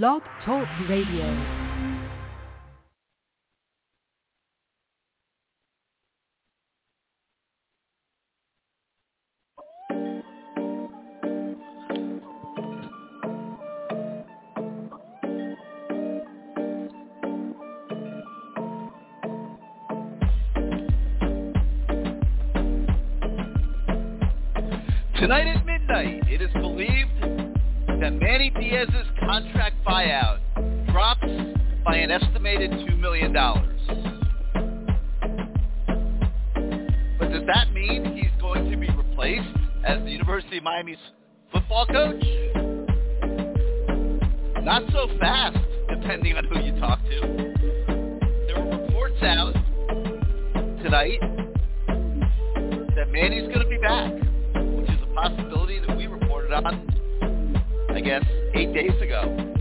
Blog Talk Radio. Tonight at midnight, it is believed that Manny Diaz's contract an estimated $2 million. But does that mean he's going to be replaced as the University of Miami's football coach? Not so fast, depending on who you talk to. There were reports out tonight that Manny's going to be back, which is a possibility that we reported on I guess, eight days ago.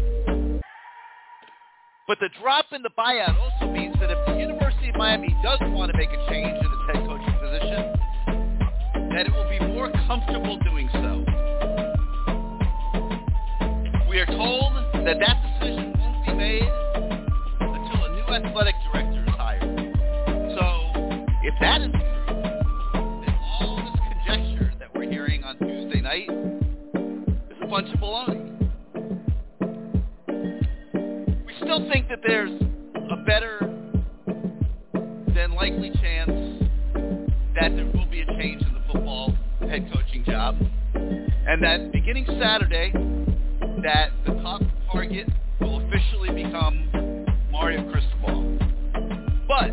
But the drop in the buyout also means that if the University of Miami does want to make a change in its head coaching position, that it will be more comfortable doing so. We are told that that decision won't be made until a new athletic director is hired. So if that is true, then all this conjecture that we're hearing on Tuesday night is a bunch of baloney. That there's a better than likely chance that there will be a change in the football head coaching job. And that beginning Saturday, that the top target will officially become Mario Cristobal. But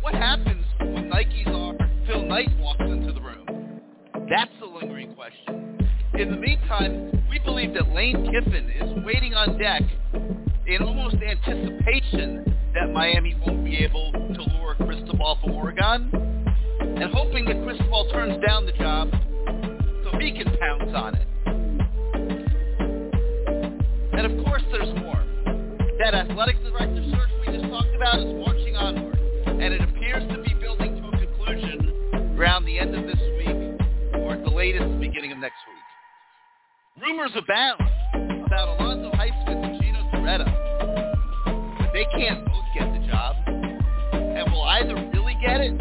what happens when Nike's owner Phil Knight walks into the room? That's the lingering question. In the meantime, we believe that Lane Kiffin is waiting on deck in almost anticipation that Miami won't be able to lure Cristobal from Oregon and hoping that Cristobal turns down the job so he can pounce on it. And of course there's more. That athletic director search we just talked about is marching onward, and it appears to be building to a conclusion around the end of this week, or at the latest, beginning of next week. Rumors abound about Alonzo Highsmith and but they can't both get the job, and will either really get it?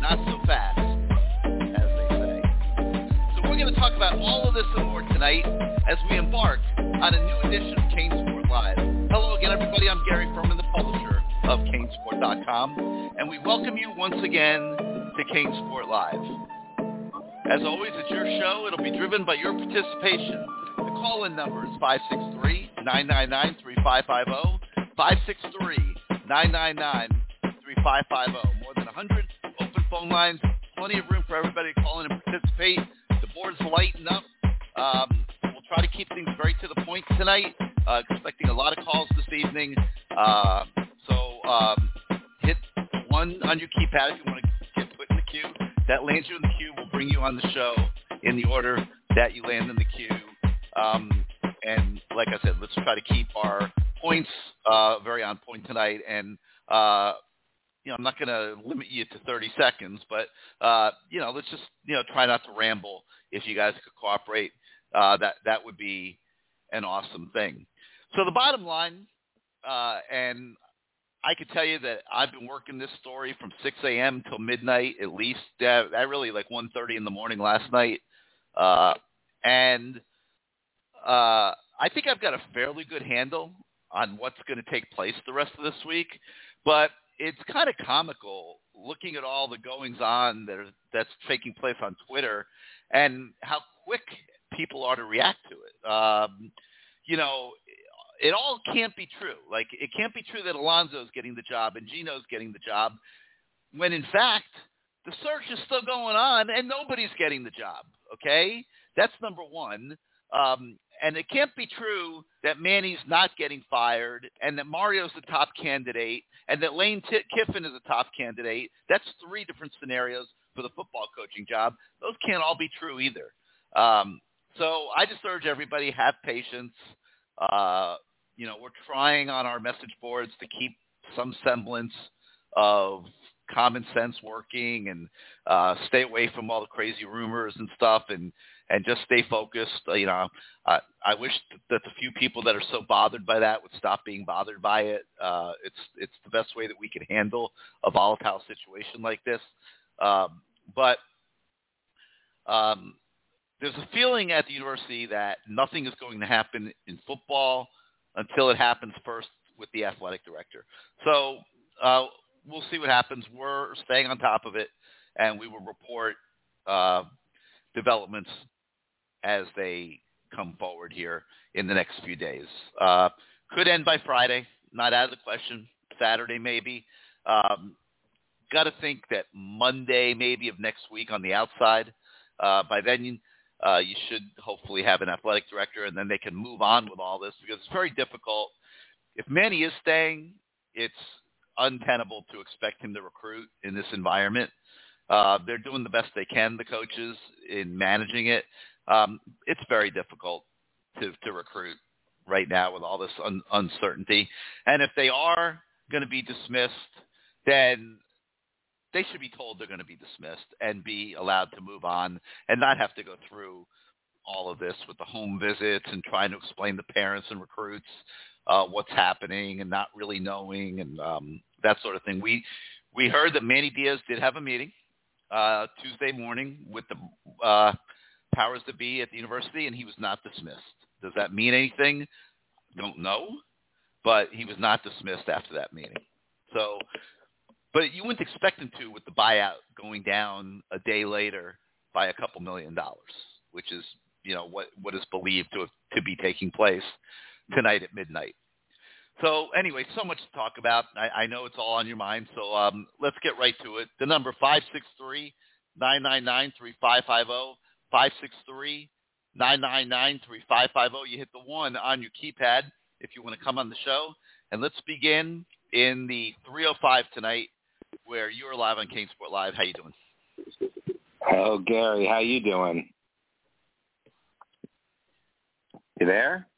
Not so fast, as they say. So we're going to talk about all of this and more tonight as we embark on a new edition of CaneSport Live. Hello again, everybody. I'm Gary Ferman, the publisher of CaneSport.com, and we welcome you once again to Kane Sport Live. As always, it's your show. It'll be driven by your participation. Call-in number is 563-999-3550, 563-999-3550. More than 100 open phone lines, plenty of room for everybody to call in and participate. The board's lighting up. Um, we'll try to keep things very to the point tonight. Uh, expecting a lot of calls this evening. Uh, so um, hit one on your keypad if you want to get put in the queue. That lands you in the queue. We'll bring you on the show in the order that you land in the queue. Um, and like I said, let's try to keep our points uh, very on point tonight. And uh, you know, I'm not going to limit you to 30 seconds, but uh, you know, let's just you know try not to ramble. If you guys could cooperate, uh, that that would be an awesome thing. So the bottom line, uh, and I could tell you that I've been working this story from 6 a.m. till midnight at least. Uh, I really like 1:30 in the morning last night, uh, and uh, I think I've got a fairly good handle on what's going to take place the rest of this week. But it's kind of comical looking at all the goings on that are, that's taking place on Twitter and how quick people are to react to it. Um, you know, it all can't be true. Like it can't be true that Alonzo's getting the job and Gino's getting the job when in fact the search is still going on and nobody's getting the job. Okay, that's number one. Um, and it can't be true that Manny's not getting fired and that Mario's the top candidate and that Lane T- Kiffin is a top candidate. That's three different scenarios for the football coaching job. Those can't all be true either. Um, so I just urge everybody have patience. Uh, you know, we're trying on our message boards to keep some semblance of common sense working and uh, stay away from all the crazy rumors and stuff. And and just stay focused. Uh, you know, I wish that the few people that are so bothered by that would stop being bothered by it. Uh, it's it's the best way that we can handle a volatile situation like this. Um, but um, there's a feeling at the university that nothing is going to happen in football until it happens first with the athletic director. So uh, we'll see what happens. We're staying on top of it, and we will report uh, developments as they come forward here in the next few days. Uh, could end by Friday, not out of the question. Saturday maybe. Um, Got to think that Monday maybe of next week on the outside. Uh, by then, uh, you should hopefully have an athletic director, and then they can move on with all this because it's very difficult. If Manny is staying, it's untenable to expect him to recruit in this environment. Uh, they're doing the best they can, the coaches, in managing it. Um, it's very difficult to, to recruit right now with all this un- uncertainty. And if they are going to be dismissed, then they should be told they're going to be dismissed and be allowed to move on and not have to go through all of this with the home visits and trying to explain to parents and recruits uh, what's happening and not really knowing and um, that sort of thing. We we heard that Manny Diaz did have a meeting uh, Tuesday morning with the uh, powers to be at the university, and he was not dismissed. Does that mean anything? Don't know, but he was not dismissed after that meeting. So, but you wouldn't expect him to with the buyout going down a day later by a couple million dollars, which is you know what what is believed to to be taking place tonight at midnight. So anyway, so much to talk about. I, I know it's all on your mind, so um, let's get right to it. The number five six three nine nine nine three five five zero five six three nine nine nine three five five zero. You hit the one on your keypad if you want to come on the show. And let's begin in the 305 tonight, where you're live on CaneSport Live. How you doing? Oh, Gary, how you doing? You there?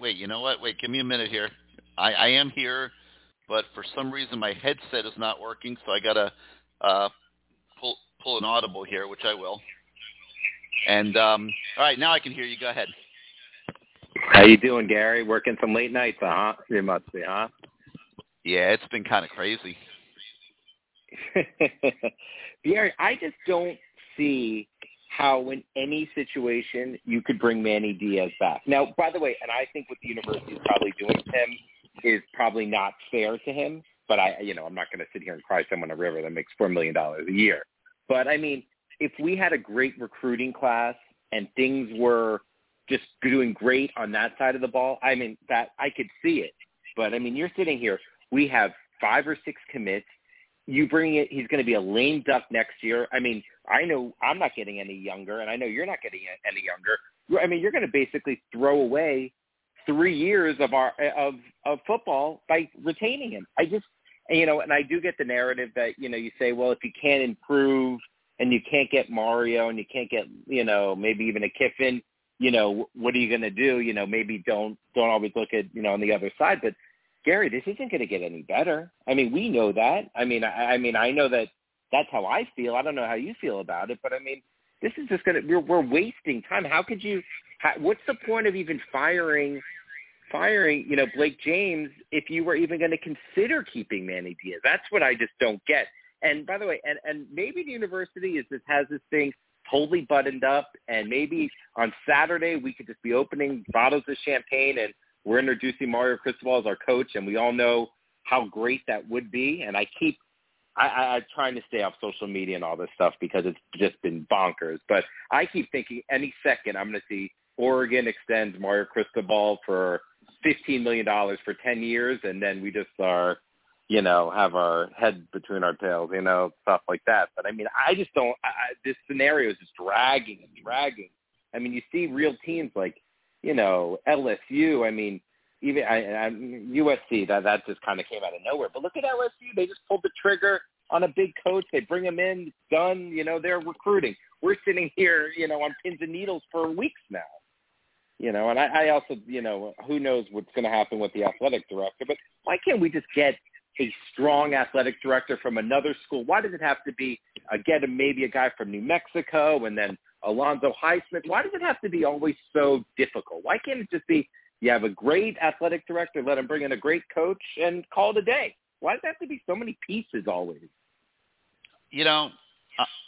Wait, you know what? Wait, give me a minute here. I, I am here, but for some reason my headset is not working, so I gotta uh, pull pull an audible here, which I will. And um, all right, now I can hear you. Go ahead. How you doing, Gary? Working some late nights, huh? You must be, huh? Yeah, it's been kind of crazy. Gary, I just don't see how in any situation you could bring Manny Diaz back. Now, by the way, and I think what the university is probably doing to him is probably not fair to him. But I, you know, I'm not going to sit here and cry someone a river that makes four million dollars a year. But I mean, if we had a great recruiting class and things were just doing great on that side of the ball, I mean, that I could see it. But I mean, you're sitting here. We have five or six commits. You bring it. He's going to be a lame duck next year. I mean, I know I'm not getting any younger, and I know you're not getting any younger. I mean, you're going to basically throw away three years of our of of football by retaining him. I just you know, and I do get the narrative that you know you say, well, if you can't improve and you can't get Mario and you can't get you know maybe even a Kiffin, you know, what are you going to do? You know, maybe don't don't always look at you know on the other side, but Gary, this isn't going to get any better. I mean, we know that. I mean, I, I mean, I know that that's how I feel. I don't know how you feel about it, but I mean, this is just gonna we're we're wasting time. How could you? How, what's the point of even firing? Firing, you know, Blake James, if you were even going to consider keeping Manny Diaz, that's what I just don't get. And by the way, and and maybe the university is just has this thing totally buttoned up, and maybe on Saturday we could just be opening bottles of champagne and we're introducing Mario Cristobal as our coach, and we all know how great that would be. And I keep I, I, I'm trying to stay off social media and all this stuff because it's just been bonkers. But I keep thinking any second I'm going to see Oregon extends Mario Cristobal for $15 million for 10 years, and then we just are, you know, have our head between our tails, you know, stuff like that. But I mean, I just don't. I, this scenario is just dragging and dragging. I mean, you see real teams like, you know, LSU. I mean, even I, I, USC that that just kind of came out of nowhere. But look at LSU; they just pulled the trigger on a big coach. They bring him in, done. You know, they're recruiting. We're sitting here, you know, on pins and needles for weeks now. You know, and I, I also, you know, who knows what's going to happen with the athletic director? But why can't we just get a strong athletic director from another school? Why does it have to be again maybe a guy from New Mexico and then Alonzo Highsmith. Why does it have to be always so difficult? Why can't it just be you have a great athletic director, let him bring in a great coach, and call it a day? Why does it have to be so many pieces always? You know,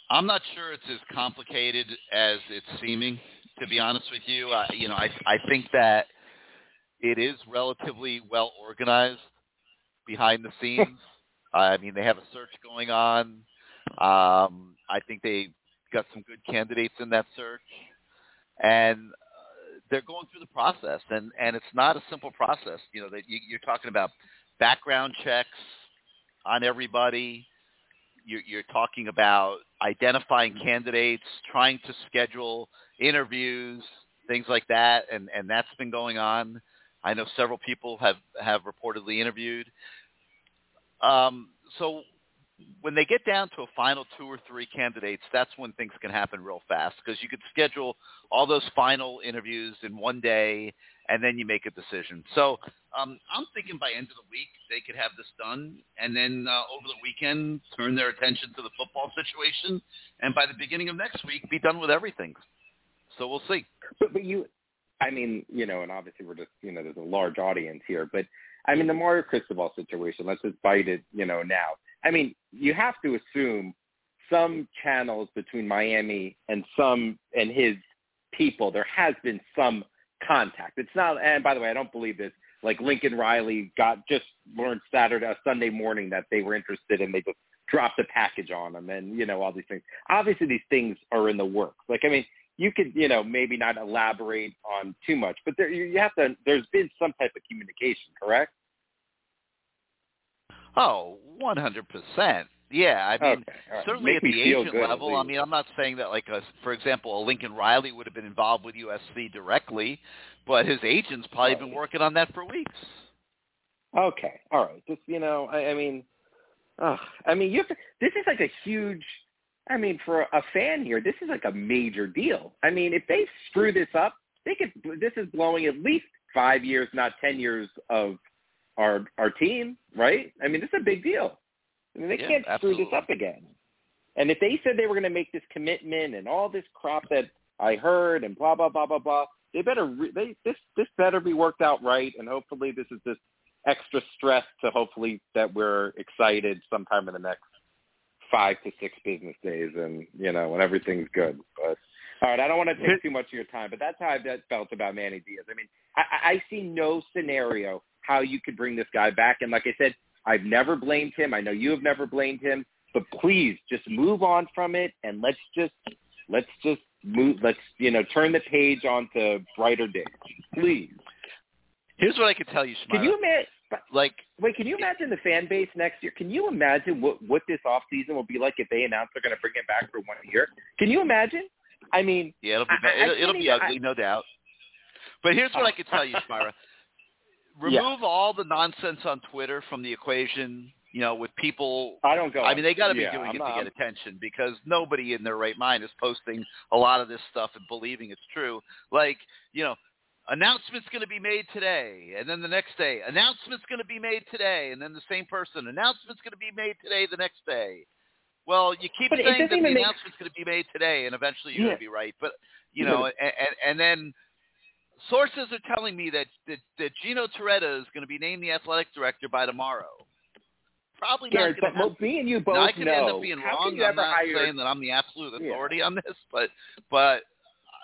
I'm not sure it's as complicated as it's seeming. To be honest with you, uh, you know, I I think that it is relatively well organized behind the scenes. I mean, they have a search going on. Um, I think they got some good candidates in that search, and uh, they're going through the process. and And it's not a simple process. You know, that you, you're talking about background checks on everybody. You're, you're talking about identifying candidates, trying to schedule interviews, things like that, and and that's been going on. I know several people have have reportedly interviewed. Um, so when they get down to a final two or three candidates, that's when things can happen real fast because you could schedule all those final interviews in one day and then you make a decision. So um, I'm thinking by end of the week they could have this done, and then uh, over the weekend turn their attention to the football situation, and by the beginning of next week be done with everything. So we'll see. But, but you, I mean, you know, and obviously we're just, you know, there's a large audience here, but I mean, the Mario Cristobal situation, let's just bite it, you know, now. I mean, you have to assume some channels between Miami and some and his people, there has been some contact. It's not, and by the way, I don't believe this. Like Lincoln Riley got just learned Saturday, uh, Sunday morning that they were interested, and they just dropped a package on them, and you know all these things. Obviously, these things are in the works. Like I mean, you could, you know, maybe not elaborate on too much, but there, you have to. There's been some type of communication, correct? Oh, one hundred percent. Yeah, I mean, okay. right. certainly Make at the agent good, level. I mean, I'm not saying that, like, a, for example, a Lincoln Riley would have been involved with USC directly, but his agent's probably been working on that for weeks. Okay, all right. Just you know, I, I mean, uh, I mean, you have to, this is like a huge I mean, for a fan here, this is like a major deal. I mean, if they screw this up, they could. This is blowing at least five years, not ten years of our our team, right? I mean, this is a big deal. I mean, they yeah, can't absolutely. screw this up again. And if they said they were going to make this commitment and all this crap that I heard and blah blah blah blah blah, they better re- they this this better be worked out right. And hopefully, this is just extra stress to hopefully that we're excited sometime in the next five to six business days, and you know when everything's good. But all right, I don't want to take too much of your time, but that's how I felt about Manny Diaz. I mean, I, I see no scenario how you could bring this guy back, and like I said, I've never blamed him. I know you have never blamed him, but please just move on from it, and let's just let's just move. Let's you know turn the page on to brighter days, please. Here's what I can tell you, Shmara. Can you imagine? Like, wait, can you imagine the fan base next year? Can you imagine what what this off season will be like if they announce they're going to bring him back for one year? Can you imagine? I mean, yeah, it'll be I, I it'll, it'll be even, ugly, no doubt. But here's what I can tell you, Spira. Remove Yeah. all the nonsense on Twitter from the equation. You know, with people I don't go. I mean, they got to be yeah, doing I'm it not- to get attention because nobody in their right mind is posting a lot of this stuff and believing it's true. Like, you know, announcement's going to be made today, and then the next day, announcement's going to be made today, and then the same person, announcement's going to be made today the next day. Well, you keep But saying that the make- announcement's going to be made today, and eventually you're Yeah. going to be right. But you know, and, and, and then sources are telling me that, that that Gino Toretta is going to be named the athletic director by tomorrow. Probably Garrett, not but well, me and you both now, I could know. end up being how wrong. I'm not hire, saying that I'm the absolute Yeah. authority on this, but but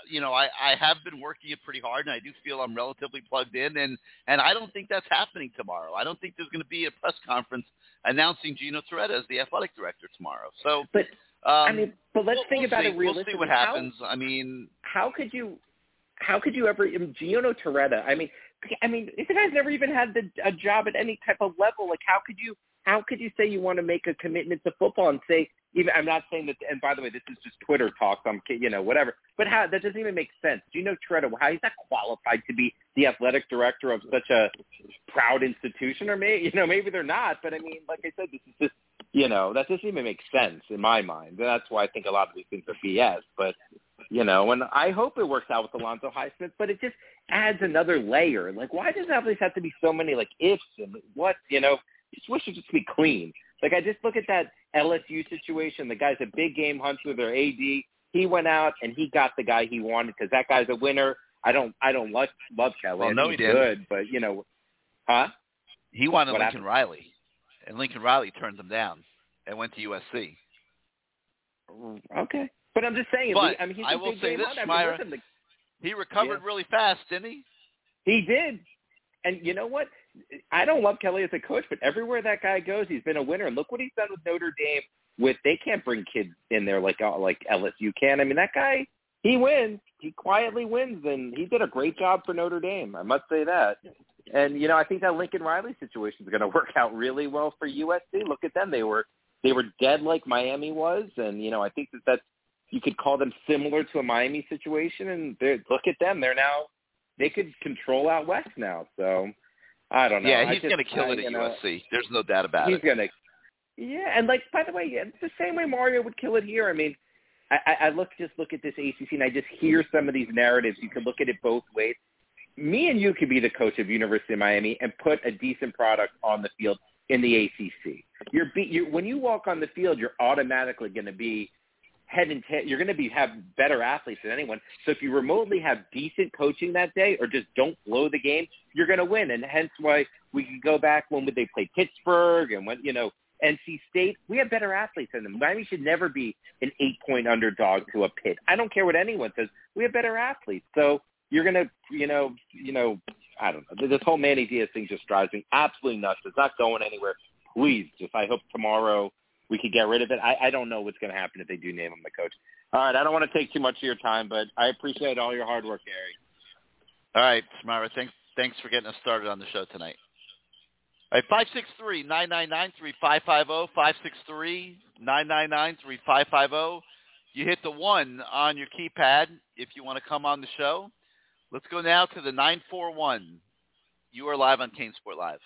you know, I, I have been working it pretty hard, and I do feel I'm relatively plugged in, and and I don't think that's happening tomorrow. I don't think there's going to be a press conference announcing Gino Toretta as the athletic director tomorrow. So, But um, I mean, but let's we'll, think we'll about see. it realistically. We'll see what How- happens. I mean, how could you how could you ever Gino Toretta? I mean, I mean, if the guy's never even had the, a job at any type of level, like how could you how could you say you want to make a commitment to football and say even I'm not saying that. And by the way, this is just Twitter talk. I'm you know whatever. But how that doesn't even make sense. Gino Toretta, how he's not qualified to be the athletic director of such a proud institution, or maybe you know maybe they're not. But I mean, like I said, this is just you know that doesn't even make sense in my mind. And that's why I think a lot of these things are BS. But you know, and I hope it works out with Alonzo Highsmith, but it just adds another layer. Like, why does it always have to be so many like ifs and what? You know, just wish it just be clean. Like, I just look at that LSU situation. The guy's a big game hunter. Their AD, he went out and he got the guy he wanted because that guy's a winner. I don't I don't love love Kelly. Well, no, he didn't. good, but you know, huh? He wanted What Lincoln happened? Riley, and Lincoln Riley turned him down and went to USC. Mm, okay, but I'm just saying. But I mean, he's a I will big say game this, hunter. I mean, Myra. the- He recovered Yeah. really fast, didn't he? He did. And you know what? I don't love Kelly as a coach, but everywhere that guy goes, he's been a winner. And look what he's done with Notre Dame. With they can't bring kids in there like uh, like LSU can. I mean, that guy he wins. He quietly wins, and he did a great job for Notre Dame. I must say that. And you know, I think that Lincoln Riley situation is going to work out really well for USC. Look at them; they were they were dead like Miami was, and you know, I think that that's you could call them similar to a Miami situation. And look at them; they're now they could control out west now. So I don't know. yeah, he's going to kill I- it at know, USC. There's no doubt about he's it. He's gonna. Yeah, and like by the way, it's the same way Mario would kill it here. I mean, I, I I look just look at this ACC and I just hear some of these narratives. You can look at it both ways. Me and you could be the coach of University of Miami and put a decent product on the field in the ACC. You're, be, you're when you walk on the field, you're automatically going to be head and tail. You're going to be have better athletes than anyone. So if you remotely have decent coaching that day, or just don't blow the game, you're going to win. And hence why we could go back when would they play Pittsburgh and when you know NC State. We have better athletes than them. Miami should never be an eight point underdog to a Pitt. I don't care what anyone says. We have better athletes. So you're going to you know you know I don't know. This whole Manny Diaz thing just drives me absolutely nuts. It's not going anywhere. Please, just I hope tomorrow we could get rid of it. I, I don't know what's going to happen if they do name him the coach. All right, I don't want to take too much of your time, but I appreciate all your hard work, Gary. All right, Samara, thanks, thanks for getting us started on the show tonight. All right, 563-999-3550, 563-999-3550. You hit the one on your keypad if you want to come on the show. Let's go now to the 941. You are live on CaneSport Live.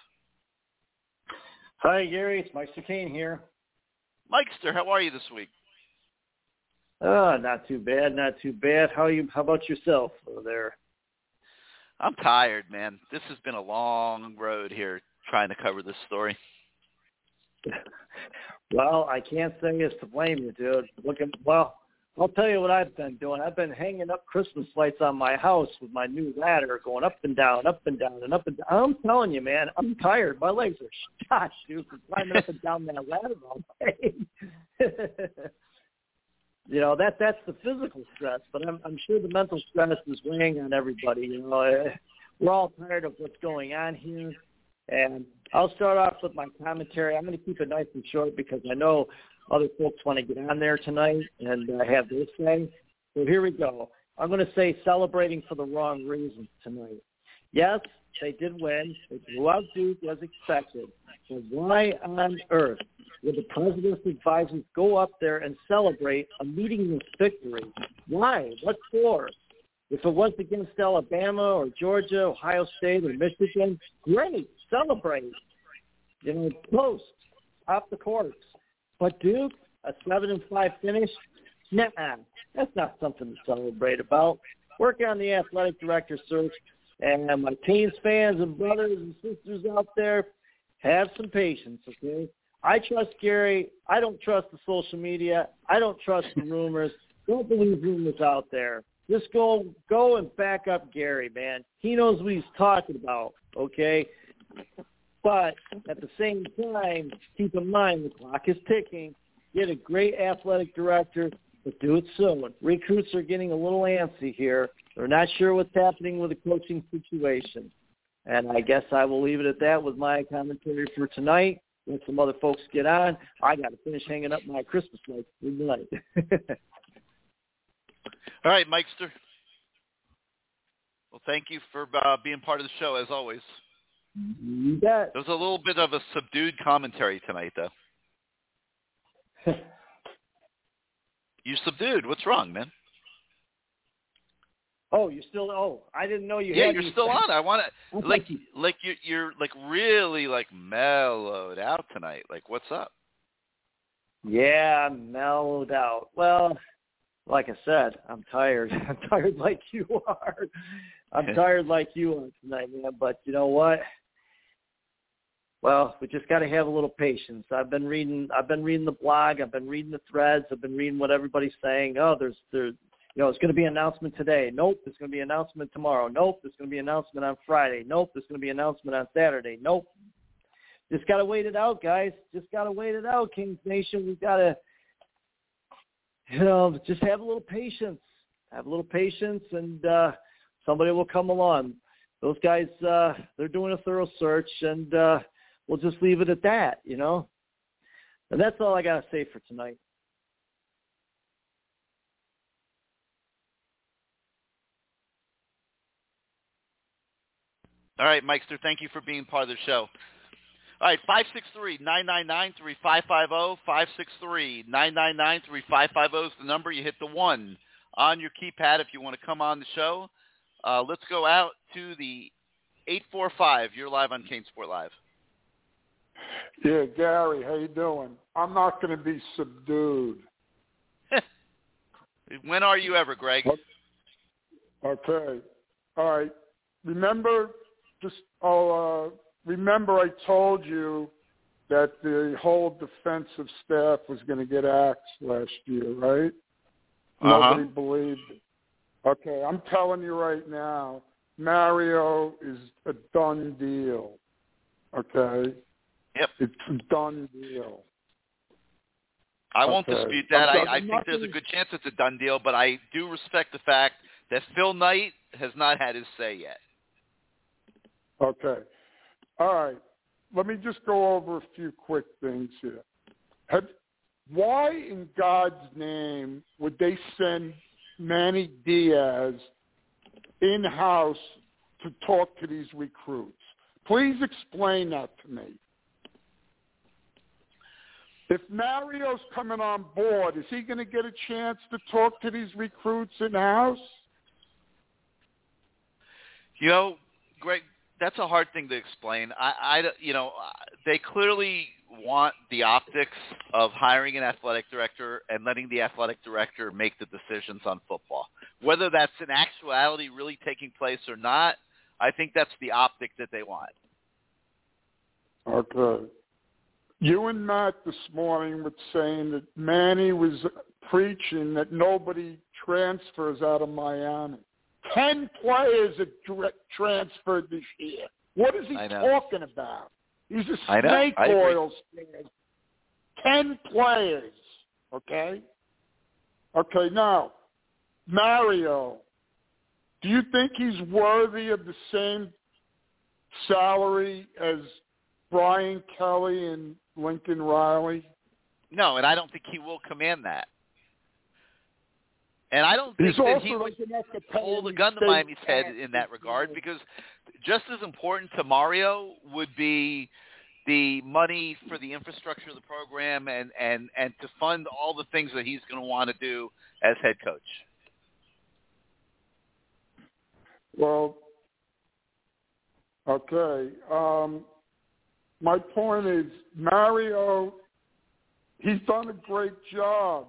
Hi, Gary. It's Mike Kane here. Mikester, how are you this week? Oh, not too bad, not too bad. How you? How about yourself over there? I'm tired, man. This has been a long road here trying to cover this story. Well, I can't say it's to blame you, dude. Looking well, I'll tell you what I've been doing. I've been hanging up Christmas lights on my house with my new ladder, going up and down, up and down, and up and down. I'm telling you, man, I'm tired. My legs are shot, dude, from climbing up and down that ladder all day. you know that that's the physical stress, but I'm I'm sure the mental stress is weighing on everybody. You know, we're all tired of what's going on here, and I'll start off with my commentary. I'm going to keep it nice and short because I know other folks want to get on there tonight and uh, have their say. So here we go. I'm going to say celebrating for the wrong reasons tonight. Yes, they did win. They blew out Duke as expected. But why on earth would the president's advisors go up there and celebrate a meaningless victory? Why? What for? If it was against Alabama or Georgia, Ohio State, or Michigan, great, celebrate. You know, post, off the courts. But Duke, a seven and five finish, nah, that's not something to celebrate about. Working on the athletic director search, and my team's fans and brothers and sisters out there, have some patience, okay? I trust Gary. I don't trust the social media. I don't trust the rumors. Don't believe rumors out there. Just go go and back up Gary, man. He knows what he's talking about, okay? But at the same time, keep in mind the clock is ticking. Get a great athletic director, but do it soon. Recruits are getting a little antsy here. They're not sure what's happening with the coaching situation. And I guess I will leave it at that with my commentary for tonight. Let some other folks get on. I got to finish hanging up my Christmas lights. Good night. All right, Mikester. Well, thank you for uh, being part of the show as always. Mm-hmm. you bet. There was a little bit of a subdued commentary tonight, though. You subdued. What's wrong, man? oh, you're still. Oh, I didn't know you yeah, you're still on. I want to like you- like you you're like really like mellowed out tonight. Like, what's up? Yeah, I'm mellowed out. Well, like I said, I'm tired. I'm tired like you are. I'm tired like you are tonight, man. But you know what? Well, we just got to have a little patience. I've been reading, I've been reading the blog, I've been reading the threads, I've been reading what everybody's saying. Oh, there's, there's, you know, it's going to be an announcement today. Nope, there's going to be an announcement tomorrow. Nope, there's going to be an announcement on Friday. Nope, there's going to be an announcement on Saturday. Nope. Just got to wait it out, guys. Just got to wait it out, Canes Nation. We've got to, you know, just have a little patience. Have a little patience, and uh, somebody will come along. Those guys, uh, they're doing a thorough search, and uh, we'll just leave it at that, you know. And that's all I got to say for tonight. All right, Mikester, thank you for being part of the show. All right, 563-999-3550, 563-999-3550 is the number. You hit the one on your keypad if you want to come on the show. Uh, let's go out to the 845. You're live on CaneSport Live. Yeah, Gary, how you doing? I'm not going to be subdued. when are you ever, Greg? Okay. All right. Remember, just oh, uh, remember I told you that the whole defensive staff was going to get axed last year, right? Uh-huh. Nobody believed it. Okay, I'm telling you right now, Mario is a done deal. Okay? Yep. It's a done deal. I won't Okay. Uh, dispute that. I, I think there's a good chance it's a done deal, but I do respect the fact that Phil Knight has not had his say yet. Okay. All right. Let me just go over a few quick things here. Have, why in God's name would they send Manny Diaz in-house to talk to these recruits? Please explain that to me. If Mario's coming on board, is he going to get a chance to talk to these recruits in-house? You know, Greg, that's a hard thing to explain. I, I, you know, they clearly want the optics of hiring an athletic director and letting the athletic director make the decisions on football. Whether that's in actuality really taking place or not, I think that's the optic that they want. Okay. You and Matt this morning were saying that Manny was preaching that nobody transfers out of Miami. Ten players are transferred this year. What is he talking about? He's a snake oil stand. Ten players. Okay? Okay, now, Mario, do you think he's worthy of the same salary as Brian Kelly and Lincoln Riley? No, and I don't think he will command that. And I don't think He's that he would like enough to pay hold a gun to Miami's head in that regard because just as important to Mario would be the money for the infrastructure of the program and, and, and to fund all the things that he's going to want to do as head coach. Well, okay. Um, my point is Mario. He's done a great job.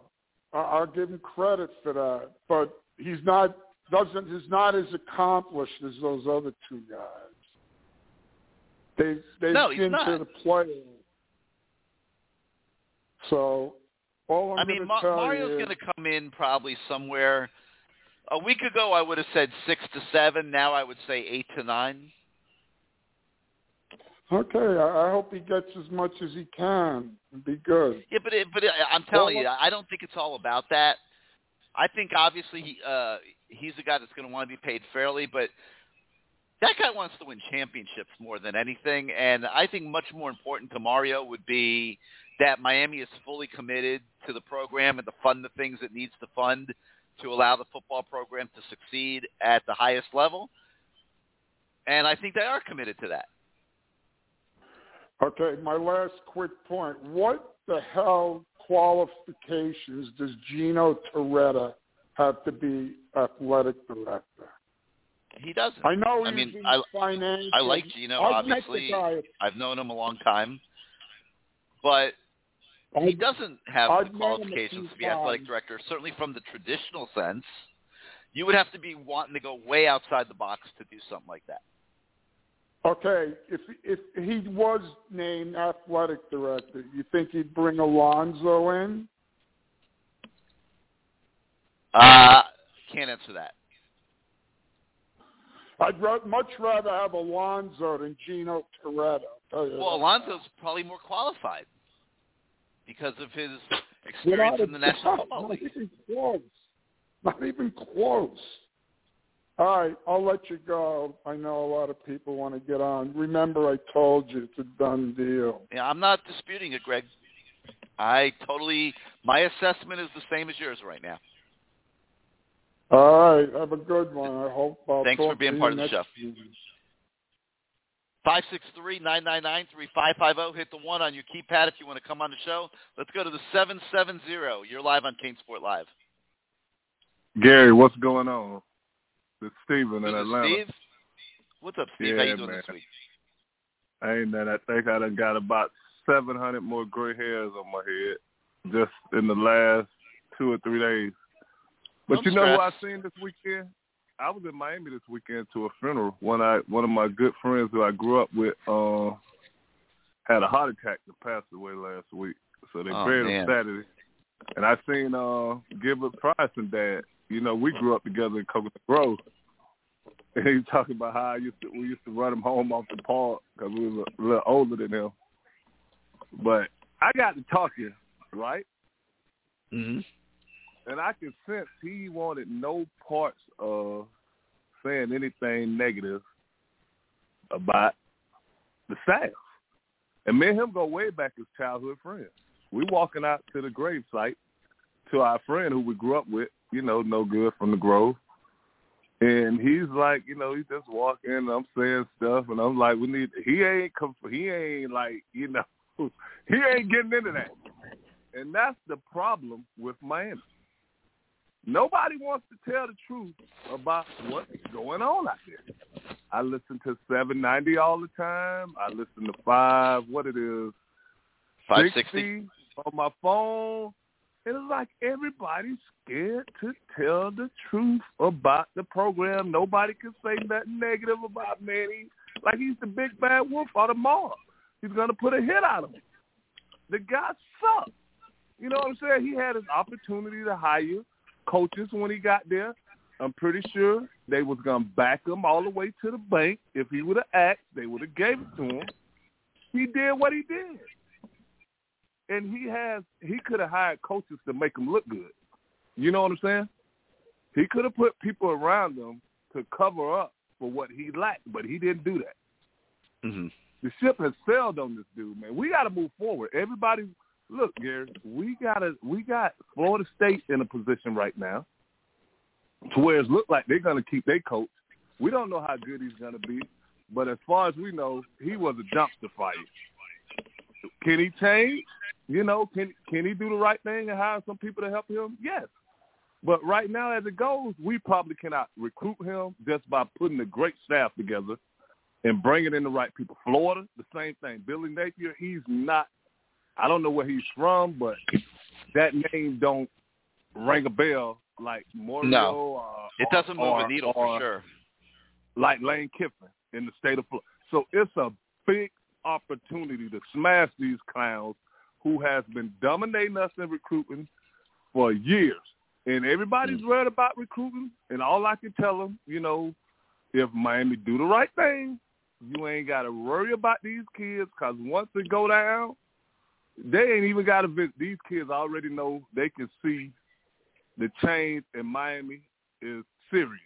I- I'll give him credit for that, but he's not doesn't is not as accomplished as those other two guys. They they've No, been to the playoffs. So all I'm I mean, Ma- Mario's going to come in probably somewhere. A week ago, I would have said six to seven. Now, I would say eight to nine. Okay, I, I hope he gets as much as he can and be good. Yeah, but it, but it, I'm telling Well, you, I don't think it's all about that. I think obviously he, uh, he's a guy that's going to want to be paid fairly, but that guy wants to win championships more than anything. And I think much more important to Mario would be that Miami is fully committed to the program and to fund the things it needs to fund to allow the football program to succeed at the highest level. And I think they are committed to that. Okay, my last quick point. What the hell qualifications does Gino Toretta have to be athletic director? He doesn't. I know I mean, I- financial. I like Gino, I've obviously. Met the guy. I've known him a long time, but he doesn't have I've the met him a qualifications to be athletic director. Certainly, from the traditional sense, you would have to be wanting to go way outside the box to do something like that. Okay, if if he was named athletic director, you think he'd bring Alonzo in? Uh, can't answer that. I'd much rather have Alonzo than Gino you Well, that. Alonzo's probably more qualified because of his experience in the National Football Not League. even close. Not even close. All right, I'll let you go. I know a lot of people want to get on. Remember, I told you it's a done deal. Yeah, I'm not disputing it, Greg. I totally. My assessment is the same as yours right now. All right, have a good one. I hope I'll Thanks talk for being to part of the next show. week. Five six three nine nine nine three five five zero. Hit the one on your keypad if you want to come on the show. Let's go to the seven seven zero. You're live on CaneSport Live. Gary, what's going on? It's Steven in This Atlanta. Steve. What's up, Steve? How you doing man. this week? I ain't that. I think I done got about 700 more gray hairs on my head just in the last two or three days. But Don't you know who I seen this weekend? I was in Miami this weekend to a funeral. One I one of my good friends who I grew up with uh, had a heart attack and passed away last week. So they Oh, buried man. him Saturday. And I seen uh, Gilbert Price and Dad. You know, we grew up together in Coconut Grove. And he talking about how I used to we used to run him home off the park because we was a little older than him. But I got to talking, right? Mm-hmm. And I can sense he wanted no parts of saying anything negative about the staff. And me and him go way back as childhood friends. We walking out to the grave site to our friend who we grew up with, you know, no good from the Grove. And he's like, you know, he's just walking. I'm saying stuff, and I'm like, we need. He ain't. He ain't like, you know, he ain't getting into that. And that's the problem with Miami. Nobody wants to tell the truth about what's going on out there. I listen to 790 all the time. I listen to five. What it is, Five sixty. 60 on my phone. And it's like everybody's scared to tell the truth about the program. Nobody can say nothing negative about Manny. Like he's the big bad wolf out of mob. He's gonna put a hit out of him. The guy sucks. You know what I'm saying? He had his opportunity to hire coaches when he got there. I'm pretty sure they was gonna back him all the way to the bank. If he would have asked, they would have gave it to him. He did what he did and he has he could have hired coaches to make him look good. You know what I'm saying? He could have put people around him to cover up for what he lacked, but he didn't do that. Mm-hmm. The ship has sailed on this dude, man. We got to move forward. Everybody, look, Gary, we got to we got Florida State in a position right now to where it look like they're going to keep their coach. We don't know how good he's going to be, but as far as we know, he was a dumpster fire. Can he change? You know, can can he do the right thing and hire some people to help him? Yes. But right now, as it goes, we probably cannot recruit him just by putting a great staff together and bringing in the right people. Florida, the same thing. Billy Napier, he's not. I don't know where he's from, but that name don't ring a bell like Mario. No. uh, It doesn't move or, a needle or for sure. like Lane Kiffin in the state of Florida. So it's a big opportunity to smash these clowns who has been dominating us in recruiting for years. And everybody's hmm. read about recruiting, and all I can tell them, you know, if Miami do the right thing, you ain't got to worry about these kids because once they go down, they ain't even got to visit. These kids already know they can see the change in Miami is serious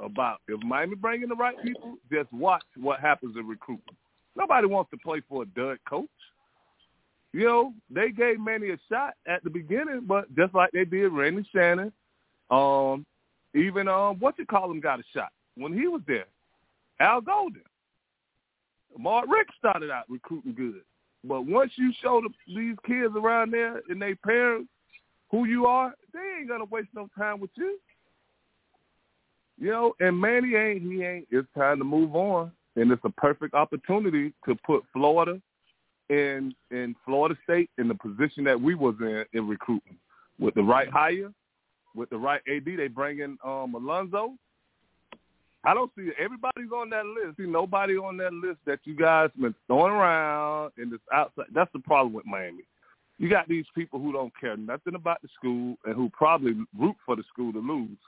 about if Miami bringing the right people, just watch what happens in recruitment. Nobody wants to play for a dud coach. You know, they gave Manny a shot at the beginning, but just like they did Randy Shannon, um, even um, what you call him got a shot when he was there. Al Golden, Mark Richt started out recruiting good, but once you show the, these kids around there and their parents who you are, they ain't gonna waste no time with you. You know, and Manny ain't he ain't. It's time to move on, and it's a perfect opportunity to put Florida in in Florida State in the position that we was in in recruiting with the right hire, with the right AD. They bring in um, Alonzo, I don't see everybody's on that list. See nobody on that list that you guys been throwing around in this outside. That's the problem with Miami. You got these people who don't care nothing about the school and who probably root for the school to lose.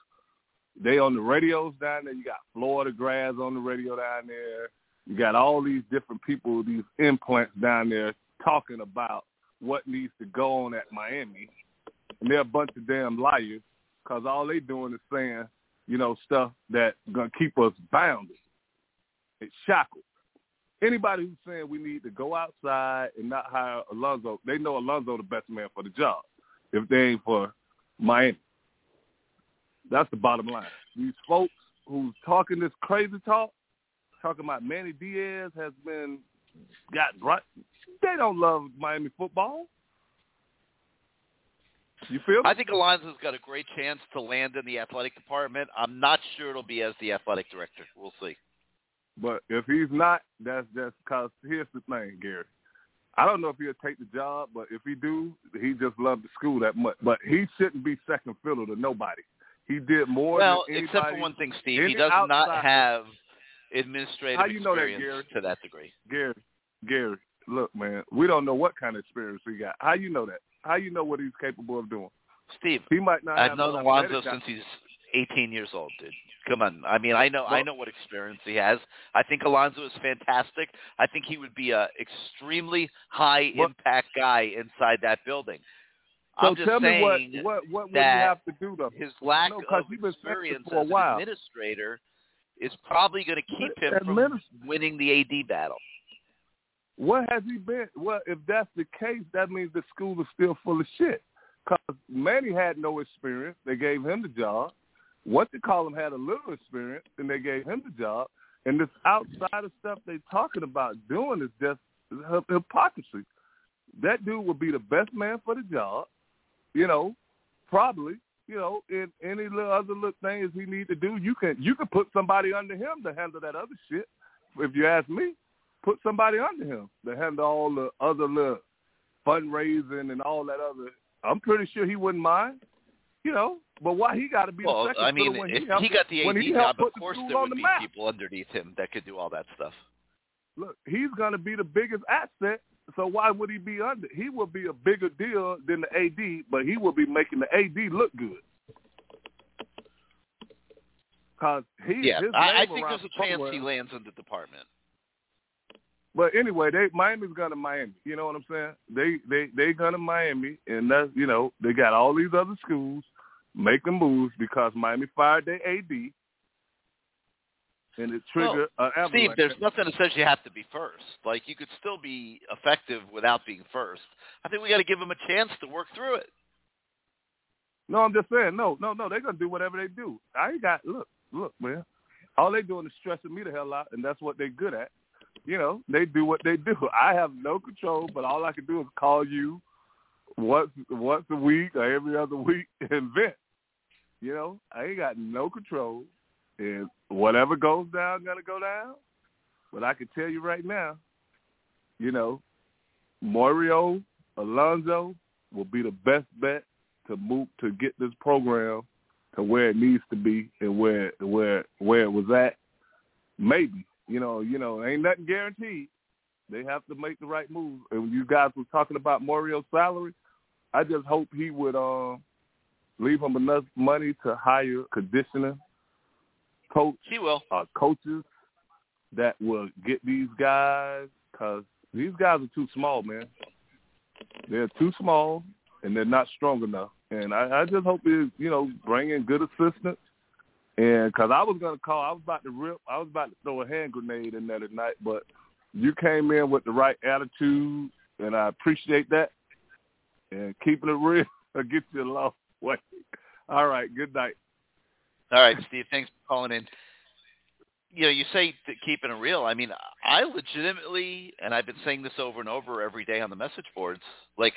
They on the radios down there. You got Florida grads on the radio down there. You got all these different people, these implants down there talking about what needs to go on at Miami. And they're a bunch of damn liars because all they doing is saying you know, stuff that's going to keep us bounded. It's shackled. Anybody who's saying we need to go outside and not hire Alonzo, they know Alonzo the best man for the job if they ain't for Miami. That's the bottom line. These folks who's talking this crazy talk, talking about Manny Diaz has been got right. They don't love Miami football. You feel? I think Alonzo's got a great chance to land in the athletic department. I'm not sure it'll be as the athletic director. We'll see. But if he's not, that's just because here's the thing, Gary. I don't know if he'll take the job, but if he do, he just loved the school that much. But he shouldn't be second fiddle to nobody. He did more. Well, than except for one thing, Steve, he does not have administrative How you know that, Gary? to that degree. Gary, Gary, look, man, we don't know what kind of experience he got. How you know that? How you know what he's capable of doing? Steve, He might not. I've known no Alonzo since he's 18 years old, dude. Come on. I mean, I know I know what experience he has. I think Alonzo is fantastic. I think he would be a extremely high impact guy inside that building. So I'm just tell saying me what what what would you have to do though? his lack No, of you've been saying it experience for a as an administrator is probably going to keep him from winning the AD battle. What has he been? Well, if that's the case, that means the school is still full of shit. Because Manny had no experience. They gave him the job. What they call him had a little experience, and they gave him the job. And this outside of stuff they're talking about doing is just hy- hypocrisy. That dude would be the best man for the job, you know, probably. You know, in any little other little things he need to do, you can you can put somebody under him to handle that other shit. If you ask me, put somebody under him to handle all the other little fundraising and all that other. I'm pretty sure he wouldn't mind, you know. But why he got to be Well, the second I mean, when if he, helped, he got the AD he job, of put the course there would the be map? people underneath him that could do all that stuff. Look, he's going to be the biggest asset. So why would he be under? He will be a bigger deal than the AD, but he will be making the AD look good. Cause he, Yeah, I, I think there's a chance somewhere- he lands in the department. But anyway, they Miami's gonna Miami. You know what I'm saying? They they they gonna Miami, and that's you know they got all these other schools making moves because Miami fired their AD, and it triggered an Steve, there's nothing that says you have to be first. Like you could still be effective without being first. I think we got to give them a chance to work through it. No, I'm just saying, no, no, no. They're gonna do whatever they do. I ain't got look, look, man. All they doing is stressing me the hell out, and that's what they good at. You know, they do what they do. I have no control, but all I can do is call you once once a week or every other week and vent. You know, I ain't got no control, and whatever goes down, gonna go down. But I can tell you right now, you know, Mario Alonso will be the best bet to move to get this program to where it needs to be and where where where it was at. Maybe you know you know ain't nothing guaranteed. They have to make the right move. And you guys were talking about Mario's salary, I just hope he would uh, leave him enough money to hire conditioner, coach, He will. uh, coaches that will get these guys because these guys are too small, man. They're too small and they're not strong enough. And I, I just hope they, you know, bring in good assistants. And because I was gonna call, I was about to rip, I was about to throw a hand grenade in there tonight, but you came in with the right attitude, and I appreciate that. And keeping it real, will get you a long way. All right, good night. All right, Steve. Thanks for calling in. You know, you say keeping it real. I mean, I legitimately, and I've been saying this over and over every day on the message boards. Like,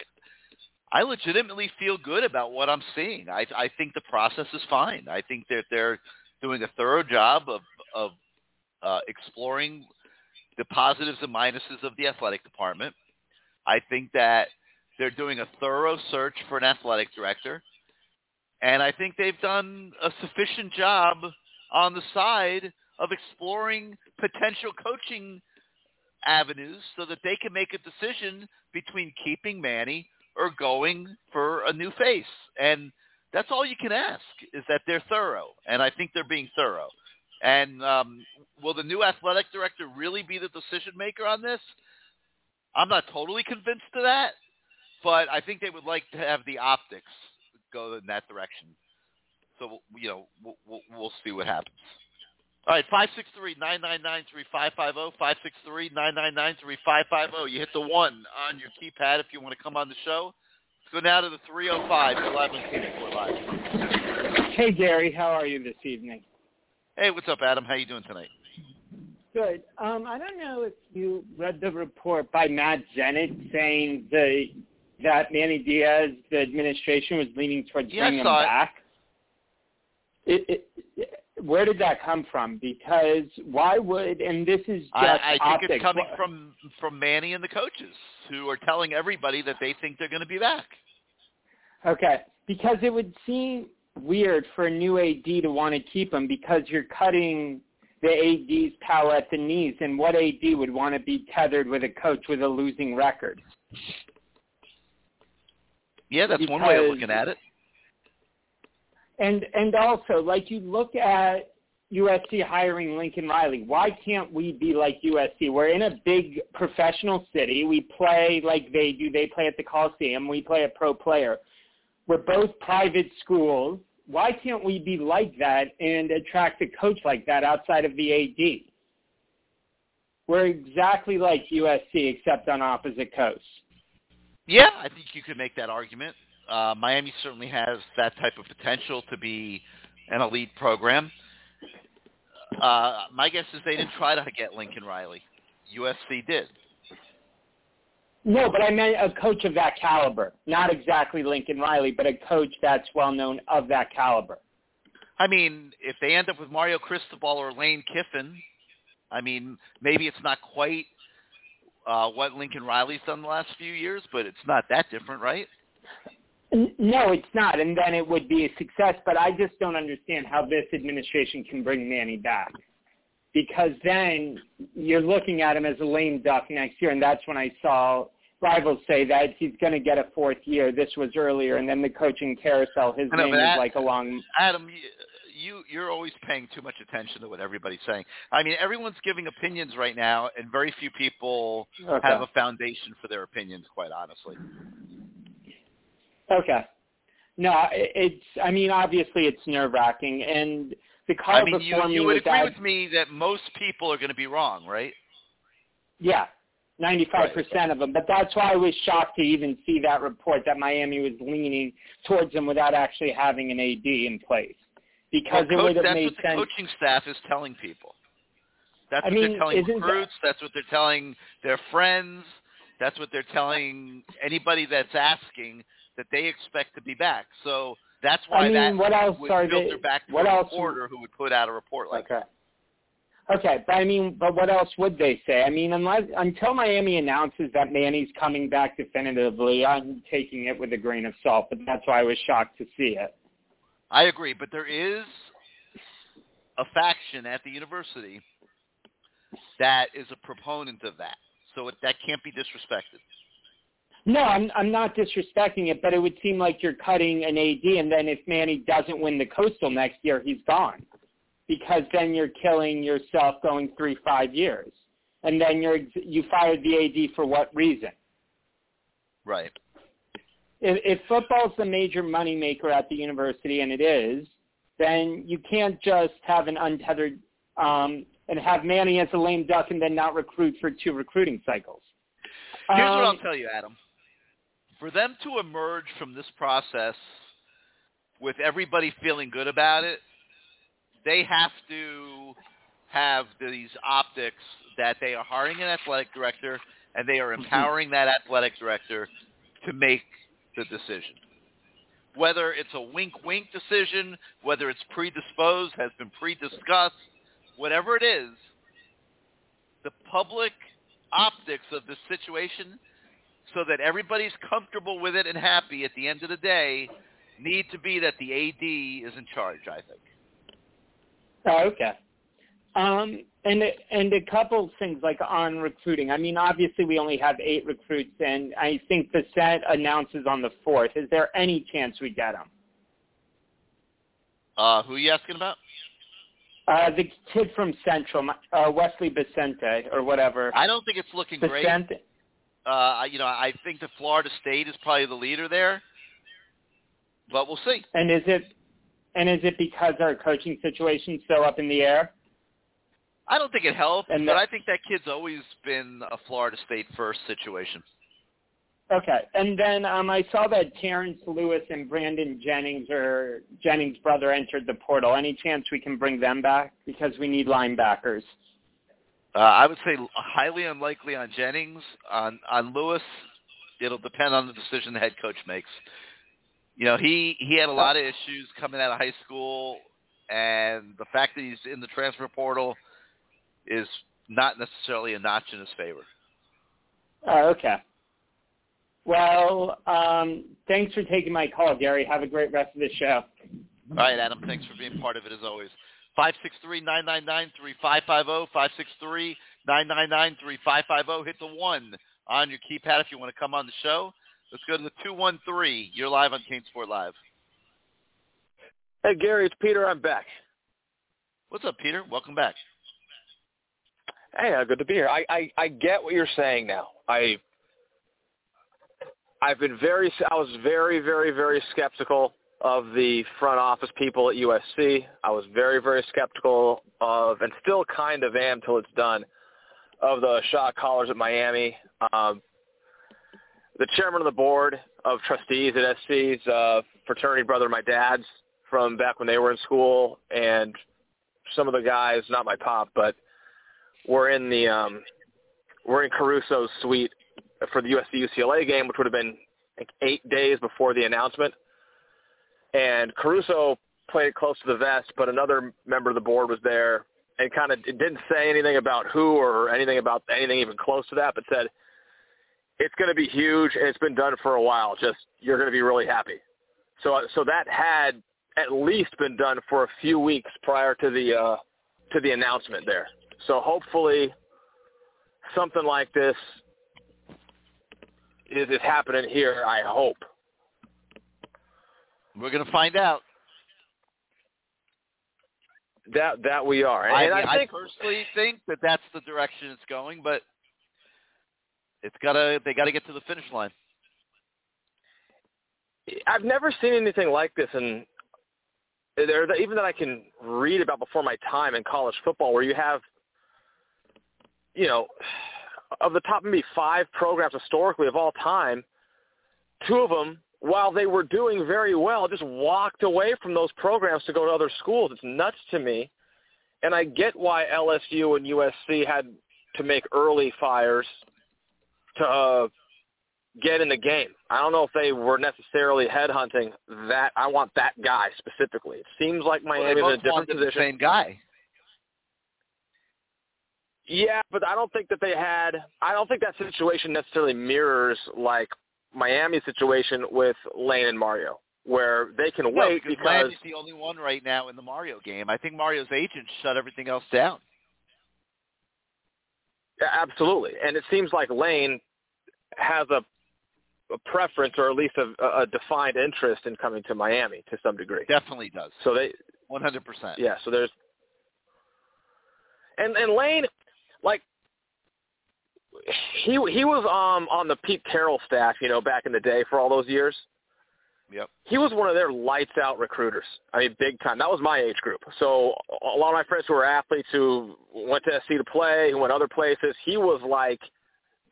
I legitimately feel good about what I'm seeing. I I think the process is fine. I think that they're doing a thorough job of of uh, exploring the positives and minuses of the athletic department. I think that they're doing a thorough search for an athletic director. And I think they've done a sufficient job on the side of exploring potential coaching avenues so that they can make a decision between keeping Manny or going for a new face. And that's all you can ask is that they're thorough, and I think they're being thorough. And um, will the new athletic director really be the decision maker on this? I'm not totally convinced of that, but I think they would like to have the optics go in that direction. So you know, we'll, we'll, we'll see what happens. All right, five six three nine nine nine three five five zero five six three nine nine nine three five five zero. You hit the one on your keypad if you want to come on the show. Let's go now to the three zero five eleven four live. Hey Gary, how are you this evening? Hey, what's up, Adam? How you doing tonight? Good. Um, I don't know if you read the report by Matt Zenitz saying the that Manny Diaz, the administration was leaning towards Yeah, bringing him it. back. It, it, where did that come from? Because why would and this is just I, I think optics. it's coming from from Manny and the coaches who are telling everybody that they think they're going to be back. Okay, because it would seem weird for a new AD to want to keep him because you're cutting the AD's power at the knees, and what AD would want to be tethered with a coach with a losing record? Yeah, that's one way of looking at it. And and also, like you look at USC hiring Lincoln Riley. Why can't we be like USC? We're in a big professional city. We play like they do. They play at the Coliseum. We play a pro player. We're both private schools. Why can't we be like that and attract a coach like that outside of the AD? We're exactly like USC except on opposite coasts. Yeah, I think you could make that argument. Uh, Miami certainly has that type of potential to be an elite program. Uh, my guess is they didn't try to get Lincoln Riley. USC did. No, but I meant a coach of that caliber. Not exactly Lincoln Riley, but a coach that's well known of that caliber. I mean, if they end up with Mario Cristobal or Lane Kiffin, I mean, maybe it's not quite uh, what Lincoln Riley's done the last few years, but it's not that different, right? No, it's not, and then it would be a success. But I just don't understand how this administration can bring Manny back, because then you're looking at him as a lame duck next year, and that's when I saw rivals say that he's going to get a fourth year. This was earlier, and then the coaching carousel. His know, name is like along. Adam, you, you you're always paying too much attention to what everybody's saying. I mean, everyone's giving opinions right now, and very few people Okay. have a foundation for their opinions. Quite honestly, Okay. No, it's. I mean, obviously, it's nerve wracking, and the call I mean, you me you would agree that- with me that most people are going to be wrong, right? Yeah, 95% of them. But that's why I was shocked to even see that report that Miami was leaning towards them without actually having an AD in place. Because Well, it would coach, have that's what the coaching staff is telling people. That's I what mean, they're telling isn't that- That's what they're telling their friends. That's what they're telling anybody that's asking that they expect to be back. So that's why I mean, that what else would are filter they? back to what a else? reporter who would put out a report like Okay. Okay, but I mean, but what else would they say? I mean, unless until Miami announces that Manny's coming back definitively, I'm taking it with a grain of salt. But that's why I was shocked to see it. I agree, but there is a faction at the university that is a proponent of that. So it, that can't be disrespected. No, I'm I'm not disrespecting it, but it would seem like you're cutting an AD, and then if Manny doesn't win the Coastal next year, he's gone, because then you're killing yourself going three five years, and then you're you fired the AD for what reason? Right. If, if football's the major moneymaker at the university, and it is, then you can't just have an untethered um, and have Manny as a lame duck and then not recruit for two recruiting cycles. Here's what I'll Um, tell you, Adam. For them to emerge from this process with everybody feeling good about it, they have to have these optics that they are hiring an athletic director and they are empowering that athletic director to make the decision. Whether it's a wink-wink decision, whether it's predisposed, has been pre-discussed, whatever it is, the public optics of this situation so that everybody's comfortable with it and happy at the end of the day need to be that the AD is in charge, I think. Oh, okay. Um, and and a couple things like on recruiting. I mean, obviously we only have eight recruits, and I think the set announces on the fourth. Is there any chance we get them? Uh, who are you asking about? Uh, the kid from Central, uh, Wesley Vicente or whatever. I don't think it's looking Vicente. great. Uh, you know, I think that Florida State is probably the leader there, but we'll see. And is it and is it because our coaching situation's so up in the air? I don't think it helps, And but I think that kid's always been a Florida State first situation. Okay, and then um, I saw that Terrence Lewis and Brandon Jennings or Jennings' brother entered the portal. Any chance we can bring them back because we need linebackers? Uh, I would say highly unlikely on Jennings. On on Lewis, it'll depend on the decision the head coach makes. You know, he he had a lot of issues coming out of high school, and the fact that he's in the transfer portal is not necessarily a notch in his favor. Oh, okay. Well, um, thanks for taking my call, Gary. Have a great rest of the show. All right, Adam. Thanks for being part of it as always. Five six three nine nine nine three five five zero. Five six three nine nine nine three five five zero. Hit the one on your keypad if you want to come on the show. Let's go to the two one three. You're live on CaneSport Live. Hey Gary, it's Peter. I'm back. What's up, Peter? Welcome back. Hey, uh, good to be here. I, I I get what you're saying now. I I've been very I was very very very skeptical of the front office people at USC. I was very very skeptical of and still kind of am till it's done of the shot callers at Miami. Um, the chairman of the board of trustees at SC's uh, fraternity brother my dad's from back when they were in school and some of the guys, not my pop, but we're in the um we're in Caruso's suite for the USC UCLA game, which would have been like eight days before the announcement. And Caruso played it close to the vest, but another member of the board was there and kind of didn't say anything about who or anything about anything even close to that, but said it's going to be huge and it's been done for a while. Just you're going to be really happy. So so that had at least been done for a few weeks prior to the uh, to the announcement there. So hopefully something like this is, is happening here. I hope. We're going to find out. That that we are, and I, I, I think personally think that that's the direction it's going, but it's gotta they got to get to the finish line. I've never seen anything like this, and there even that I can read about before my time in college football, where you have, you know, of the top maybe five programs historically of all time, two of them, while they were doing very well, just walked away from those programs to go to other schools. It's nuts to me, and I get why LSU and USC had to make early fires to uh, get in the game. I don't know if they were necessarily headhunting that. I want that guy specifically. It seems like Well, Miami's they in a different wanted the position. same guy. Yeah, but I don't think that they had. I don't think that situation necessarily mirrors like Miami's situation with Lane and Mario, where they can No, wait because because Miami's the only one right now in the Mario game. I think Mario's agent shut everything else down. Yeah, absolutely, and it seems like Lane has a, a preference or at least a, a defined interest in coming to Miami to some degree. Definitely does. So they, One hundred percent. yeah. So there's, and and Lane, like he he was um on the Pete Carroll staff, you know, back in the day for all those years. Yep. He was one of their lights out recruiters. I mean, big time. That was my age group. So a lot of my friends who were athletes who went to SC to play, who went other places, he was like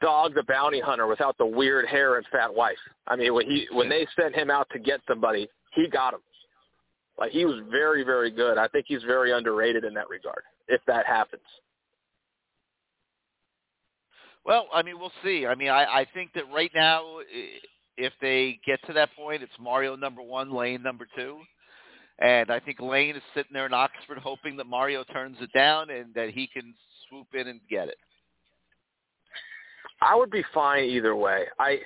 Dog the Bounty Hunter without the weird hair and fat wife. I mean, when he when they sent him out to get somebody, he got him. Like he was very very good. I think he's very underrated in that regard. If that happens. Well, I mean, we'll see. I mean, I, I think that right now, if they get to that point, it's Mario number one, Lane number two. And I think Lane is sitting there in Oxford hoping that Mario turns it down and that he can swoop in and get it. I would be fine either way. I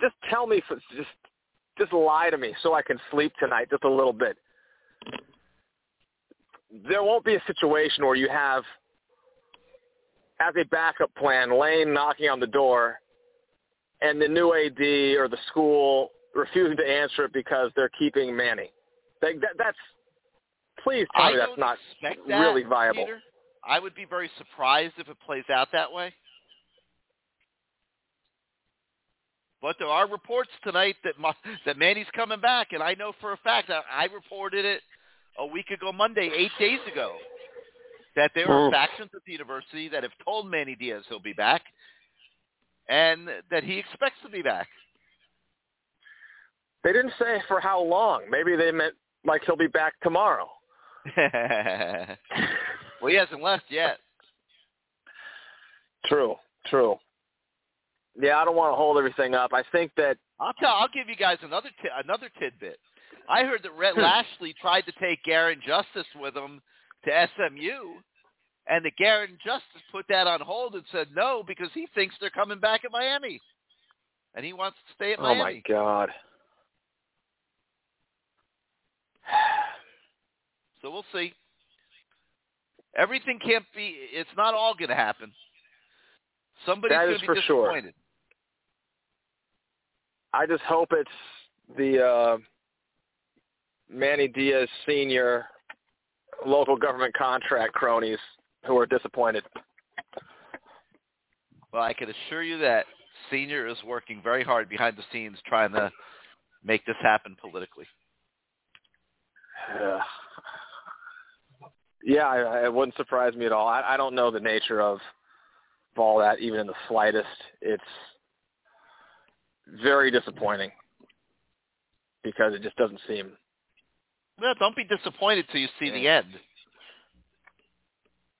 just tell me, for, just just lie to me so I can sleep tonight just a little bit. There won't be a situation where you have, as a backup plan, Lane knocking on the door, and the new AD or the school refusing to answer it because they're keeping Manny. That, that, that's please tell I me that's not that, really viable. Peter. I would be very surprised if it plays out that way. But there are reports tonight that Ma- that Manny's coming back, and I know for a fact I, I reported it a week ago Monday, eight days ago, that there are Hmm. factions at the university that have told Manny Diaz he'll be back, and that he expects to be back. They didn't say for how long. Maybe they meant like he'll be back tomorrow. well, he hasn't left yet. True, true. Yeah, I don't want to hold everything up. I think that I'll tell. I'll give you guys another ti- another tidbit. I heard that Rhett Lashlee tried to take Garin Justice with him to SMU, and that Garin Justice put that on hold and said no because he thinks they're coming back at Miami, and he wants to stay at Miami. oh my god. So we'll see. Everything can't be. It's not all going to happen. Somebody's That going to be for sure. disappointed. I just hope it's the uh, Manny Diaz senior local government contract cronies who are disappointed. Well, I can assure you that Senior is working very hard behind the scenes trying to make this happen politically. Yeah, yeah, I, it wouldn't surprise me at all. I, I don't know the nature of all that, even in the slightest. It's very disappointing because it just doesn't seem. Well, don't be disappointed till you see the end.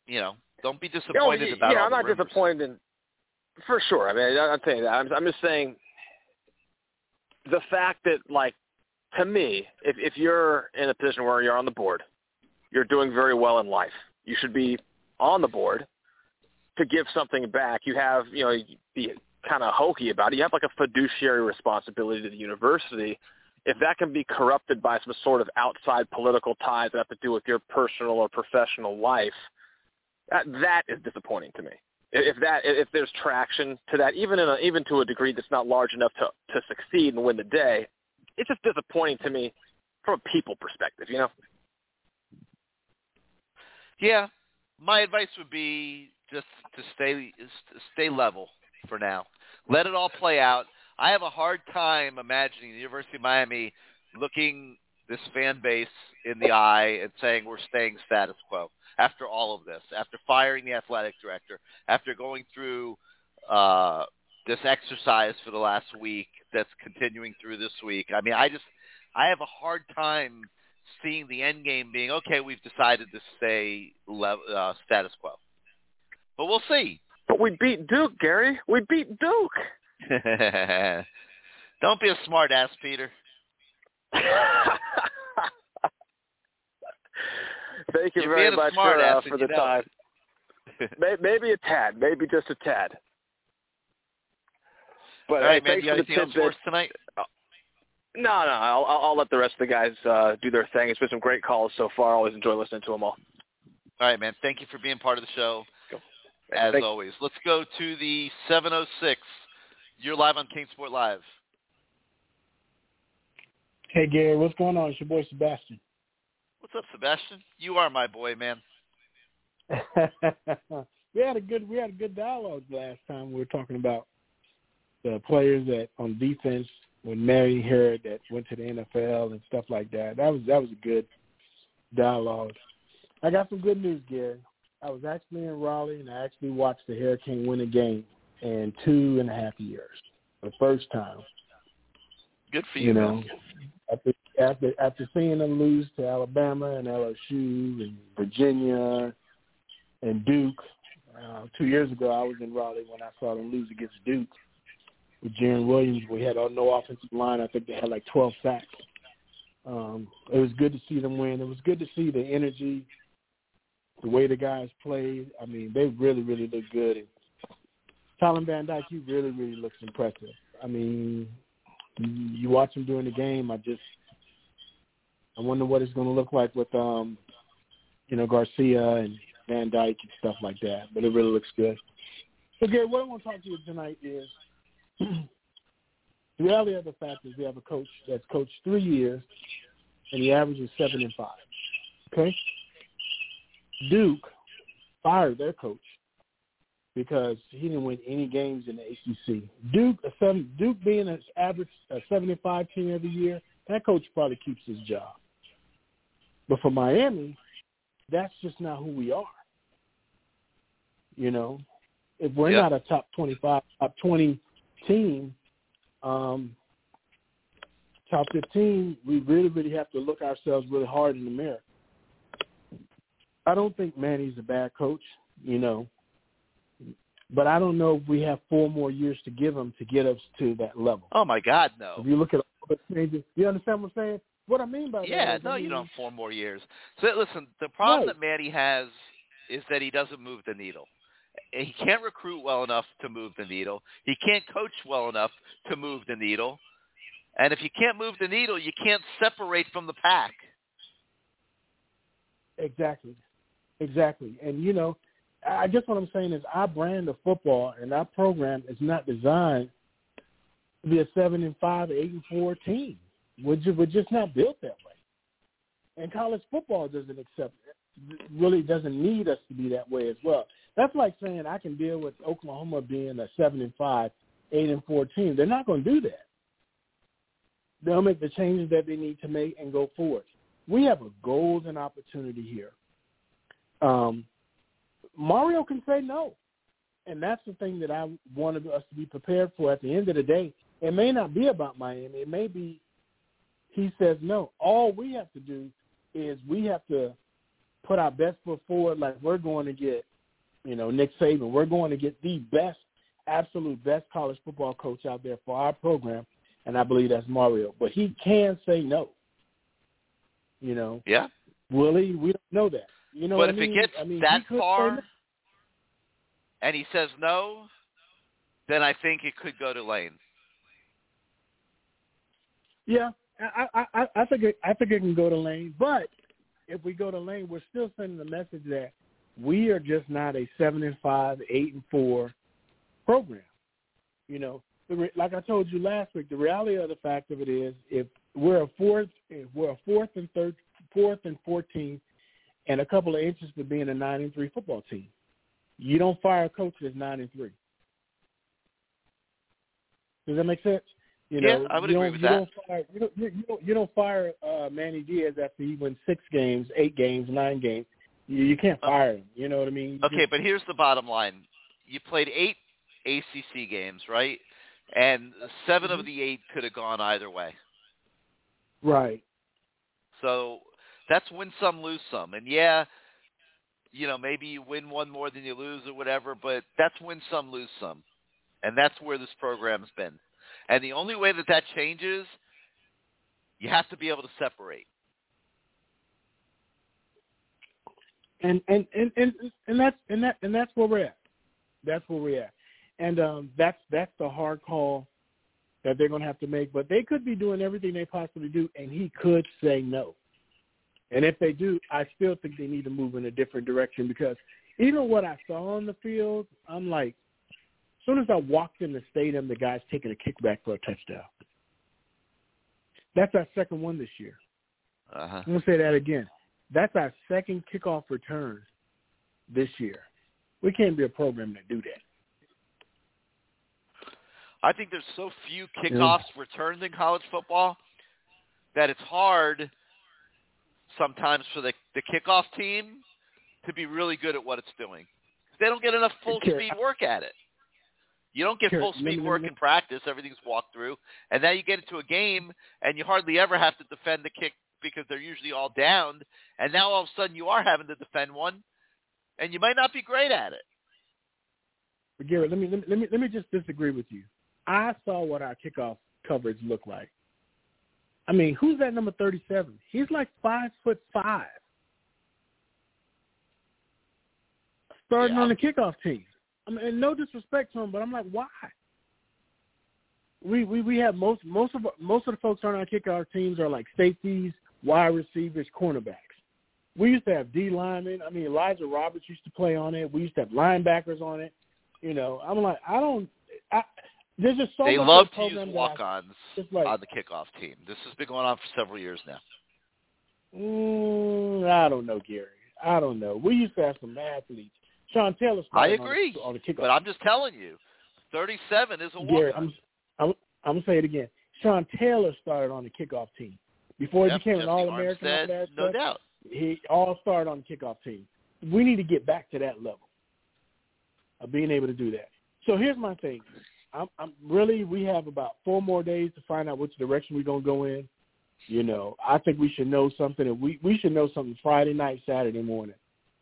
You know, don't be disappointed yeah, about yeah I'm not rumors. disappointed in, for sure. I mean, I- I'm saying that. I'm, I'm just saying the fact that, like, to me, if if you're in a position where you're on the board, you're doing very well in life. You should be on the board to give something back. You have, you know, be kind of hokey about it. You have like a fiduciary responsibility to the university. If that can be corrupted by some sort of outside political ties that have to do with your personal or professional life, that, that is disappointing to me. If that, if there's traction to that, even in a, even to a degree that's not large enough to to succeed and win the day, it's just disappointing to me from a people perspective. You know. Yeah, my advice would be just to stay stay level for now. Let it all play out. I have a hard time imagining the University of Miami looking this fan base in the eye and saying we're staying status quo after all of this, after firing the athletic director, after going through uh, this exercise for the last week that's continuing through this week. I mean, I just I have a hard time seeing the end game being okay. We've decided to stay lev- uh, status quo, but we'll see. But we beat Duke, Gary. We beat Duke. Don't be a smart ass, Peter. Thank you You're very much for, uh, for the you know time. Maybe a tad, maybe just a tad. But All right, hey, man. thanks You for the else tidbit. tonight? No, no, I'll, I'll let the rest of the guys uh, do their thing. It's been some great calls so far. Always enjoy listening to them all. All right, man. Thank you for being part of the show. As Thank- always, let's go to the 706. You're live on CaneSport Live. Hey Gary, what's going on? It's your boy Sebastian. What's up, Sebastian? You are my boy, man. we had a good we had a good dialogue last time. We were talking about the players that on defense when Mary Harrod that went to the NFL and stuff like that. That was that was a good dialogue. I got some good news, Gary. I was actually in Raleigh and I actually watched the Hurricane win a game in two and a half years. The first time. Good for you, You know, man. after after after seeing them lose to Alabama and LSU and Virginia and Duke, uh, two years ago I was in Raleigh when I saw them lose against Duke with Jarren Williams. We had no offensive line. I think they had like 12 sacks. Um, it was good to see them win. It was good to see the energy, the way the guys played. I mean, they really, really looked good. And Colin Van Dyke, he really, really looks impressive. I mean, you, watch him during the game. I just, I wonder what it's going to look like with um you know, Garcia and Van Dyke and stuff like that. But it really looks good. So, Gary, what I want to talk to you tonight is the reality of the fact is we have a coach that's coached three years, and the average is seven and five. Okay, Duke fired their coach because he didn't win any games in the ACC. Duke, a seven, Duke being an average a seven and five team every year, that coach probably keeps his job. But for Miami, that's just not who we are. You know, if we're Yeah. not a top twenty-five, top twenty team, um, top fifteen, we really, really have to look ourselves really hard in the mirror. I don't think Manny's a bad coach, you know, but I don't know if we have four more years to give him to get us to that level. Oh my God, no. If you look at all the changes, you understand what I'm saying? What I mean by that. Yeah, no, you mean, don't have four more years. So listen, the problem Right. that Manny has is that he doesn't move the needle. He can't recruit well enough to move the needle. He can't coach well enough to move the needle. And if you can't move the needle, you can't separate from the pack. Exactly. Exactly. And you know, I guess what I'm saying is our brand of football and our program is not designed to be a seven and five, eight and four team. We're just, we're just not built that way. And college football doesn't accept it. really doesn't need us to be that way as well. That's like saying I can deal with Oklahoma being a seven and five, eight and four team. They're not going to do that. They'll make the changes that they need to make and go forward. We have a golden opportunity here. Um, Mario can say no, and that's the thing that I wanted us to be prepared for. At the end of the day, it may not be about Miami. It may be he says no. All we have to do is we have to put our best foot forward, like we're going to get, you know, Nick Saban. We're going to get the best, absolute best college football coach out there for our program, and I believe that's Mario. But he can say no. You know, Yeah. will he? We don't know that. You know but if I mean? it gets I mean, that he could say far and he says no, then I think it could go to Lane. Yeah, I, I, I, I think it, I think it can go to Lane. But if we go to Lane, we're still sending the message that we are just not a seven and five, eight and four program. You know, the re, like I told you last week, the reality of the fact of it is, if we're a fourth, if we're a fourth and third, fourth and fourteenth, and a couple of inches to being a nine and three football team, you don't fire a coach that's nine and three. Does that make sense? You Yeah, I would you agree with you that. Don't fire, you, don't, you, don't you don't fire uh, Manny Diaz after he wins six games, eight games, nine games. You, you can't fire him. You know what I mean? You Okay, but here's the bottom line. You played eight ACC games, right? And 7 Mm-hmm. of the eight could have gone either way. right. So that's win some, lose some. And yeah, you know, maybe you win one more than you lose or whatever, but that's win some, lose some. And that's where this program's been. And the only way that that changes, you have to be able to separate. and and and and and that's and that and that's where we're at. That's where we're at, and um, that's that's the hard call that they're going to have to make. But they could be doing everything they possibly do, and he could say no. And if they do, I still think they need to move in a different direction because even what I saw on the field, I'm like, as soon as I walked in the stadium, the guy's taking a kickback for a touchdown. That's our second one this year. Uh-huh. I'm going to say that again. That's our second kickoff return this year. We can't be a program that do that. I think there's so few kickoffs returned in college football that it's hard sometimes for the the kickoff team to be really good at what it's doing. They don't get enough full Okay. speed work at it. You don't get Sure. full speed work in practice. Everything's walked through, and now you get into a game and you hardly ever have to defend the kick because they're usually all downed. And now all of a sudden you are having to defend one, and you might not be great at it. But Garrett, let me, let me let me let me just disagree with you. I saw what our kickoff coverage looked like. I mean, who's that number thirty-seven? He's like five foot five, starting Yeah. on the kickoff team. I mean, and no disrespect to him, but I'm like, why? We we we have most most of most of the folks on our kickoff teams are like safeties, wide receivers, cornerbacks. we used to have D linemen. I mean, Elijah Roberts used to play on it. We used to have linebackers on it. You know, I'm like, I don't. I, there's just so they love to use program that I- walk-ons on the kickoff team. This has been going on for several years now. Mm, I don't know, Gary. I don't know. We used to have some athletes. Sean Taylor. I started on the- agree, On the, kickoff. but I'm just telling you, 37 is a Gary, walk-on. I'm, I'm, I'm gonna say it again. Sean Taylor started on the kickoff team before he Yep, became an all that no stuff, doubt. He all started on the kickoff team. We need to get back to that level of being able to do that. So here's my thing. I'm, I'm really we have about four more days to find out which direction we're gonna go in. You know, I think we should know something. And we we should know something Friday night, Saturday morning.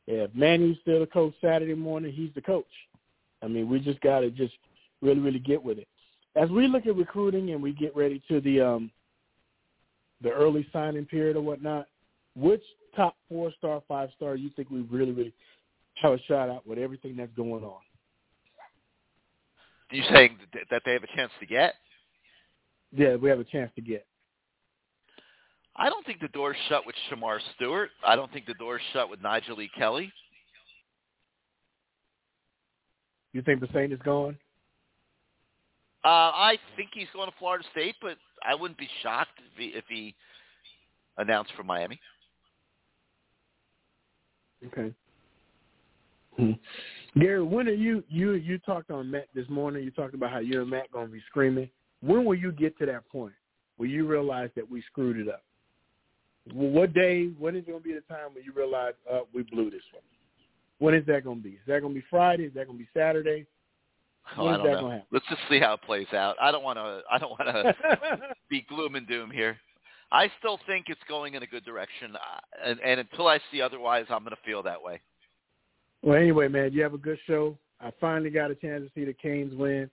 If Manny's still the coach Saturday morning, he's the coach. I mean, we just got to just really, really get with it. As we look at recruiting and we get ready to the um, the early signing period or whatnot, which top four star, five star you think we really, really have a shot at with everything that's going on? You saying that they have a chance to get? Yeah, we have a chance to get. I don't think the door's shut with Shemar Stewart. I don't think the door's shut with Nigel E. Kelly. You think the Saint is going? Uh, I think he's going to Florida State, but I wouldn't be shocked if he, if he announced for Miami. Okay. Gary, when are you you you talked on Matt this morning? You talked about how you and Matt gonna be screaming. When will you get to that point where you realize that we screwed it up? What day? When is it going to be the time when you realize uh, we blew this one? When is that going to be? Is that going to be Friday? Is that going to be Saturday? Oh, I don't know. Let's just see how it plays out. I don't want to. I don't want to be gloom and doom here. I still think it's going in a good direction, uh, and, and until I see otherwise, I'm going to feel that way. Well, anyway, man, you have a good show. I finally got a chance to see the Canes win.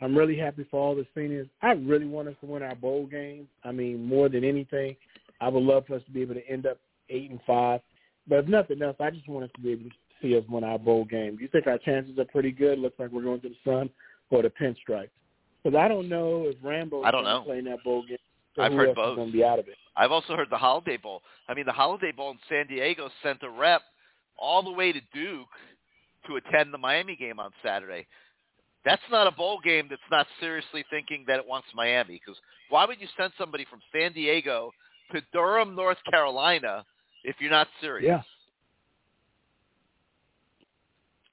I'm really happy for all the seniors. I really want us to win our bowl game. I mean, more than anything, I would love for us to be able to end up eight and five. But if nothing else, I just want us to be able to see us win our bowl game. You think our chances are pretty good? Looks like we're going to the Sun or the Pinstripes. Because I don't know if Rambo I don't know. to play in that bowl game. I've heard both. going to be out of it. I've also heard the Holiday Bowl. I mean, the Holiday Bowl in San Diego sent a rep all the way to Duke to attend the Miami game on Saturday. That's not a bowl game that's not seriously thinking that it wants Miami. Because why would you send somebody from San Diego to Durham, North Carolina, if you're not serious? Yeah.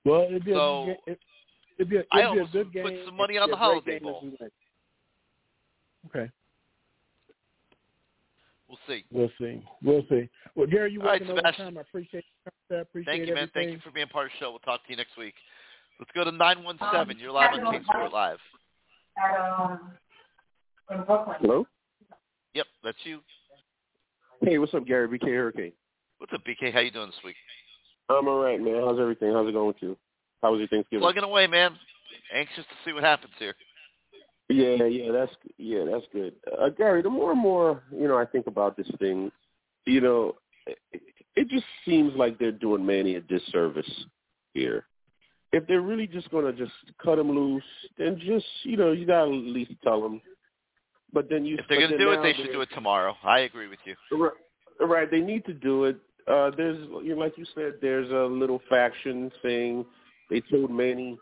Well, it'd be, So, a, it, it'd be, a, it'd I be a good game. put some money on the Holiday Bowl. Okay. We'll see. We'll see. We'll see. Well, Gary, you All right, working Sebastian. overtime. I appreciate I appreciate it. Thank you, man. everything. Thank you for being part of the show. We'll talk to you next week. Let's go to 917. You're live on um, CaneSport Live. Um, Hello. Yep, that's you. Hey, what's up, Gary? BK Hurricane. What's up, BK? How you doing this week? I'm all right, man. How's everything? How's it going with you? How was your Thanksgiving? Plugging away, man. Anxious to see what happens here. Yeah, yeah, that's yeah, that's good. Uh, Gary, the more and more you know, I think about this thing. You know, it, it just seems like they're doing Manny a disservice here. If they're really just going to just cut him loose, then just you know, you got to at least tell him. But then you If they're going to do it, they should do it tomorrow. I agree with you. Right, right. They need to do it. Uh, there's, you know, like you said, there's a little faction saying they told Manny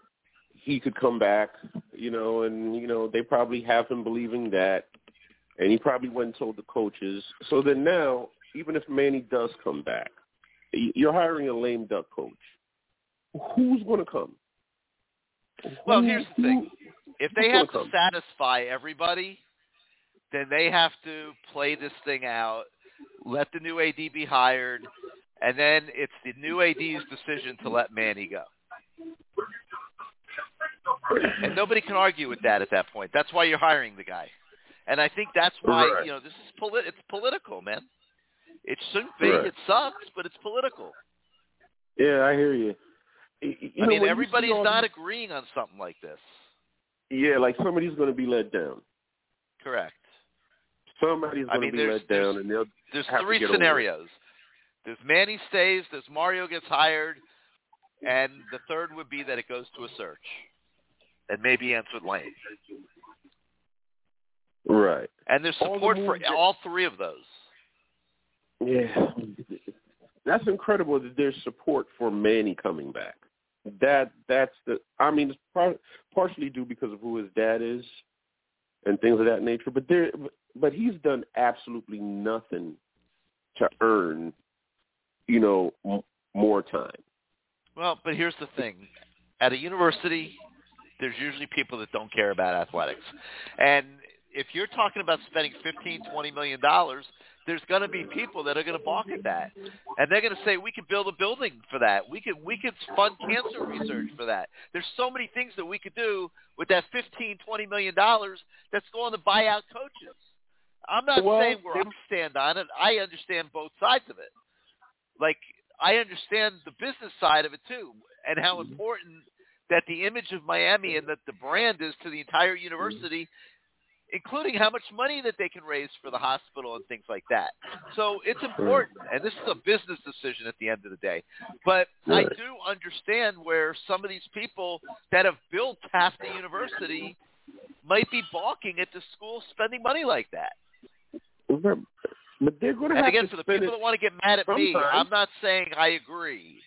he could come back, you know, and you know they probably have him believing that, and he probably went and told the coaches. So then now, even if Manny does come back, you're hiring a lame duck coach. Who's going to come? Well, here's the thing. If they have to satisfy everybody, then they have to play this thing out, let the new AD be hired, and then it's the new AD's decision to let Manny go. And nobody can argue with that at that point. That's why you're hiring the guy. And I think that's why, Right. you know, this is polit- it's political, man. It shouldn't be. Right. It sucks, but it's political. Yeah, I hear you. You I know, mean, when you see everybody's not these- agreeing on something like this. Yeah, like somebody's going to be let down. Correct. Somebody's I going mean, to be let down, and they'll There's have to three get over it. scenarios. There's Manny stays, there's Mario gets hired, and the third would be that it goes to a search. And maybe with Lane. Right. And there's All the support for that- all three of those. Yeah. that's incredible that there's support for Manny coming back. That that's the. I mean, it's par- partially due because of who his dad is and things of that nature. But there, but he's done absolutely nothing to earn, you know, m- more time. Well, but here's the thing: at a university, there's usually people that don't care about athletics, and if you're talking about spending fifteen, twenty million dollars, there's going to be people that are going to balk at that, and they're going to say we could build a building for that. We could we could fund cancer research for that. There's so many things that we could do with that fifteen, twenty million dollars that's going to buy out coaches. I'm not Well, saying where I stand on it. I understand both sides of it. Like I understand the business side of it too, and how mm-hmm. important that the image of Miami and that the brand is to the entire university, including how much money that they can raise for the hospital and things like that. So it's important, and this is a business decision at the end of the day. But I do understand where some of these people that have built half the university might be balking at the school spending money like that. But they're going to have And again, to for the people it that want to get mad at me. I'm not saying I agree.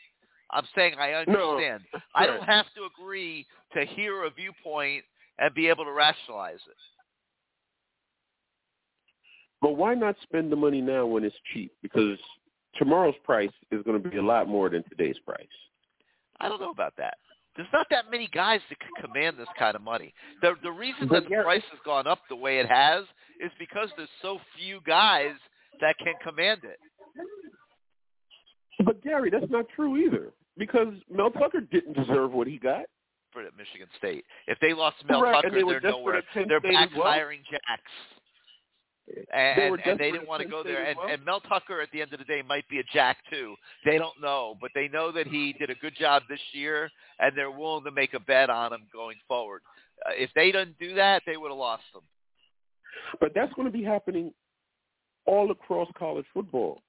I'm saying I No, understand. I don't have to agree to hear a viewpoint and be able to rationalize it. But why not spend the money now when it's cheap? Because tomorrow's price is going to be a lot more than today's price. I don't know about that. There's not that many guys that can command this kind of money. The the reason that the price has gone up the way it has is because there's so few guys that can command it. But Gary, that's not true either. Because Mel Tucker didn't deserve what he got. For Michigan State, if they lost Mel and Tucker, they they're nowhere. They're State back as well. jacks. And, They and, they didn't want to go State there. And, well. and Mel Tucker, at the end of the day, might be a jack too. They don't know, but they know that he did a good job this year, and they're willing to make a bet on him going forward. Uh, if they didn't do that, they would have lost him. But that's going to be happening all across college football.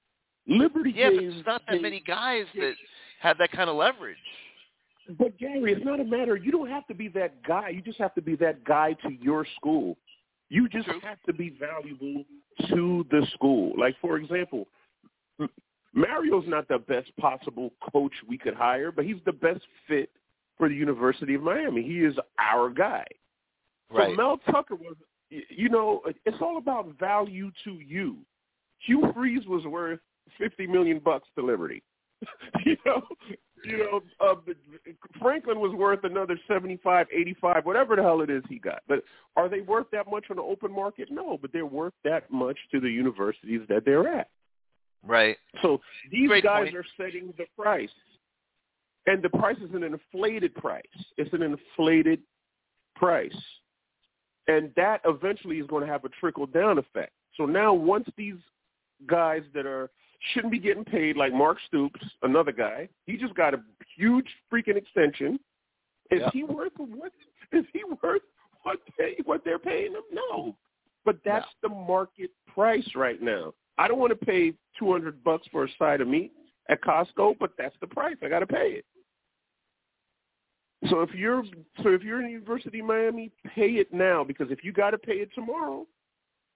Liberty Yeah, but gave, there's not that many guys that have that kind of leverage. But Gary, it's not a matter. You don't have to be that guy. You just have to be that guy to your school. You just True. have to be valuable to the school. Like for example, Mario's not the best possible coach we could hire, but he's the best fit for the University of Miami. He is our guy. So Mel Tucker was, you know, it's all about value to you. Hugh Freeze was worth fifty million bucks to Liberty. you know, you know, uh, Franklin was worth another seventy-five, eighty-five, whatever the hell it is he got. But are they worth that much on the open market? No, but they're worth that much to the universities that they're at. Right. So these Great guys point. are setting the price. And the price is an inflated price. It's an inflated price. And that eventually is going to have a trickle down effect. So now once these guys that are shouldn't be getting paid like Mark Stoops, another guy, he just got a huge freaking extension. Is Yeah. he worth what is he worth what they what they're paying him? No. But that's the market price right now. I don't want to pay two hundred bucks for a side of meat at Costco, but that's the price. I got to pay it. So if you're so if you're in University of Miami, pay it now because if you got to pay it tomorrow,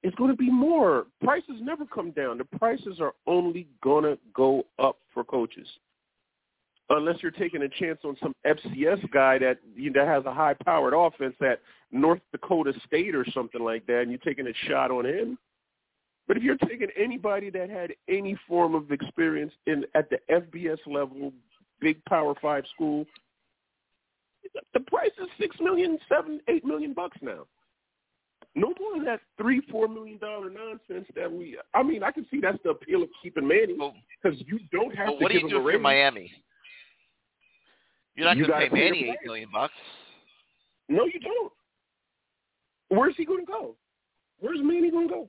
it's going to be more. Prices never come down. The prices are only going to go up for coaches. Unless you're taking a chance on some FCS guy that you know, that has a high-powered offense at North Dakota State or something like that, and you're taking a shot on him. But if you're taking anybody that had any form of experience in at the FBS level, big Power Five school, the price is six million, seven, eight million bucks now. No more of that three, four million dollar nonsense that we. I mean, I can see that's the appeal of keeping But, because you don't have but to what do you him do a if you're. Miami? You're not You going to pay Manny eight million bucks. No, you don't. Where's he going to go? Where's Manny going to go?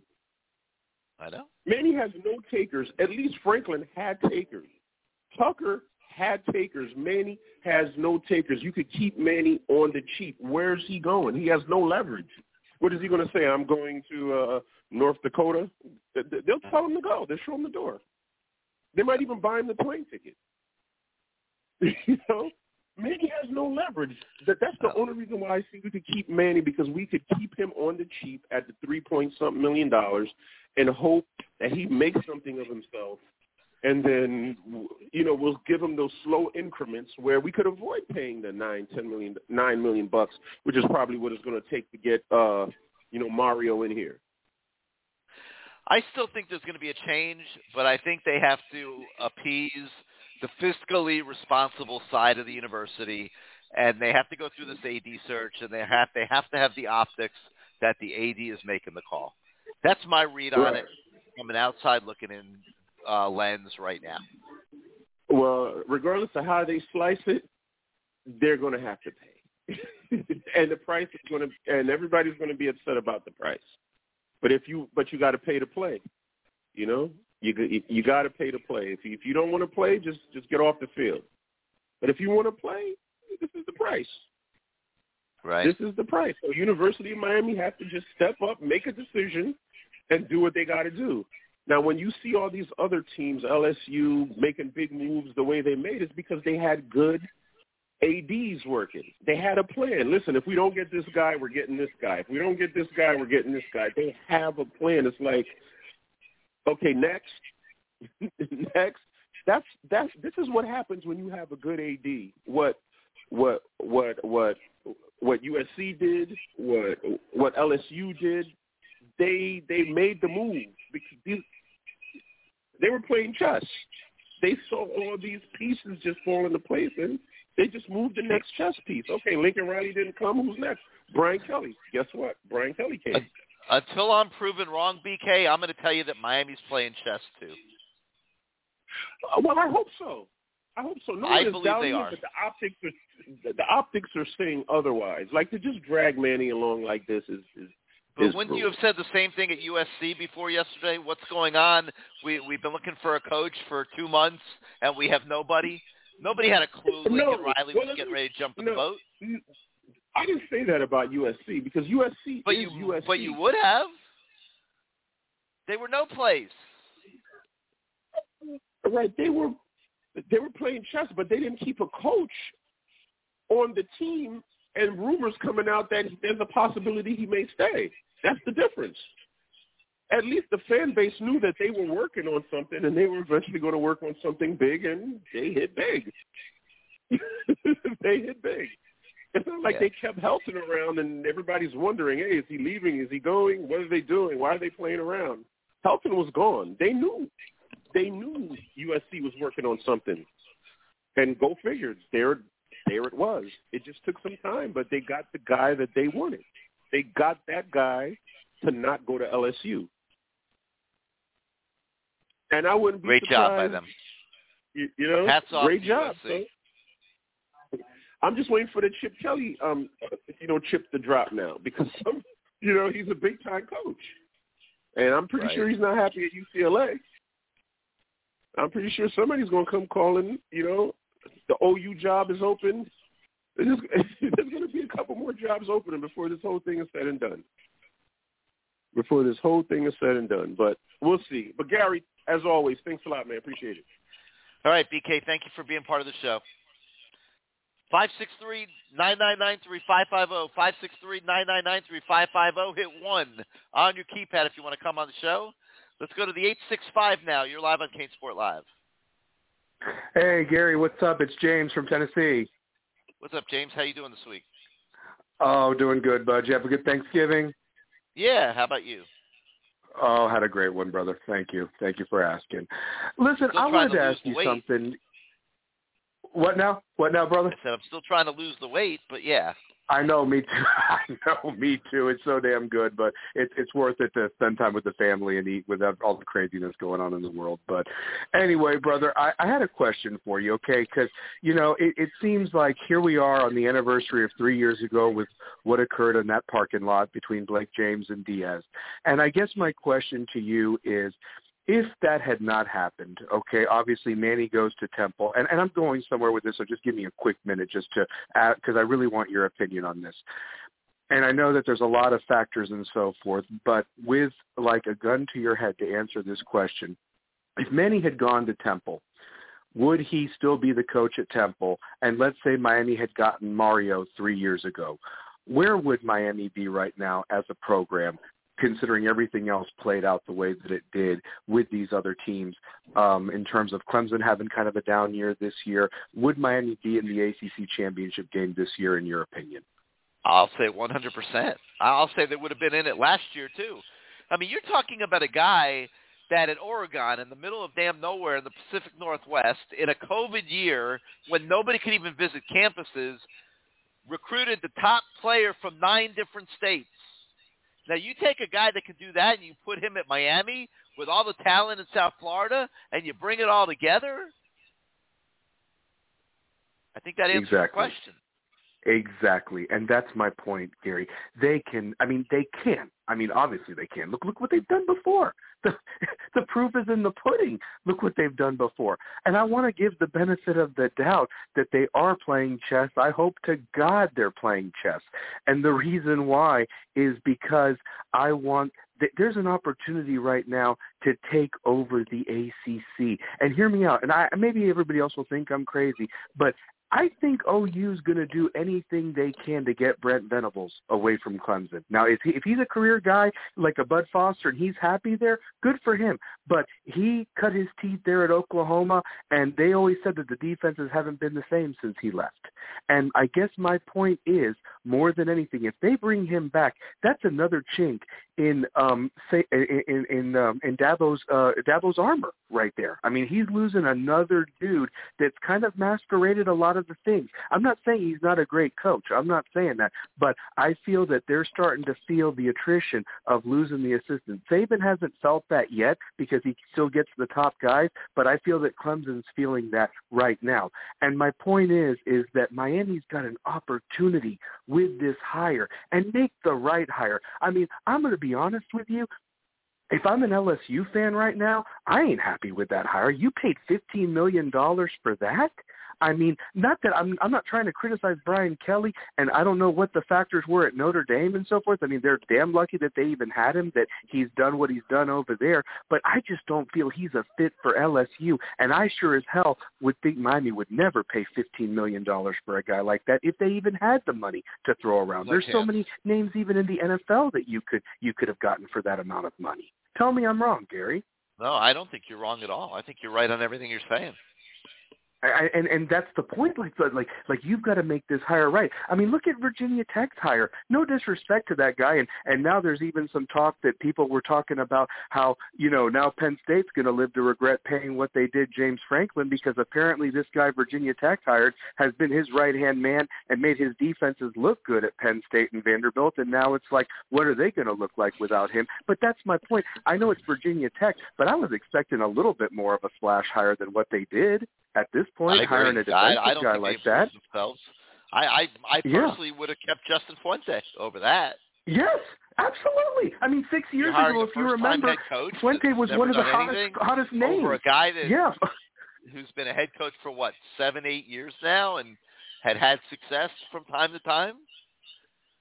I know. Manny has no takers. At least Franklin had takers. Tucker had takers. Manny has no takers. You could keep Manny on the cheap. Where's he going? He has no leverage. What is he going to say? I'm going to uh, North Dakota. Th- th- They'll tell him to go. They'll show him the door. They might even buy him the plane ticket. you know, Manny has no leverage. That that's the only reason why I think we could keep Manny because we could keep him on the cheap at the three point something million dollars and hope that he makes something of himself and then you know we'll give them those slow increments where we could avoid paying the nine, ten million, nine million bucks, which is probably what it's going to take to get uh, you know Mario in here. I still think there's going to be a change, but I think they have to appease the fiscally responsible side of the university, and they have to go through this AD search, and they have they have to have the optics that the AD is making the call. That's my read on it from an outside looking in uh, lens right now. Well, regardless of how they slice it, they're going to have to pay, and the price is going to, and everybody's going to be upset about the price. But if you, but you got to pay to play. You know, you you got to pay to play. If you, if you don't want to play, just just get off the field. But if you want to play, this is the price. Right. This is the price. So University of Miami has to just step up, make a decision, and do what they got to do. Now, when you see all these other teams, LSU making big moves the way they made, it's because they had good ADs working. They had a plan. Listen, if we don't get this guy, we're getting this guy. If we don't get this guy, we're getting this guy. They have a plan. It's like, okay, next, next. That's that's this is what happens when you have a good AD. What what what what what USC did, what what LSU did, they they made the move because these, they were playing chess. They saw all these pieces just fall into place, and they just moved the next chess piece. Okay, Lincoln Riley didn't come. Who's next? Brian Kelly. Guess what? Brian Kelly came. Until I'm proven wrong, BK, I'm going to tell you that Miami's playing chess too. Uh, well, I hope so. I hope so. No I is believe doubting they it, are. but the optics are the, the optics are saying otherwise. Like to just drag Manny along like this is is. But wouldn't you have said the same thing at USC before yesterday? What's going on? We we've been looking for a coach for two months and we have nobody. Nobody had a clue Lincoln No. Riley Well, was getting ready to jump in no. the boat. I didn't say that about USC because USC But is you USC. but you would have. They were no place. right? They were they were playing chess, but they didn't keep a coach on the team. And rumors coming out that there's a possibility he may stay. That's the difference. At least the fan base knew that they were working on something, and they were eventually going to work on something big, and they hit big. they hit big. It's not like Yeah. they kept Helton around, and everybody's wondering, hey, is he leaving? Is he going? What are they doing? Why are they playing around? Helton was gone. They knew they knew USC was working on something. And go figure, there there it was. It just took some time, but they got the guy that they wanted. They got that guy to not go to LSU. And I wouldn't be Great job by them. You, you know, Hats off great job. I'm just waiting for the Chip Kelly, um, you know, chip to drop now because some, you know, he's a big time coach, and I'm pretty Right. sure he's not happy at UCLA. I'm pretty sure somebody's going to come calling. You know, the OU job is open. There's, going to be a couple more jobs opening before this whole thing is said and done. Before this whole thing is said and done, but we'll see. But Gary, as always, thanks a lot, man. Appreciate it. All right, BK, thank you for being part of the show. Five six three nine nine nine three five five zero. Five six three nine nine nine three five five zero. Hit one on your keypad if you want to come on the show. Let's go to the eight six five now. You're live on CaneSport Live. Hey Gary, what's up? It's James from Tennessee. What's up, James? How you doing this week? Oh, doing good, bud. You have a good Thanksgiving? Yeah. How about you? Oh, had a great one, brother. Thank you. Thank you for asking. Listen, I wanted to to ask you weight. something. What now? What now, brother? I said I'm still trying to lose the weight, but yeah. I know, me too. I know, me too. It's so damn good, but it's it's worth it to spend time with the family and eat without all the craziness going on in the world. But anyway, brother, I, I had a question for you, okay? Because you know, it, it seems like here we are on the anniversary of three years ago with what occurred in that parking lot between Blake James and Diaz. And I guess my question to you is, if that had not happened, okay, obviously Manny goes to Temple, and, and I'm going somewhere with this, so just give me a quick minute just to, because I really want your opinion on this. And I know that there's a lot of factors and so forth, but with like a gun to your head to answer this question, if Manny had gone to Temple, would he still be the coach at Temple? And let's say Miami had gotten Mario three years ago. Where would Miami be right now as a program? Considering everything else played out the way that it did with these other teams um, in terms of Clemson having kind of a down year this year. Would Miami be in the ACC championship game this year, in your opinion? I'll say 100%. I'll say they would have been in it last year too. I mean, you're talking about a guy that in Oregon, in the middle of damn nowhere in the Pacific Northwest, in a COVID year when nobody could even visit campuses, recruited the top player from nine different states. Now you take a guy that can do that and you put him at Miami with all the talent in South Florida and you bring it all together. I think that answers exactly. the question. Exactly, and that's my point, Gary. They can. I mean, they can. I mean, obviously they can. Look, look what they've done before. The the proof is in the pudding. Look what they've done before. And I want to give the benefit of the doubt that they are playing chess. I hope to God they're playing chess. And the reason why is because I want there's an opportunity right now to take over the ACC. And hear me out. And I maybe everybody else will think I'm crazy, but I think OU's going to do anything they can to get Brent Venables away from Clemson. Now, if, he, if he's a career guy like a Bud Foster and he's happy there, good for him. But he cut his teeth there at Oklahoma, and they always said that the defenses haven't been the same since he left. And I guess my point is, more than anything, if they bring him back, that's another chink in um say in in um, in Dabo's uh Dabo's armor right there. I mean, he's losing another dude that's kind of masqueraded a lot of the things. I'm not saying he's not a great coach. I'm not saying that, but I feel that they're starting to feel the attrition of losing the assistant. Saban hasn't felt that yet because he still gets the top guys, but I feel that Clemson's feeling that right now. And my point is is that Miami's got an opportunity with this hire and make the right hire. I mean, I'm going to be honest with you, if I'm an LSU fan right now, I ain't happy with that hire. You paid $15 million for that? I mean, not that I'm I'm not trying to criticize Brian Kelly, and I don't know what the factors were at Notre Dame and so forth. I mean, they're damn lucky that they even had him, that he's done what he's done over there. But I just don't feel he's a fit for LSU, and I sure as hell would think Miami would never pay fifteen million dollars for a guy like that if they even had the money to throw around. There's so many names even in the NFL that you could you could have gotten for that amount of money. Tell me I'm wrong, Gary. No, I don't think you're wrong at all. I think you're right on everything you're saying. I, and and that's the point. Like like like you've got to make this hire right. I mean, look at Virginia Tech's hire. No disrespect to that guy, and and now there's even some talk that people were talking about how you know now Penn State's going to live to regret paying what they did James Franklin because apparently this guy Virginia Tech hired has been his right hand man and made his defenses look good at Penn State and Vanderbilt, and now it's like what are they going to look like without him? But that's my point. I know it's Virginia Tech, but I was expecting a little bit more of a splash hire than what they did at this point, hiring a defensive I, I guy like that. Themselves. I I, I Yeah. personally would have kept Justin Fuente over that. Yes, absolutely. I mean, six years ago, if you remember, Fuente was one of the hottest hottest names. over a guy that yeah, who's been a head coach for what seven, eight years now, and had had success from time to time.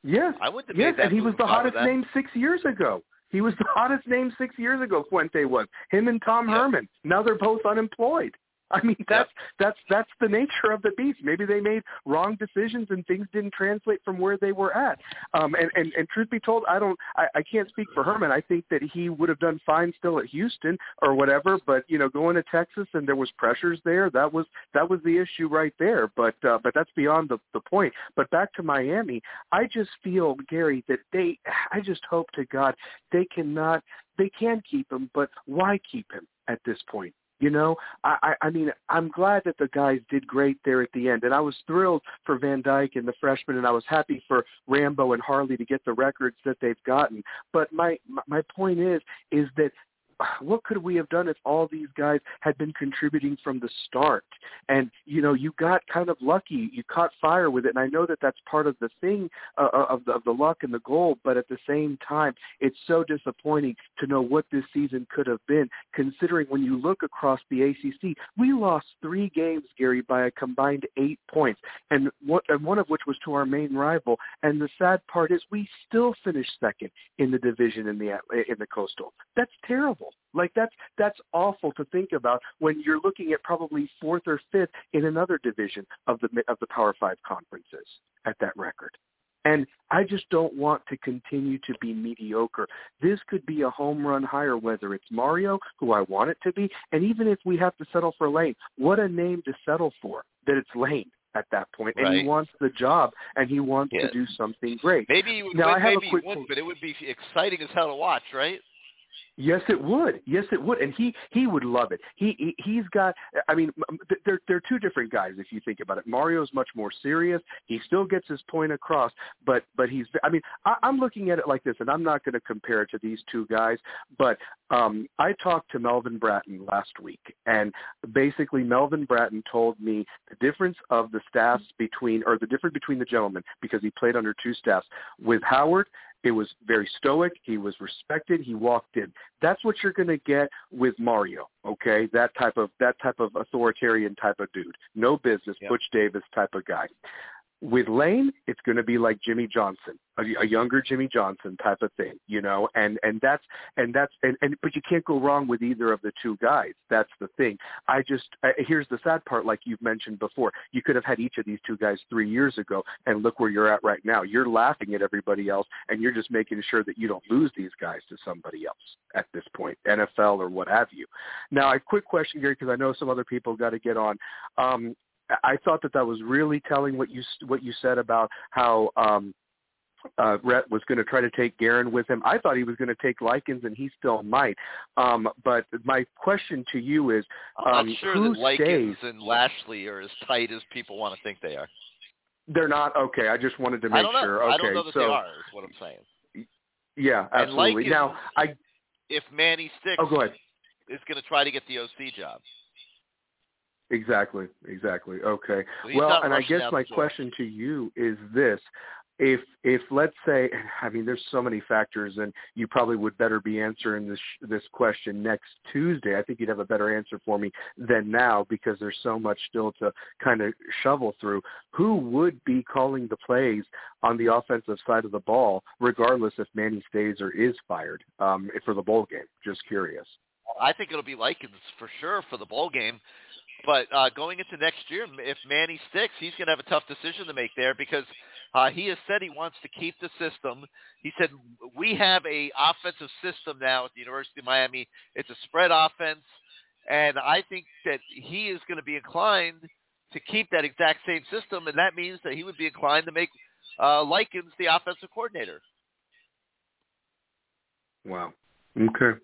yes, I have yes, and he was the if I were hottest name six years ago. He was the hottest name six years ago. Fuente was him and Tom Yep. Herman. Now they're both unemployed. I mean, that's that's that's the nature of the beast. Maybe they made wrong decisions and things didn't translate from where they were at. Um, and, and and truth be told, I don't, I, I can't speak for Herman. I think that he would have done fine still at Houston or whatever. But you know, going to Texas and there was pressures there. That was that was the issue right there. But uh, but that's beyond the the point. But back to Miami, I just feel Gary that they. I just hope to God they cannot. They can keep him, but why keep him at this point? You know, I, I mean, I'm glad that the guys did great there at the end, and I was thrilled for Van Dyke and the freshmen, and I was happy for Rambo and Harley to get the records that they've gotten. But my my point is, is that what could we have done if all these guys had been contributing from the start? And you know, you got kind of lucky. You caught fire with it, and I know that that's part of the thing uh, of the of the luck and the goal. But at the same time, it's so disappointing to know what this season could have been. Considering when you look across the ACC, we lost three games, Gary, by a combined eight points, and one, and one of which was to our main rival. And the sad part is, we still finished second in the division in the in the Coastal. That's terrible. Like that's that's awful to think about when you're looking at probably fourth or fifth in another division of the of the Power Five conferences at that record. And I just don't want to continue to be mediocre. This could be a home run hire, whether it's Mario, who I want it to be, and even if we have to settle for Lane, what a name to settle for, that it's Lane at that point, and Right. he wants the job, and he wants to do something great. Maybe he would Now, win, I have a maybe he quick- wouldn't, but it would be exciting as hell to watch, right? Yes, it would. Yes, it would, and he he would love it. He, he he's got. I mean, they're they're two different guys if you think about it. Mario's much more serious. He still gets his point across, but but he's. I mean, I, I'm looking at it like this, and I'm not going to compare it to these two guys, but um, I talked to Melvin Bratton last week, and basically Melvin Bratton told me the difference of the staffs between, or the difference between the gentlemen, because he played under two staffs. With Howard, it was very stoic. He was respected. He walked in. That's what you're going to get with Mario. Okay, that type of that type of authoritarian type of dude. No business, Yep. Butch Davis type of guy. With Lane, it's going to be like Jimmy Johnson, a, a younger Jimmy Johnson type of thing, you know. And and that's and that's and, and but you can't go wrong with either of the two guys. That's the thing. I just here's the sad part, like you've mentioned before. You could have had each of these two guys three years ago, and look where you're at right now. You're laughing at everybody else, and you're just making sure that you don't lose these guys to somebody else at this point, NFL or what have you. Now, a quick question, Gary, because I know some other people got to get on. Um, I thought that that was really telling what you what you said about how um, uh, Rhett was going to try to take Garin with him. I thought he was going to take Likens, and he still might. Um, but my question to you is, I'm um, not sure who that Likens stays? and Lashlee are as tight as people want to think they are. They're not okay. I just wanted to make I don't know. sure. Okay, I don't know that so they are. Is what I'm saying. yeah, absolutely. Likens, now, I if Manny sticks, oh, go ahead. is going to try to get the OC job. Exactly, exactly. Okay. He's well, and I guess my question to you is this: if if let's say, I mean, there's so many factors, and you probably would better be answering this this question next Tuesday. I think you'd have a better answer for me than now because there's so much still to kind of shovel through. Who would be calling the plays on the offensive side of the ball, regardless if Manny stays or is fired um, for the bowl game? Just curious. I think it'll be Likens for sure for the bowl game. But uh, going into next year, if Manny sticks, he's going to have a tough decision to make there because uh, he has said he wants to keep the system. He said we have a offensive system now at the University of Miami. It's a spread offense, and I think that he is going to be inclined to keep that exact same system, and that means that he would be inclined to make uh, Likens the offensive coordinator. Wow. Okay.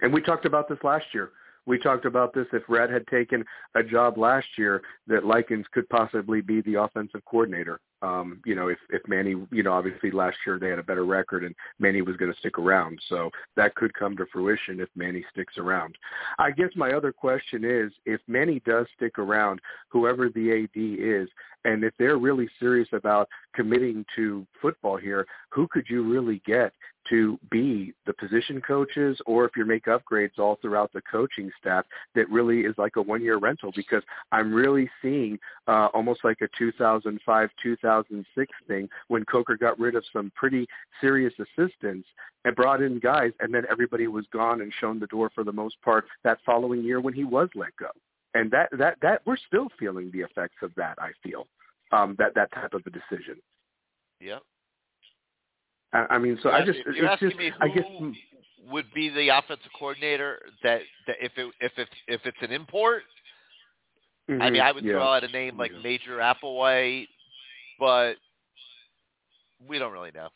And we talked about this last year. We talked about this if Rhett had taken a job last year that Likens could possibly be the offensive coordinator. Um, you know, if if Manny, you know, obviously last year they had a better record and Manny was going to stick around, so that could come to fruition if Manny sticks around. I guess my other question is, if Manny does stick around, whoever the AD is, and if they're really serious about committing to football here, who could you really get to be the position coaches or if you make upgrades all throughout the coaching staff that really is like a one year rental? Because I'm really seeing uh, almost like a 2005 2006 thing when Coker got rid of some pretty serious assistants and brought in guys and then everybody was gone and shown the door for the most part that following year when he was let go and that that that we're still feeling the effects of that I feel um that that type of a decision Yep. I, I mean so I just if you're it's asking just me I guess who would be the offensive coordinator that, that if it if it's if it's an import, I Mhm, mean I would yeah. throw out a name like Yeah. Major Applewhite, but we don't really know.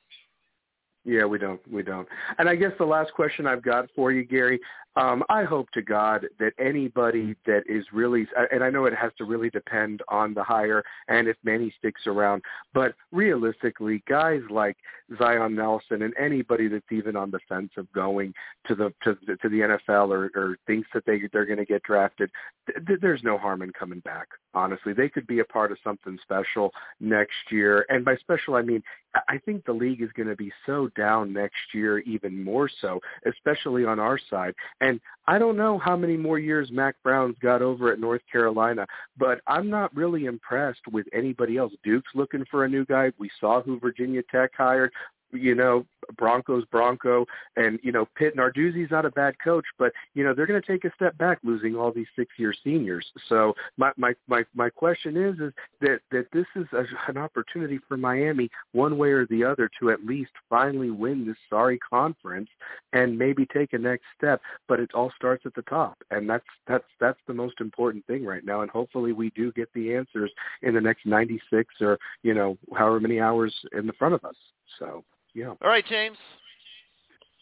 Yeah, we don't. We don't. And I guess the last question I've got for you, Gary, um, I hope to God that anybody that is really, and I know it has to really depend on the hire and if Manny sticks around, but realistically, guys like Zion Nelson and anybody that's even on the fence of going to the to, to the NFL or, or thinks that they they're going to get drafted, th- th- there's no harm in coming back. Honestly, they could be a part of something special next year, and by special I mean I- I think the league is going to be so down next year, even more so, especially on our side. And I don't know how many more years Mack Brown's got over at North Carolina, but I'm not really impressed with anybody else. Duke's looking for a new guy. We saw who Virginia Tech hired. You know, Broncos Bronco, and you know, Pitt Narduzzi's not a bad coach, but you know, they're going to take a step back losing all these six-year seniors. So my my my my question is is that that this is a, an opportunity for Miami, one way or the other, to at least finally win this sorry conference and maybe take a next step. But it all starts at the top, and that's that's that's the most important thing right now. And hopefully, we do get the answers in the next 96 or you know, however many hours in the front of us. So. Yeah. All right, James.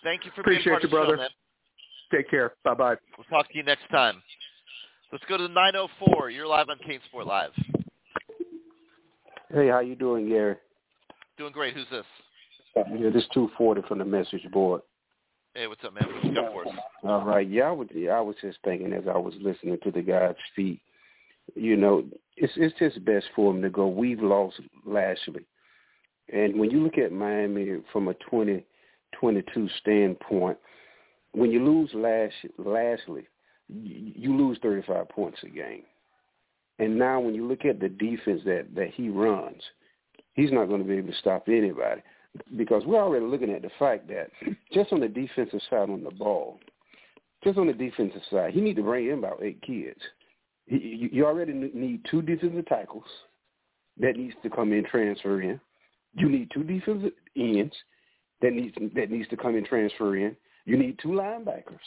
Thank you for Appreciate being part you, of the brother. show, man. Take care. Bye bye. We'll talk to you next time. Let's go to the 904. You're live on CaneSport Live. Hey, how you doing, Gary? Doing great. Who's this? Yeah, this two forty from the message board. Hey, what's up, man? What you got for us? All right, yeah, I was yeah, I was just thinking as I was listening to the guys speak. You know, it's it's just best for them to go. We've lost Lashlee, and when you look at Miami from a twenty twenty two standpoint, when you lose Lashlee, you, lose thirty five points a game. And now when you look at the defense that that he runs, he's not going to be able to stop anybody because we're already looking at the fact that just on the defensive side on the ball, just on the defensive side, he need to bring in about eight kids. He, you already need two defensive tackles that needs to come in transfer in. You need two defensive ends that needs that needs to come in transfer in. You need two linebackers,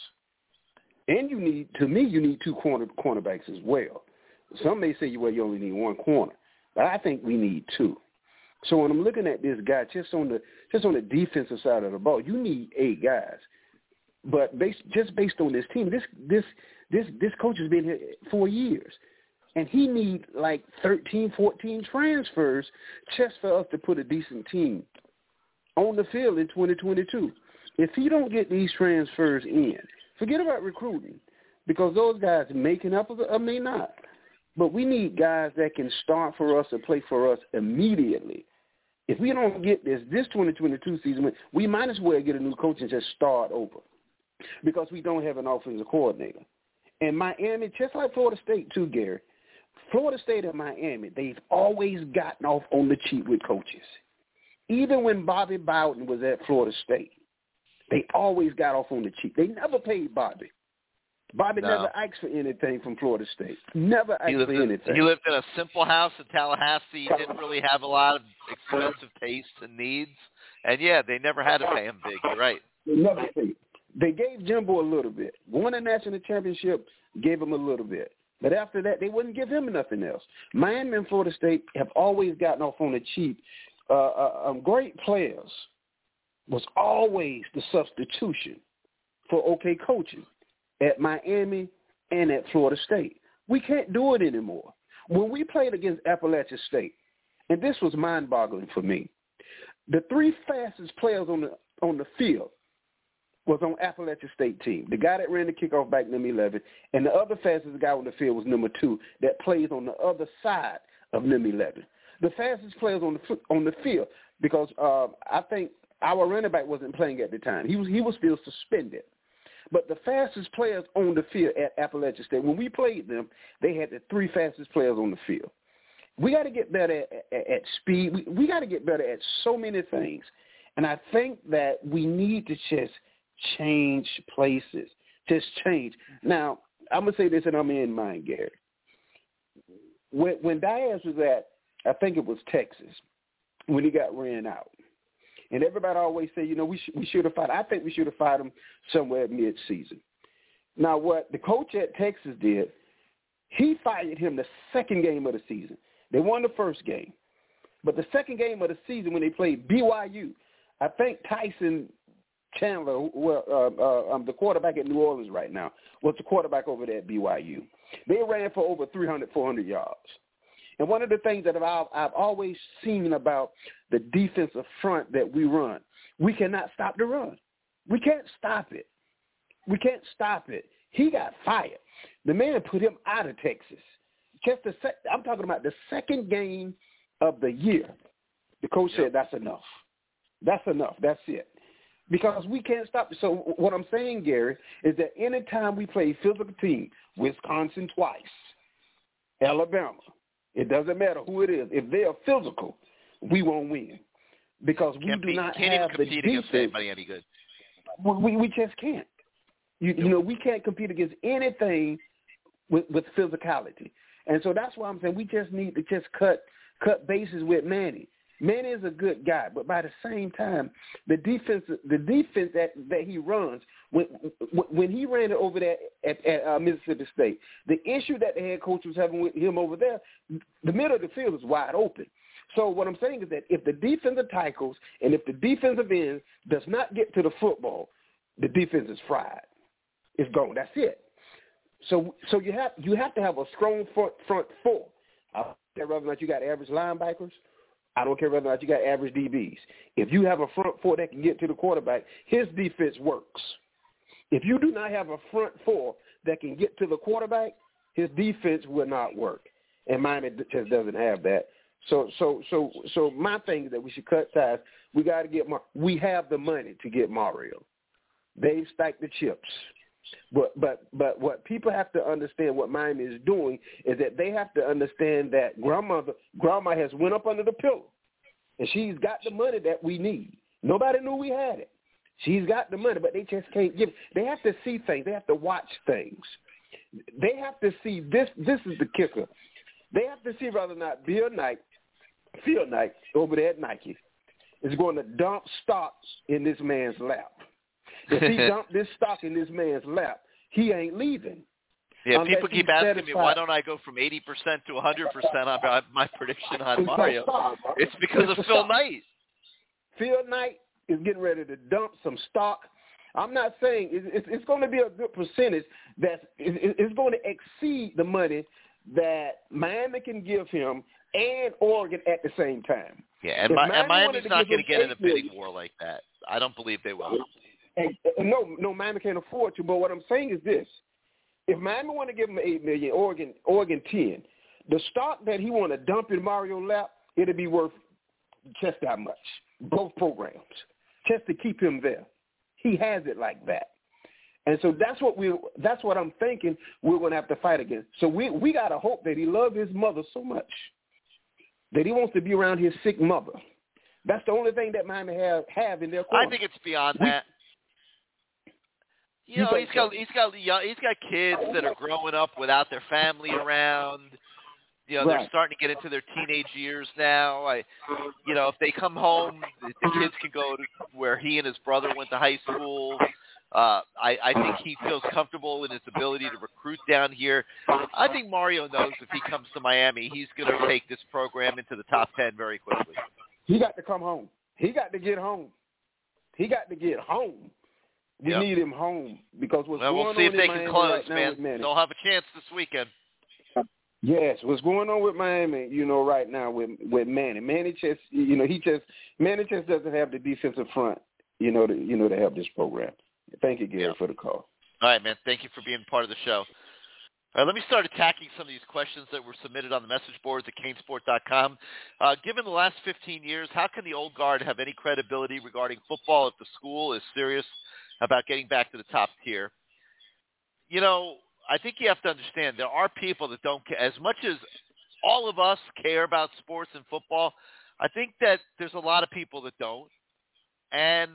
and you need to me you need two corner cornerbacks as well. Some may say well you only need one corner, but I think we need two. So when I'm looking at this guy, just on the just on the defensive side of the ball, you need eight guys. But based just based on this team, this this this this coach has been here four years, and he need like 13, 14 transfers just for us to put a decent team on the field in 2022. If he don't get these transfers in, forget about recruiting, because those guys making up or may not. But we need guys that can start for us and play for us immediately. If we don't get this this 2022 season, we might as well get a new coach and just start over because we don't have an offensive coordinator. And Miami, just like Florida State too, Gary, Florida State and Miami, they've always gotten off on the cheap with coaches. Even when Bobby Bowden was at Florida State, they always got off on the cheap. They never paid Bobby. Bobby No. never asked for anything from Florida State. Never asked for in, anything. he lived in a simple house in Tallahassee. He didn't really have a lot of expensive tastes and needs. And yeah, they never had to pay him big. You're right. They never paid. They gave Jimbo a little bit. Won a national championship, gave him a little bit. But after that, they wouldn't give him nothing else. Miami and Florida State have always gotten off on the cheap. Uh, uh, um, great players was always the substitution for okay coaching at Miami and at Florida State. We can't do it anymore. When we played against Appalachia State, and this was mind-boggling for me, the three fastest players on the on the field was on Appalachia State team. The guy that ran the kickoff back number 11, and the other fastest guy on the field was number two that plays on the other side of number 11. The fastest players on the on the field because uh, I think our running back wasn't playing at the time. He was he was still suspended. But the fastest players on the field at Appalachia State, when we played them, they had the three fastest players on the field. We got to get better at, at, at speed. We, we got to get better at so many things. And I think that we need to just change places. Just change. Now, I'm going to say this, and I'm in mind, Gary. When, when Diaz was at, I think it was Texas, when he got ran out, and everybody always say, you know, we sh- we should have fought. I think we should have fought him somewhere mid-season. Now, what the coach at Texas did, he fired him the second game of the season. They won the first game, but the second game of the season when they played BYU, I think Tyson Chandler, well, uh, uh, um, the quarterback at New Orleans right now, was the quarterback over there at BYU. They ran for over 300, 400 yards. And one of the things that I've, I've always seen about the defensive front that we run, we cannot stop the run. We can't stop it. We can't stop it. He got fired. The man put him out of Texas. Just the sec- I'm talking about the second game of the year. The coach said that's enough. That's enough. That's it. Because we can't stop. So what I'm saying, Gary, is that anytime we play physical team, Wisconsin twice, Alabama, it doesn't matter who it is. If they are physical, we won't win. because we can't do be, not can't have the compete defense. against anybody any good. We we just can't. You, you know, we can't compete against anything with with physicality, and so that's why I'm saying we just need to just cut cut bases with Manny. Manny is a good guy, but by the same time, the defense the defense that that he runs when when he ran it over there at, at uh, Mississippi State, the issue that the head coach was having with him over there, the middle of the field is wide open. So what I'm saying is that if the defensive tackles and if the defensive end does not get to the football, the defense is fried. It's gone. That's it. So so you have you have to have a strong front front four. I whether or not you got average linebackers. I don't care whether or not you got average DBs. If you have a front four that can get to the quarterback, his defense works. If you do not have a front four that can get to the quarterback, his defense will not work. And mine just doesn't have that. So so so so my thing is that we should cut ties. We got to get Mar- we have the money to get Mario. They stack the chips. But but but what people have to understand what Miami is doing is that they have to understand that grandmother grandma has went up under the pillow and she's got the money that we need. Nobody knew we had it. She's got the money, but they just can't give. it. They have to see things. They have to watch things. They have to see this. This is the kicker. They have to see whether or not Bill Knight, Phil Knight, over there at Nike, is going to dump stocks in this man's lap. If he dumped this stock in this man's lap, he ain't leaving. Yeah, people keep asking me why don't I go from 80% to 100% on my- my prediction on Mario. It's because of Phil. Knight. Phil Knight is getting ready to dump some stock. I'm not saying it's, it's, it's going to be a good percentage. That's it, it's going to exceed the money that Miami can give him and Oregon at the same time. Yeah, and, Miami and Miami's not going to get in a bidding war like that. I don't believe they will. And, no, no, Miami can't afford to. But what I'm saying is this: if Miami want to give him eight million, Oregon, Oregon ten, the stock that he want to dump in Mario lap, it'll be worth just that much. Both programs, just to keep him there. He has it like that. And so that's what we that's what I'm thinking we're gonna have to fight against. So we we gotta hope that he loves his mother so much that he wants to be around his sick mother. That's the only thing that Miami have have in their corner. I think it's beyond We- that. You know, he's got he's got young, he's got kids that are growing up without their family around. You know, they're starting to get into their teenage years now. I, you know, if they come home, the the kids can go to where he and his brother went to high school. Uh, I, I think he feels comfortable in his ability to recruit down here. I think Mario knows if he comes to Miami, he's going to take this program into the top ten very quickly. He got to come home. He got to get home. He got to get home. We Yep. need him home because what's Well, going we'll see on if they in can Miami close, right man. Manny. They'll have a chance this weekend. Yes, what's going on with Miami, you know, right now with with Manny. Manny just, you know, he just Manny just doesn't have the defensive front, you know, to you know to help this program. Thank you, Gary, for the call. All right, man. Thank you for being part of the show. All right, let me start attacking some of these questions that were submitted on the message boards at canesport.com. Uh, given the last 15 years, how can the old guard have any credibility regarding football if the school is serious about getting back to the top tier? You know, I think you have to understand there are people that don't care. As much as all of us care about sports and football, I think that there's a lot of people that don't and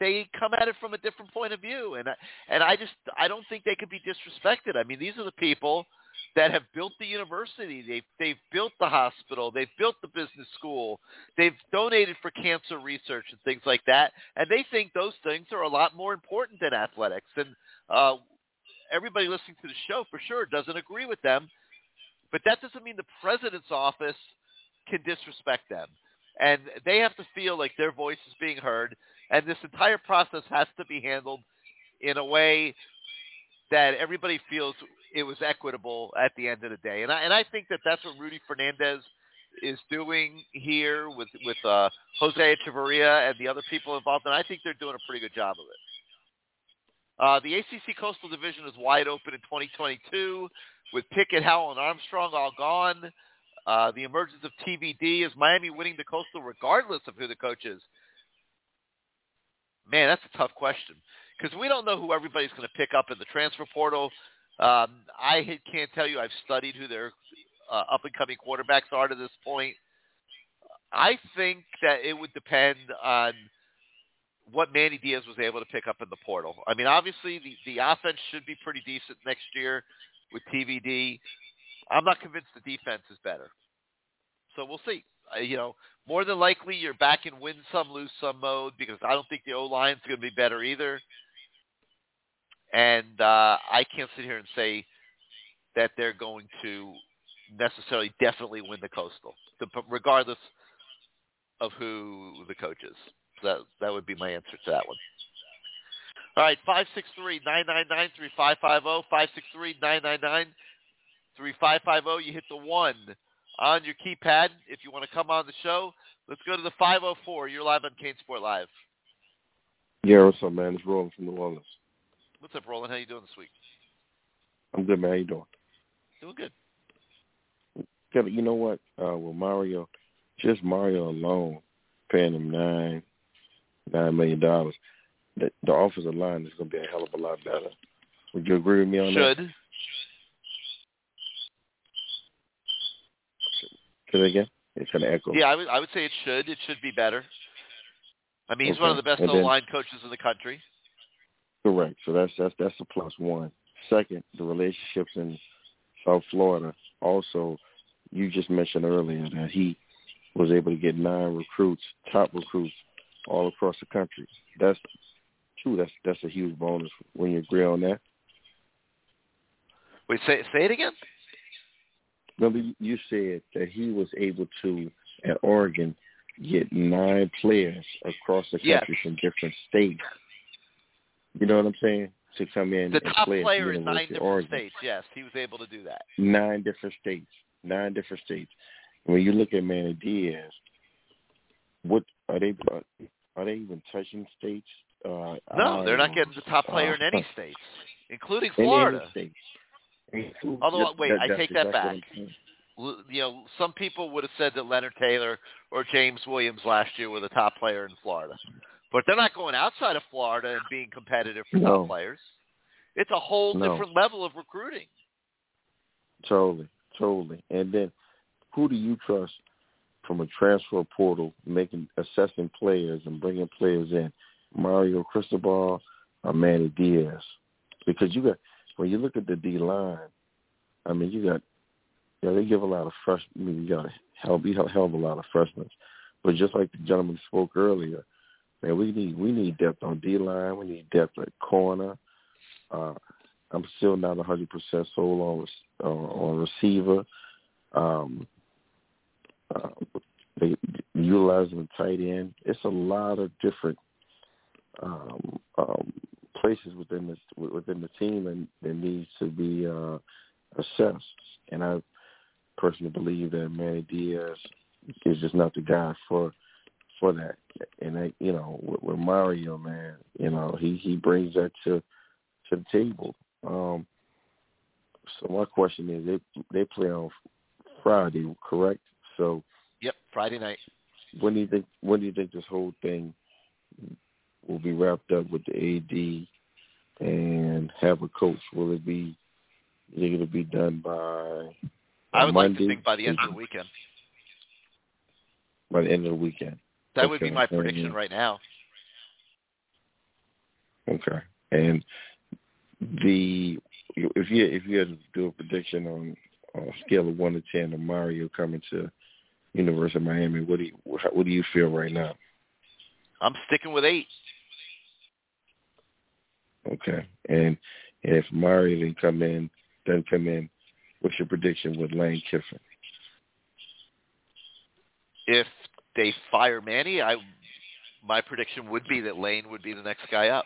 they come at it from a different point of view and I, and I just I don't think they could be disrespected. I mean, these are the people that have built the university. They've they've built the hospital. They've built the business school. They've donated for cancer research and things like that. And they think those things are a lot more important than athletics. And uh, everybody listening to the show for sure doesn't agree with them. But that doesn't mean the president's office can disrespect them and they have to feel like their voice is being heard and this entire process has to be handled in a way that everybody feels it was equitable at the end of the day and I and I think that that's what Rudy Fernandez is doing here with with uh, Jose Echevarria and the other people involved and I think they're doing a pretty good job of it. Uh, the ACC Coastal Division is wide open in 2022 with Pickett, Howell, and Armstrong all gone. Uh, the emergence of TVD is Miami winning the Coastal regardless of who the coach is. Man, that's a tough question because we don't know who everybody's going to pick up in the transfer portal. Um, I can't tell you. I've studied who their uh, up and coming quarterbacks are to this point. I think that it would depend on what Manny Diaz was able to pick up in the portal. I mean, obviously the, the offense should be pretty decent next year with TVD. I'm not convinced the defense is better. So we'll see. Uh, you know, more than likely you're back in win some, lose some mode because I don't think the O line's going to be better either. And uh, I can't sit here and say that they're going to necessarily definitely win the Coastal, regardless of who the coach is. That that would be my answer to that one. All right, five six three nine nine nine three five five zero five six three nine nine nine three five five zero. You hit the one on your keypad if you want to come on the show. Let's go to the 504. You're live on CaneSport Live. Yeah, what's up, man? It's Roland from New Orleans. What's up, Roland? How you doing this week? I'm good, man. How you doing? Doing good. Kevin, you know what? Uh, with Mario, just Mario alone, paying him nine, nine million dollars, the, the offensive line is going to be a hell of a lot better. Would you agree with me on Should. that? Should. Say that again. It's going to echo. Yeah, I would. I would say it should. It should be better. I mean, he's Okay. one of the best O line coaches in the country. Correct. So that's that's that's a plus one. Second, the relationships in South Florida. Also, you just mentioned earlier that he was able to get nine recruits, top recruits, all across the country. That's true. That's that's a huge bonus. When you agree on that. Wait, say say it again. Remember, you- said that he was able to at Oregon get nine players across the Yes. country from different states. You know what I'm saying? To come in The top play player in nine different Oregon. states. Yes, he was able to do that. nine different states. Nine different states. When you look at Manny Diaz, what are they? Are they even touching states? Uh, No, they're not getting the top player in any uh, states, including in Florida. state. Although, wait, I take that back. I'm saying. L- You know, some people would have said that Leonard Taylor or James Williams last year were the top player in Florida, but they're not going outside of Florida and being competitive for No. top players. It's a whole No. different level of recruiting. Totally, totally. And then, who do you trust from a transfer portal, making assessing players and bringing players in? Mario Cristobal or Manny Diaz? Because you got when you look at the D line, I mean, you got yeah, they give a lot of fresh. I mean, you got a hell, you a hell of a lot of freshmen. But just like the gentleman spoke earlier, man, we need we need depth on D line. We need depth at corner. Uh, I'm still not 100 percent sold on uh, on receiver. Um, uh, they utilizing the tight end. It's a lot of different um, um, places within the within the team and that needs to be uh, assessed. And I personally believe that Manny Diaz is just not the guy for for that. And I, you know, with, with Mario, man, you know, he he brings that to to the table. Um, so my question is, they they play on Friday, correct? So Yep, Friday night. when do you think when do you think this whole thing will be wrapped up with the AD and have a coach? Will it be? You think it'll be done by? I would like to think by the end of the weekend. By the end of the weekend. That would be my prediction right now. Okay. And the if you if you had to do a prediction on, on a scale of one to ten of Mario coming to University of Miami, what do you what do you feel right now? I'm sticking with eight. Okay. And if Mario didn't come in, doesn't come in, what's your prediction with Lane Kiffin? If they fire Manny, I my prediction would be that Lane would be the next guy up.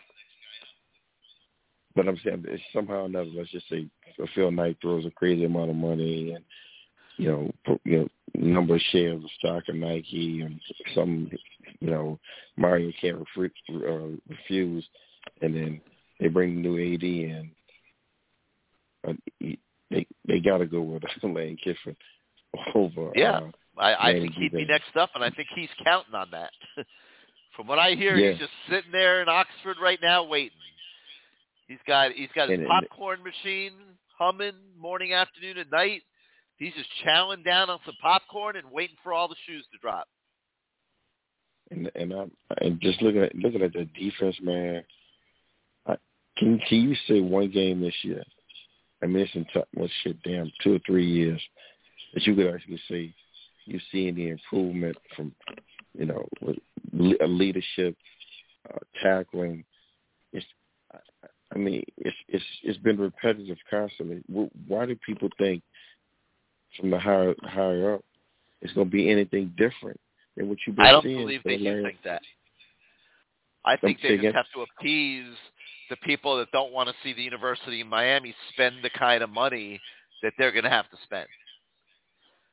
But I'm saying somehow or another, let's just say Phil Knight throws a crazy amount of money and you know, you know, number of shares of stock of Nike and some, you know, Mario can't refre- uh, refuse, and then they bring the new AD in. Uh, they they got to go with Lane Kiffin over. Yeah, Uh, I, I think he'd be next up, and I think he's counting on that. From what I hear, Yeah. he's just sitting there in Oxford right now waiting. He's got he's got his And- popcorn machine humming morning, afternoon, and night. He's just chowing down on some popcorn and waiting for all the shoes to drop. and and I'm and just looking at looking at the defense, man. I, can can you say one game this year? I mean, it's in t- well, shit, damn, two or three years that you could actually say you've seen the improvement from, you know, leadership, uh, tackling. It's, I mean, it's it's it's been repetitive constantly. Why do people think from the higher higher up it's going to be anything different than what you've been seeing? I don't seeing? believe they the do think that. I think they just have to appease the people that don't want to see the University of Miami spend the kind of money that they're going to have to spend.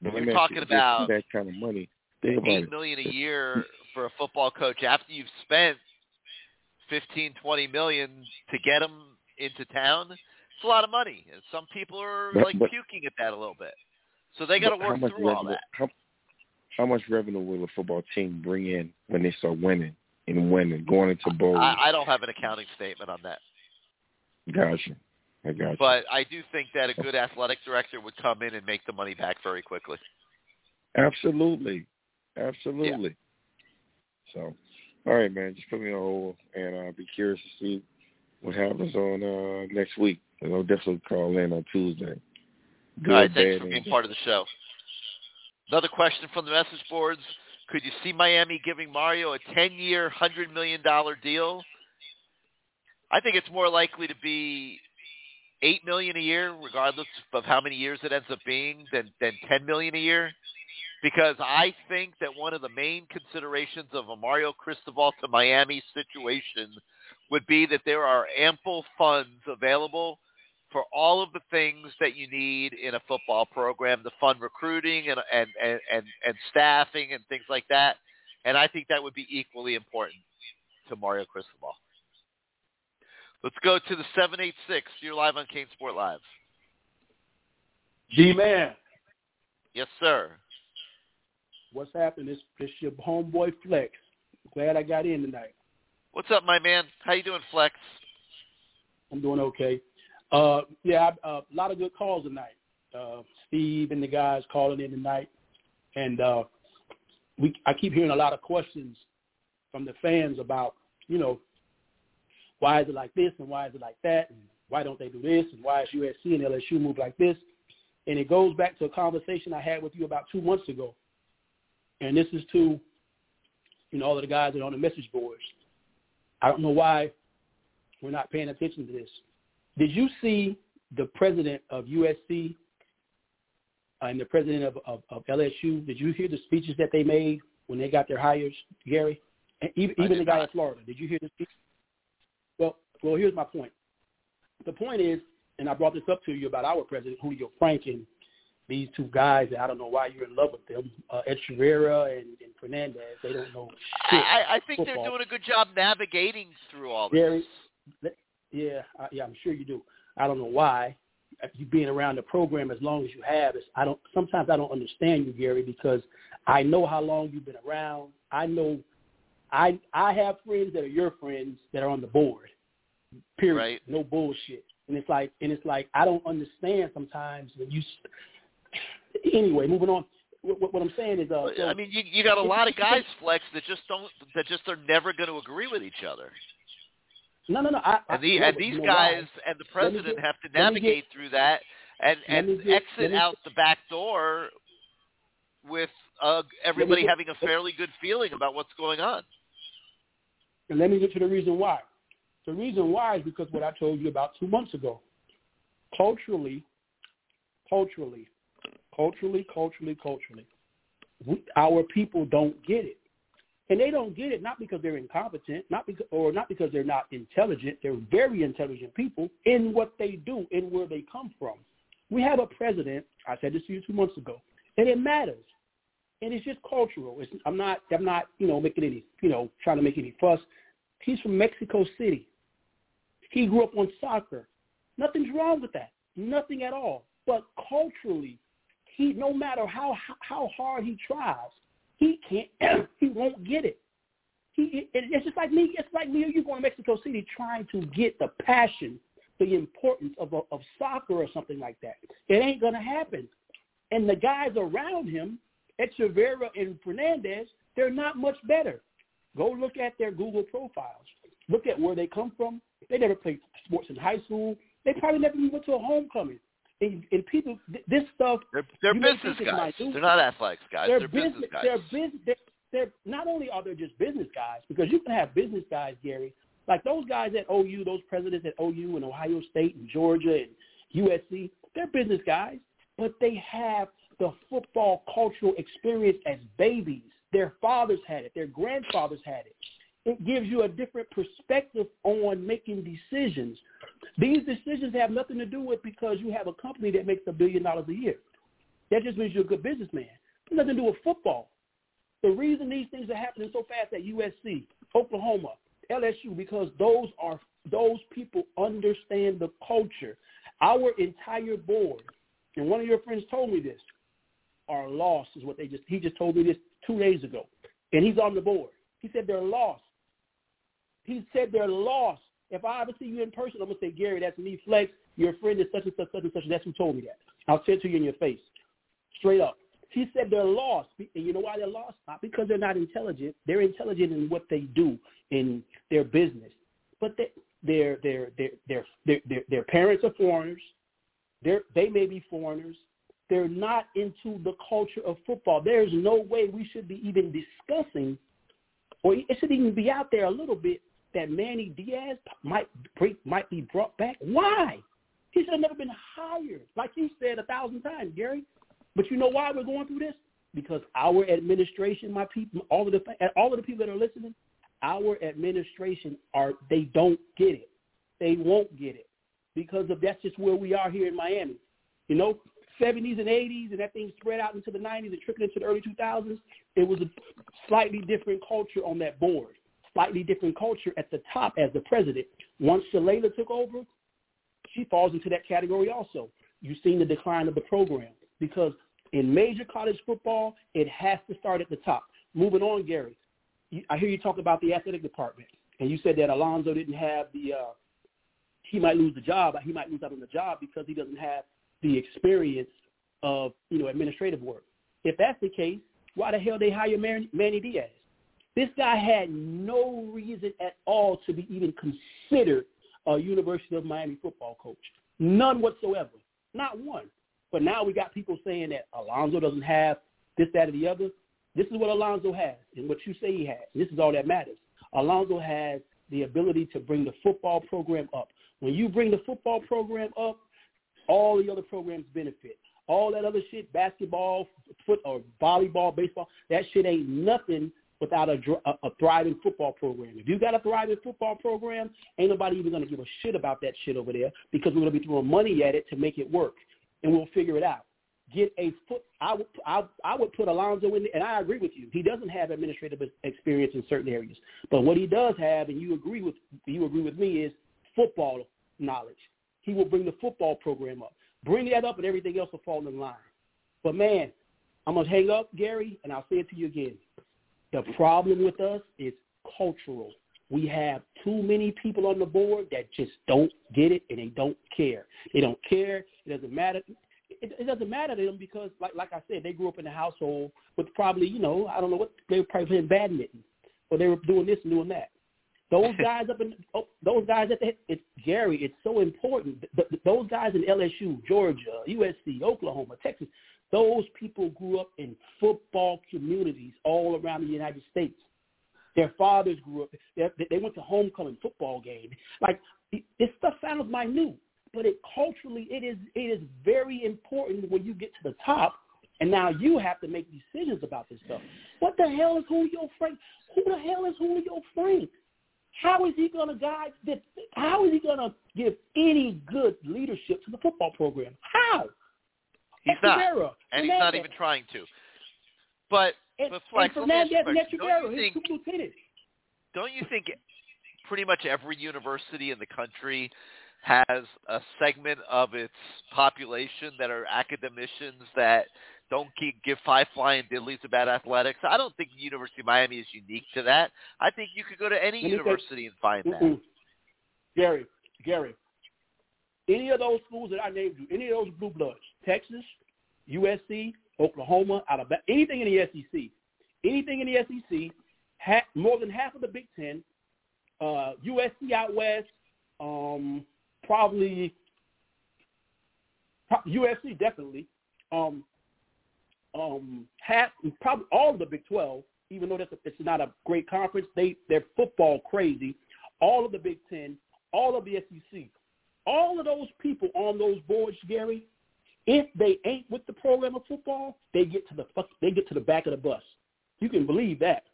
Let You're talking about that kind of money. Think about eight it. million a year for a football coach after you've spent fifteen, twenty million to get them into town. It's a lot of money, and some people are But- like but- puking at that a little bit. So they got to work through all that. How, how much revenue will a football team bring in when they start winning and winning, going into bowls? I, I don't have an accounting statement on that, Gotcha. I got you. but I do think that a good athletic director would come in and make the money back very quickly. Absolutely. Absolutely. So, all right, man. Just put me on hold, and I'll be curious to see what happens on uh next week. And I'll definitely call in on Tuesday. Good, All right, thanks for and being part of the show. Another question from the message boards. Could you see Miami giving Mario a 10-year, $100 million deal? I think it's more likely to be 8 million a year, regardless of how many years it ends up being, than, than 10 million a year. Because I think that one of the main considerations of a Mario Cristobal to Miami situation would be that there are ample funds available for all of the things that you need in a football program, the fund recruiting and and, and, and, and staffing and things like that. And I think that would be equally important to Mario Cristobal. Let's go to the 786. You're live on CaneSport Live. G-Man, Yes, sir. what's happening? It's, it's your homeboy Flex. Glad I got in tonight. What's up, my man? How you doing, Flex? I'm doing okay. Uh, yeah, I, uh, a lot of good calls tonight. Uh, Steve and the guys calling in tonight, and uh, we I keep hearing a lot of questions from the fans about you know why is it like this and why is it like that and why don't they do this and why is USC and LSU move like this, and it goes back to a conversation I had with you about two months ago, and this is to you know all of the guys that are on the message boards. I don't know why we're not paying attention to this. Did you see the president of USC and the president of, of, of LSU? Did you hear the speeches that they made when they got their hires, Gary? And even even the guy in Florida. Did you hear the speech? Well, here's my point. The point is, and I brought this up to you about our president, Julio Frank, and these two guys. that I don't know why you're in love with them, uh, Ed and, and Fernandez. They don't know I, shit. I I think they're doing a good job navigating through all this. Let- yeah, I, yeah, I'm sure you do. I don't know why. You being around the program as long as you have, is I don't. Sometimes I don't understand you, Gary, because I know how long you've been around. I know, I I have friends that are your friends that are on the board. Period. Right. No bullshit. And it's like, and it's like I don't understand sometimes when you. Anyway, moving on. What, what- I'm saying is, uh, so- I mean, you you got a lot of guys, Flex, that just don't that just are never going to agree with each other. no, no, no. I, I, And, the, no, and these you know guys and the president get- have to navigate get- through that and and get- exit out the back door with uh, everybody having a fairly good feeling about what's going on. And let me get to the reason why. The reason why is because what I told you about two months ago. Culturally, culturally, culturally, culturally, culturally, we, our people don't get it. And they don't get it not because they're incompetent, not because or not because they're not intelligent. They're very intelligent people in what they do, in where they come from. We have a president. I said this to you two months ago, and it matters. And it's just cultural. It's, I'm not. I'm not. You know, making any. You know, trying to make any fuss. He's from Mexico City. He grew up on soccer. Nothing's wrong with that. Nothing at all. But culturally, he no matter how how hard he tries, he can't. he won't get it. He it, it's just like me. It's like me you going to Mexico City trying to get the passion, the importance of a, of soccer or something like that. It ain't gonna happen. And the guys around him, Echevarria and Fernandez, they're not much better. Go look at their Google profiles. Look at where they come from. They never played sports in high school. They probably never even went to a homecoming. And, and people, this stuff. They're, they're business guys. They're not athletics guys. They're, They're, business, business guys. They're business. They're, they're not only are they just business guys because you can have business guys, Gary, like those guys at OU, those presidents at OU and Ohio State and Georgia and USC. They're business guys, but they have the football cultural experience as babies. Their fathers had it. Their grandfathers had it. It gives you a different perspective on making decisions. These decisions have nothing to do with because you have a company that makes a billion dollars a year. That just means you're a good businessman. It has nothing to do with football. The reason these things are happening so fast at USC, Oklahoma, LSU, because those are those people understand the culture. Our entire board, and one of your friends told me this, are lost is what they just he just told me this two days ago. And he's on the board. He said they're lost. He said they're lost. If I ever see you in person, I'm gonna say, Gary, that's me, Flex. Your friend is such and such, such and such. That's who told me that. I'll say it to you in your face, straight up. He said they're lost, and you know why they're lost? Not because they're not intelligent. They're intelligent in what they do in their business, but they, their their their their their, their parents are foreigners. They they may be foreigners. They're not into the culture of football. There's no way we should be even discussing, or it should even be out there a little bit that Manny Diaz might break, might be brought back. Why? He should have never been hired, like you said a thousand times, Gary. But you know why we're going through this? Because our administration, my people, all of the all of the people that are listening, our administration are they don't get it. They won't get it because of that's just where we are here in Miami. You know, 70s and 80s, and that thing spread out into the 90s and trickled into the early 2000s. It was a slightly different culture on that board, slightly different culture at the top as the president. Once Shalala took over, she falls into that category also. You've seen the decline of the program because in major college football, it has to start at the top. Moving on, Gary, I hear you talk about the athletic department, and you said that Alonzo didn't have the uh, he might lose the job. He might lose out on the job because he doesn't have the experience of you know administrative work. If that's the case, why the hell they hire Manny, Diaz? This guy had no reason at all to be even considered a University of Miami football coach. None whatsoever. Not one. But now we got people saying that Alonzo doesn't have this, that, or the other. This is what Alonzo has and what you say he has. This is all that matters. Alonzo has the ability to bring the football program up. When you bring the football program up, all the other programs benefit. All that other shit, basketball, foot or volleyball, baseball, that shit ain't nothing without a, a, a thriving football program. If you got a thriving football program, ain't nobody even going to give a shit about that shit over there because we're going to be throwing money at it to make it work, and we'll figure it out. Get a foot. I would I, I would put Alonzo in, there, and I agree with you. He doesn't have administrative experience in certain areas, but what he does have, and you agree with you agree with me, is football knowledge. He will bring the football program up. Bring that up, and everything else will fall in line. But man, I'm gonna hang up, Gary, and I'll say it to you again. The problem with us is cultural. We have too many people on the board that just don't get it and they don't care. They don't care. It doesn't matter. It, it doesn't matter to them because, like like I said, they grew up in a household with probably, you know, I don't know what they were probably playing badminton, or they were doing this and doing that. Those guys up in oh, those guys at the it's Gary. It's so important. The, those guys in LSU, Georgia, USC, Oklahoma, Texas. Those people grew up in football communities all around the United States. Their fathers grew up. They, they went to homecoming football games. Like this stuff sounds minute, but it culturally it is it is very important when you get to the top. And now you have to make decisions about this stuff. What the hell is Julio Frank? Who the hell is Julio Frank? How is he going to guide? This? How is he going to give any good leadership to the football program? How? He's not, and he's not even trying to. But and, but Flex, and let me ask you a Fernandez question. Don't you think? Don't you think pretty much every university in the country has a segment of its population that are academicians that don't keep, give five flying diddlies about athletics. I don't think the University of Miami is unique to that. I think you could go to any university and find that. Mm-mm. Gary, Gary, any of those schools that I named you, any of those blue bloods, Texas, USC, Oklahoma, Alabama, anything in the SEC, anything in the SEC, ha- more than half of the Big Ten, uh, USC out west, um, probably USC definitely, um, um, half probably all of the Big Twelve, even though that's a, it's not a great conference. They they're football crazy. All of the Big Ten, all of the SEC, all of those people on those boards, Gary, if they ain't with the program of football, they get to the fuck, they get to the back of the bus. You can believe that.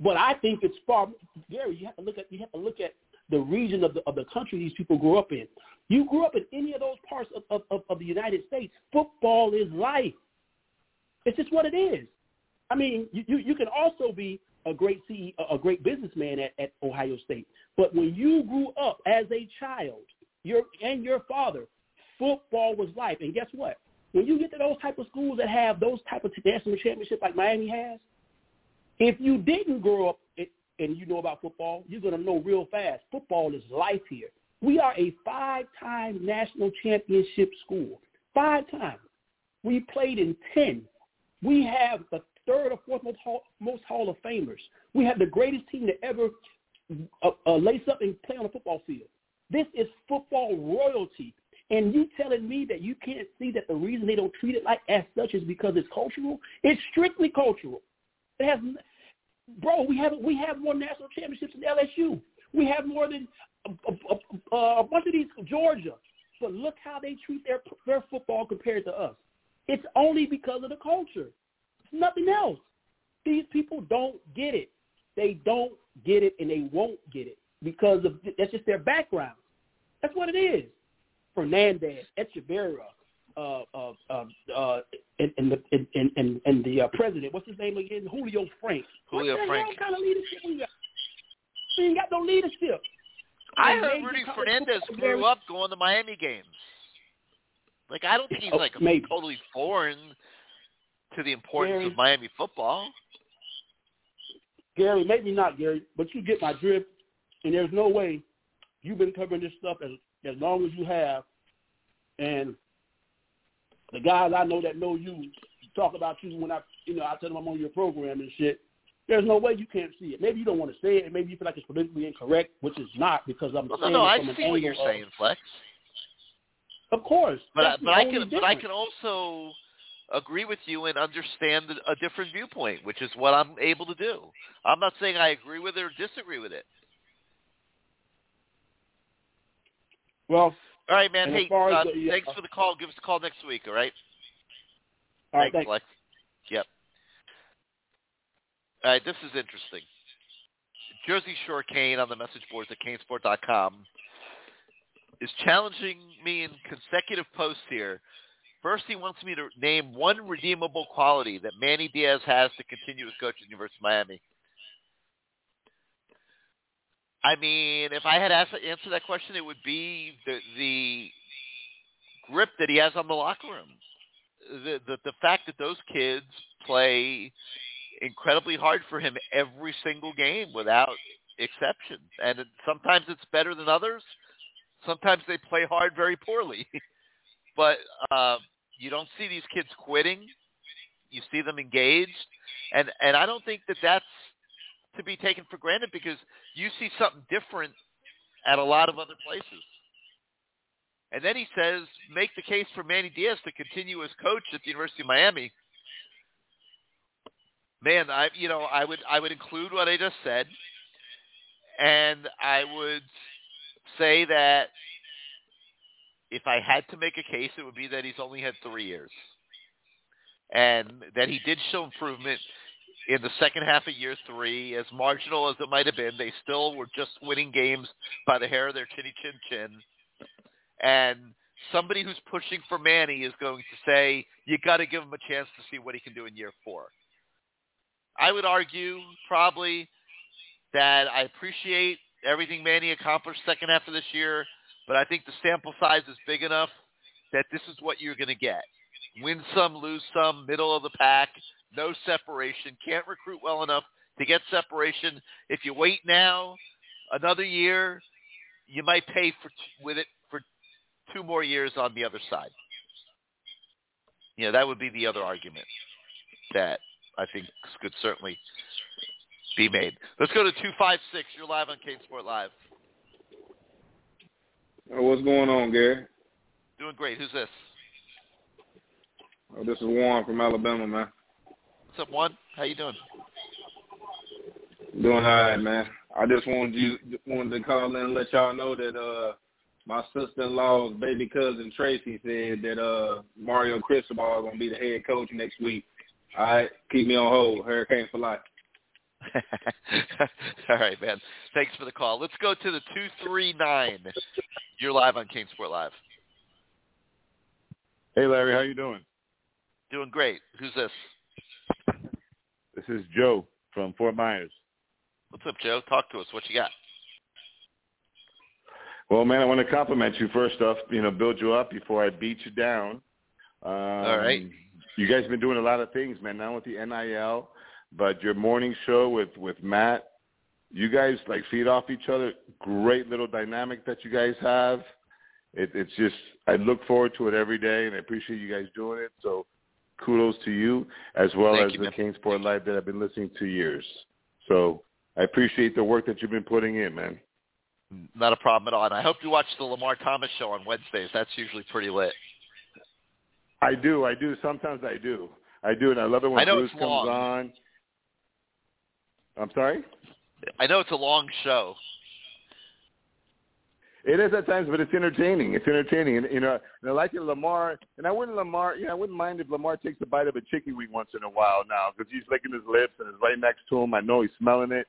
But I think it's far, Gary. You have to look at you have to look at the region of the of the country these people grew up in. You grew up in any of those parts of, of, of the United States. Football is life. It's just what it is. I mean, you, you, you can also be a great CEO, a great businessman at, at Ohio State. But when you grew up as a child, your and your father, football was life. And guess what? When you get to those type of schools that have those type of national championships like Miami has, if you didn't grow up and you know about football, you're going to know real fast. Football is life here. We are a five-time national championship school. Five times. We played in 10. We have the third or fourth most Hall, most Hall of Famers. We have the greatest team to ever uh, uh, lace up and play on a football field. This is football royalty. And you telling me that you can't see that the reason they don't treat it like as such is because it's cultural? It's strictly cultural. It has, bro. We have we have more national championships than LSU. We have more than a, a, a, a bunch of these Georgia. But look how they treat their their football compared to us. It's only because of the culture. It's nothing else. These people don't get it. They don't get it, and they won't get it because of that's just their background. That's what it is. Fernandez, Echevarria, uh, uh, uh, uh, and, and the and, and, and the uh, president. What's his name again? Julio Frank. Julio what the Frank. Hell kind of leadership we got? We ain't got no leadership. I And heard Rudy Fernandez grew up going to Miami games. Like I don't think he's Oh, like maybe. totally foreign to the importance Gary. of Miami football. Gary, maybe not Gary, but you get my drift. And there's no way you've been covering this stuff as as long as you have, and the guys I know that know you talk about you when I, you know, I tell them I'm on your program and shit. There's no way you can't see it. Maybe you don't want to say it, and maybe you feel like it's politically incorrect, which is not because I'm Well, no, saying no, it I see what you're of- saying, Flex. Of course, But I, but I can but I can also agree with you and understand a different viewpoint, which is what I'm able to do. I'm not saying I agree with it or disagree with it. Well, All right, man. Hey, uh, the, uh, thanks for the call. Give us a call next week, all right? all right, thanks, thanks. Flex. Yep. All right, this is interesting. Jersey Shore Kane on the message boards at canesport.com is challenging me in consecutive posts here. First, he wants me to name one redeemable quality that Manny Diaz has to continue as coach at the University of Miami. I mean, if I had asked answer that question, it would be the the grip that he has on the locker room. The the the fact that those kids play incredibly hard for him every single game without exception, and it, sometimes it's better than others. Sometimes they play hard very poorly, but uh, you don't see these kids quitting. You see them engaged, and and I don't think that that's to be taken for granted because you see something different at a lot of other places. And then he says, make the case for Manny Diaz to continue as coach at the University of Miami. Man, I you know I would I would include what I just said, and I would say that if I had to make a case, it would be that he's only had three years, and that he did show improvement in the second half of year three, as marginal as it might have been, they still were just winning games by the hair of their chinny chin chin. And somebody who's pushing for Manny is going to say, you got to give him a chance to see what he can do in year four. I would argue probably that I appreciate everything Manny accomplished second half of this year, but I think the sample size is big enough that this is what you're going to get. Win some, lose some, middle of the pack, no separation, can't recruit well enough to get separation. If you wait now another year, you might pay for with it for two more years on the other side. You know, that would be the other argument that I think could certainly be made. Let's go to two five six. You're live on CaneSport Live. Oh, what's going on, Gary? Doing great. Who's this? Oh, this is Warren from Alabama, man. What's up, Juan? How you doing? Doing all right, man. I just wanted you wanted to call in and let y'all know that uh my sister-in-law's baby cousin Tracy said that uh Mario Cristobal is gonna be the head coach next week. All right, keep me on hold. Hurricane for life. All right, man. Thanks for the call. Let's go to the two three nine. You're live on CaneSport Live. Hey, Larry, how you doing? Doing great. Who's this? This is Joe from Fort Myers. What's up, Joe? Talk to us. What you got? Well, man, I want to compliment you first off. You know, build you up before I beat you down. Um, All right. You guys have been doing a lot of things, man. Not with the NIL, but your morning show with with Matt. You guys like feed off each other. Great little dynamic that you guys have. It, it's just I look forward to it every day, and I appreciate you guys doing it. So kudos to you as well Thank as you, the man. CaneSport Live that I've been listening to years. So I appreciate the work that you've been putting in, man. Not a problem at all. And I hope you watch the Lamar Thomas show on Wednesdays. That's usually pretty lit. I do, I do. Sometimes I do. I do, and I love it when I know Bruce it's comes long. on. I'm sorry? I know it's a long show. It is at times, but it's entertaining. It's entertaining, and you know, and I like it, Lamar. And I wouldn't Lamar, you know, I wouldn't mind if Lamar takes a bite of a chicken wing once in a while now, because he's licking his lips and it's right next to him. I know he's smelling it.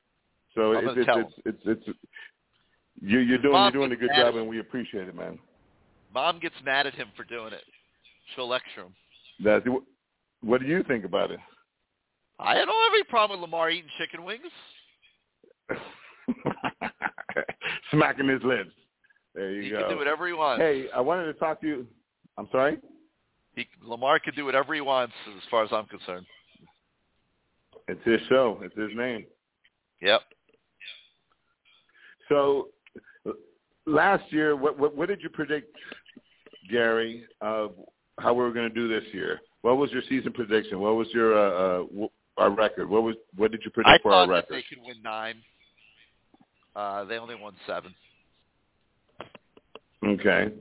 So it's gonna it's, it's it's it's you you're doing you're doing a good job, and we appreciate it, man. Mom gets mad at him for doing it. She'll lecture him. That's what do you think about it? I don't have any problem with Lamar eating chicken wings. Smacking his lips. There you He go. can do whatever he wants. Hey, I wanted to talk to you. I'm sorry. He, Lamar can do whatever he wants, as far as I'm concerned. It's his show. It's his name. Yep. So last year, what, what, what did you predict, Gary, of how we were going to do this year? What was your season prediction? What was your uh, uh, our record? What was what did you predict I for thought our record? they could win nine. Uh, they only won seven. Okay.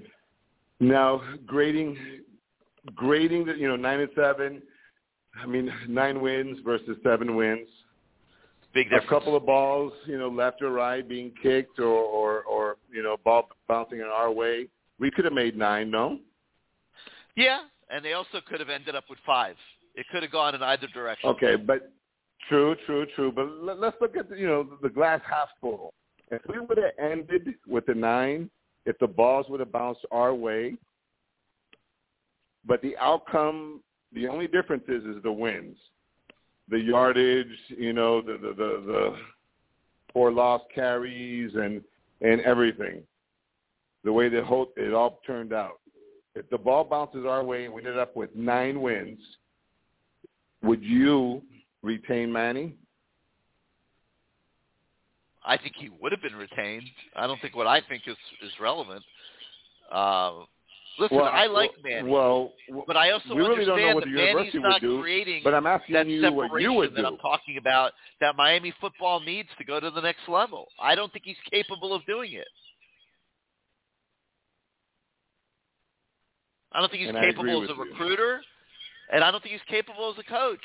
Now grading, grading the you know nine and seven. I mean nine wins versus seven wins. Big difference. A couple of balls, you know, left or right being kicked, or or or you know, ball bouncing in our way. We could have made nine. No. Yeah, and they also could have ended up with five. It could have gone in either direction. Okay, but true, true, true. But let, let's look at the, you know the glass half full. If we would have ended with a nine, if the balls would have bounced our way, but the outcome, the only difference is is the wins, the yardage, you know, the the the, the four lost carries and and everything, the way that whole, it all turned out. If the ball bounces our way and we ended up with nine wins, would you retain Manny? I think he would have been retained. I don't think what I think is is relevant. Uh, listen, Well, I like Manny, Well, but I also really don't know understand what that the Manny's university not do. creating But I'm asking that you separation what you would that do. I'm talking about that Miami football needs to go to the next level. I don't think he's capable of doing it. I don't think he's And capable as a with you. recruiter, and I don't think he's capable as a coach.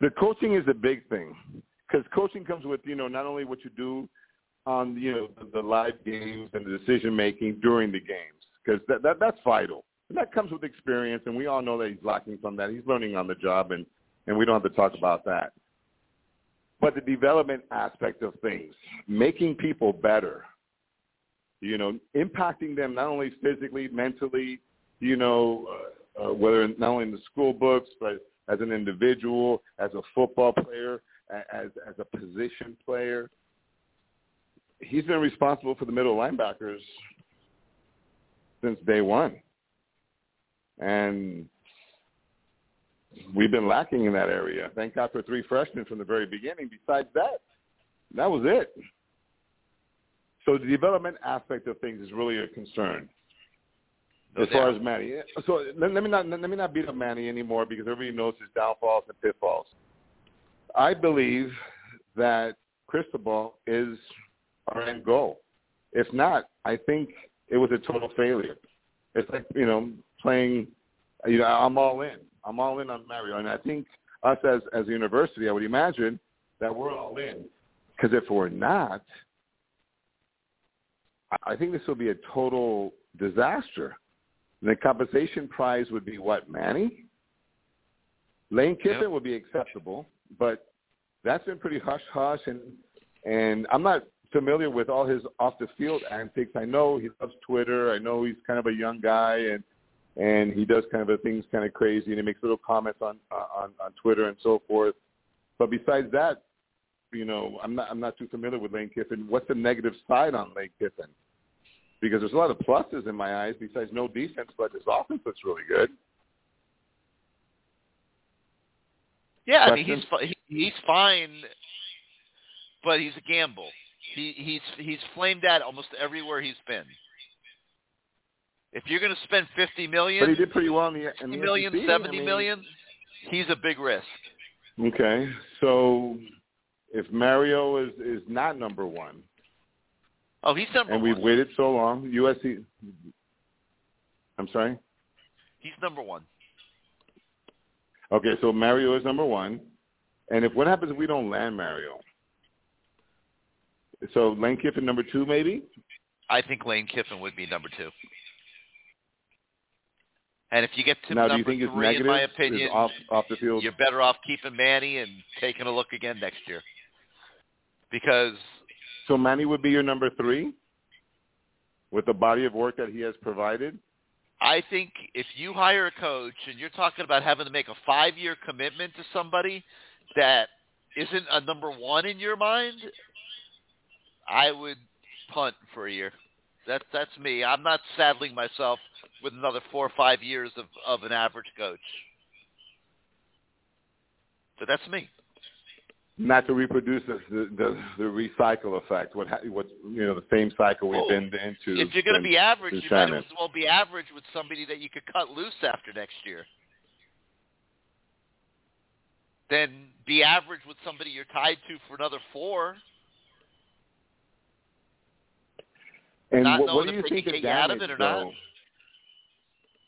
The coaching is a big thing because coaching comes with you know not only what you do on you know the, the live games and the decision making during the games because that, that that's vital. And that comes with experience, and we all know that he's lacking from that. He's learning on the job, and and we don't have to talk about that. But the development aspect of things, making people better, you know, impacting them not only physically, mentally, you know, uh, uh, whether not only in the school books, but as an individual, as a football player, as as a position player. He's been responsible for the middle linebackers since day one, and we've been lacking in that area. Thank God for three freshmen from the very beginning. Besides that, that was it. So the development aspect of things is really a concern as far as Manny. So let, let me not let me not beat up Manny anymore because everybody knows his downfalls and pitfalls. I believe that Cristobal is our end goal. If not, I think it was a total failure. It's like you know playing. You know, I'm all in. I'm all in on Mario, and I think us as as a university, I would imagine that we're all in. Because if we're not, I think this will be a total disaster. And the compensation prize would be what, Manny? Lane Kiffin yep. would be acceptable, but that's been pretty hush hush, and and I'm not familiar with all his off the field antics. I know he loves Twitter. I know he's kind of a young guy, and and he does kind of a things kind of crazy, and he makes little comments on on on Twitter and so forth. But besides that, you know, I'm not I'm not too familiar with Lane Kiffin. What's the negative side on Lane Kiffin? Because there's a lot of pluses in my eyes besides no defense, but his offense looks really good. Yeah, I mean he's he's fine, but he's a gamble. He he's he's flamed out almost everywhere he's been. If you're going to spend fifty million, but he did pretty well in the, in the million, SEC. seventy I mean, million, he's a big risk. Okay, so if Mario is is not number one, oh, he's number and one. we've waited so long, USC. I'm sorry. He's number one. Okay, so Mario is number one, and if what happens if we don't land Mario? So Lane Kiffin number two, maybe. I think Lane Kiffin would be number two. And if you get to now, number do you think three, in my opinion, off off the field? you're better off keeping Manny and taking a look again next year. Because so Manny would be your number three, with the body of work that he has provided. I think if you hire a coach and you're talking about having to make a five-year commitment to somebody that isn't a number one in your mind, I would punt for a year. That's that's me. I'm not saddling myself with another four or five years of of an average coach. So that's me. Not to reproduce the the, the recycle effect. What what you know the same cycle we've Oh, been into. If you're going to be average, you might as well be average with somebody that you could cut loose after next year. Then be average with somebody you're tied to for another four. And not what, what do you think the get you out of damage, it or not. though?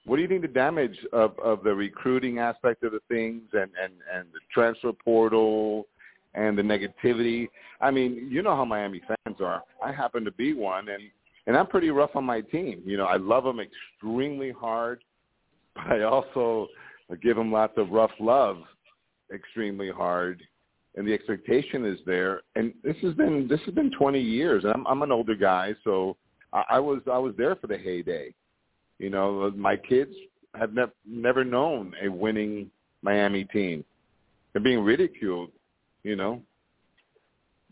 What do you think the damage of, of the recruiting aspect of the things and, and, and the transfer portal and the negativity? I mean, you know how Miami fans are. I happen to be one, and, and I'm pretty rough on my team. You know, I love them extremely hard, but I also give them lots of rough love extremely hard and the expectation is there. And this has been this has been 20 years. And I'm I'm an older guy, so I, I was I was there for the heyday. You know, my kids have never never known a winning Miami team. They're being ridiculed, you know,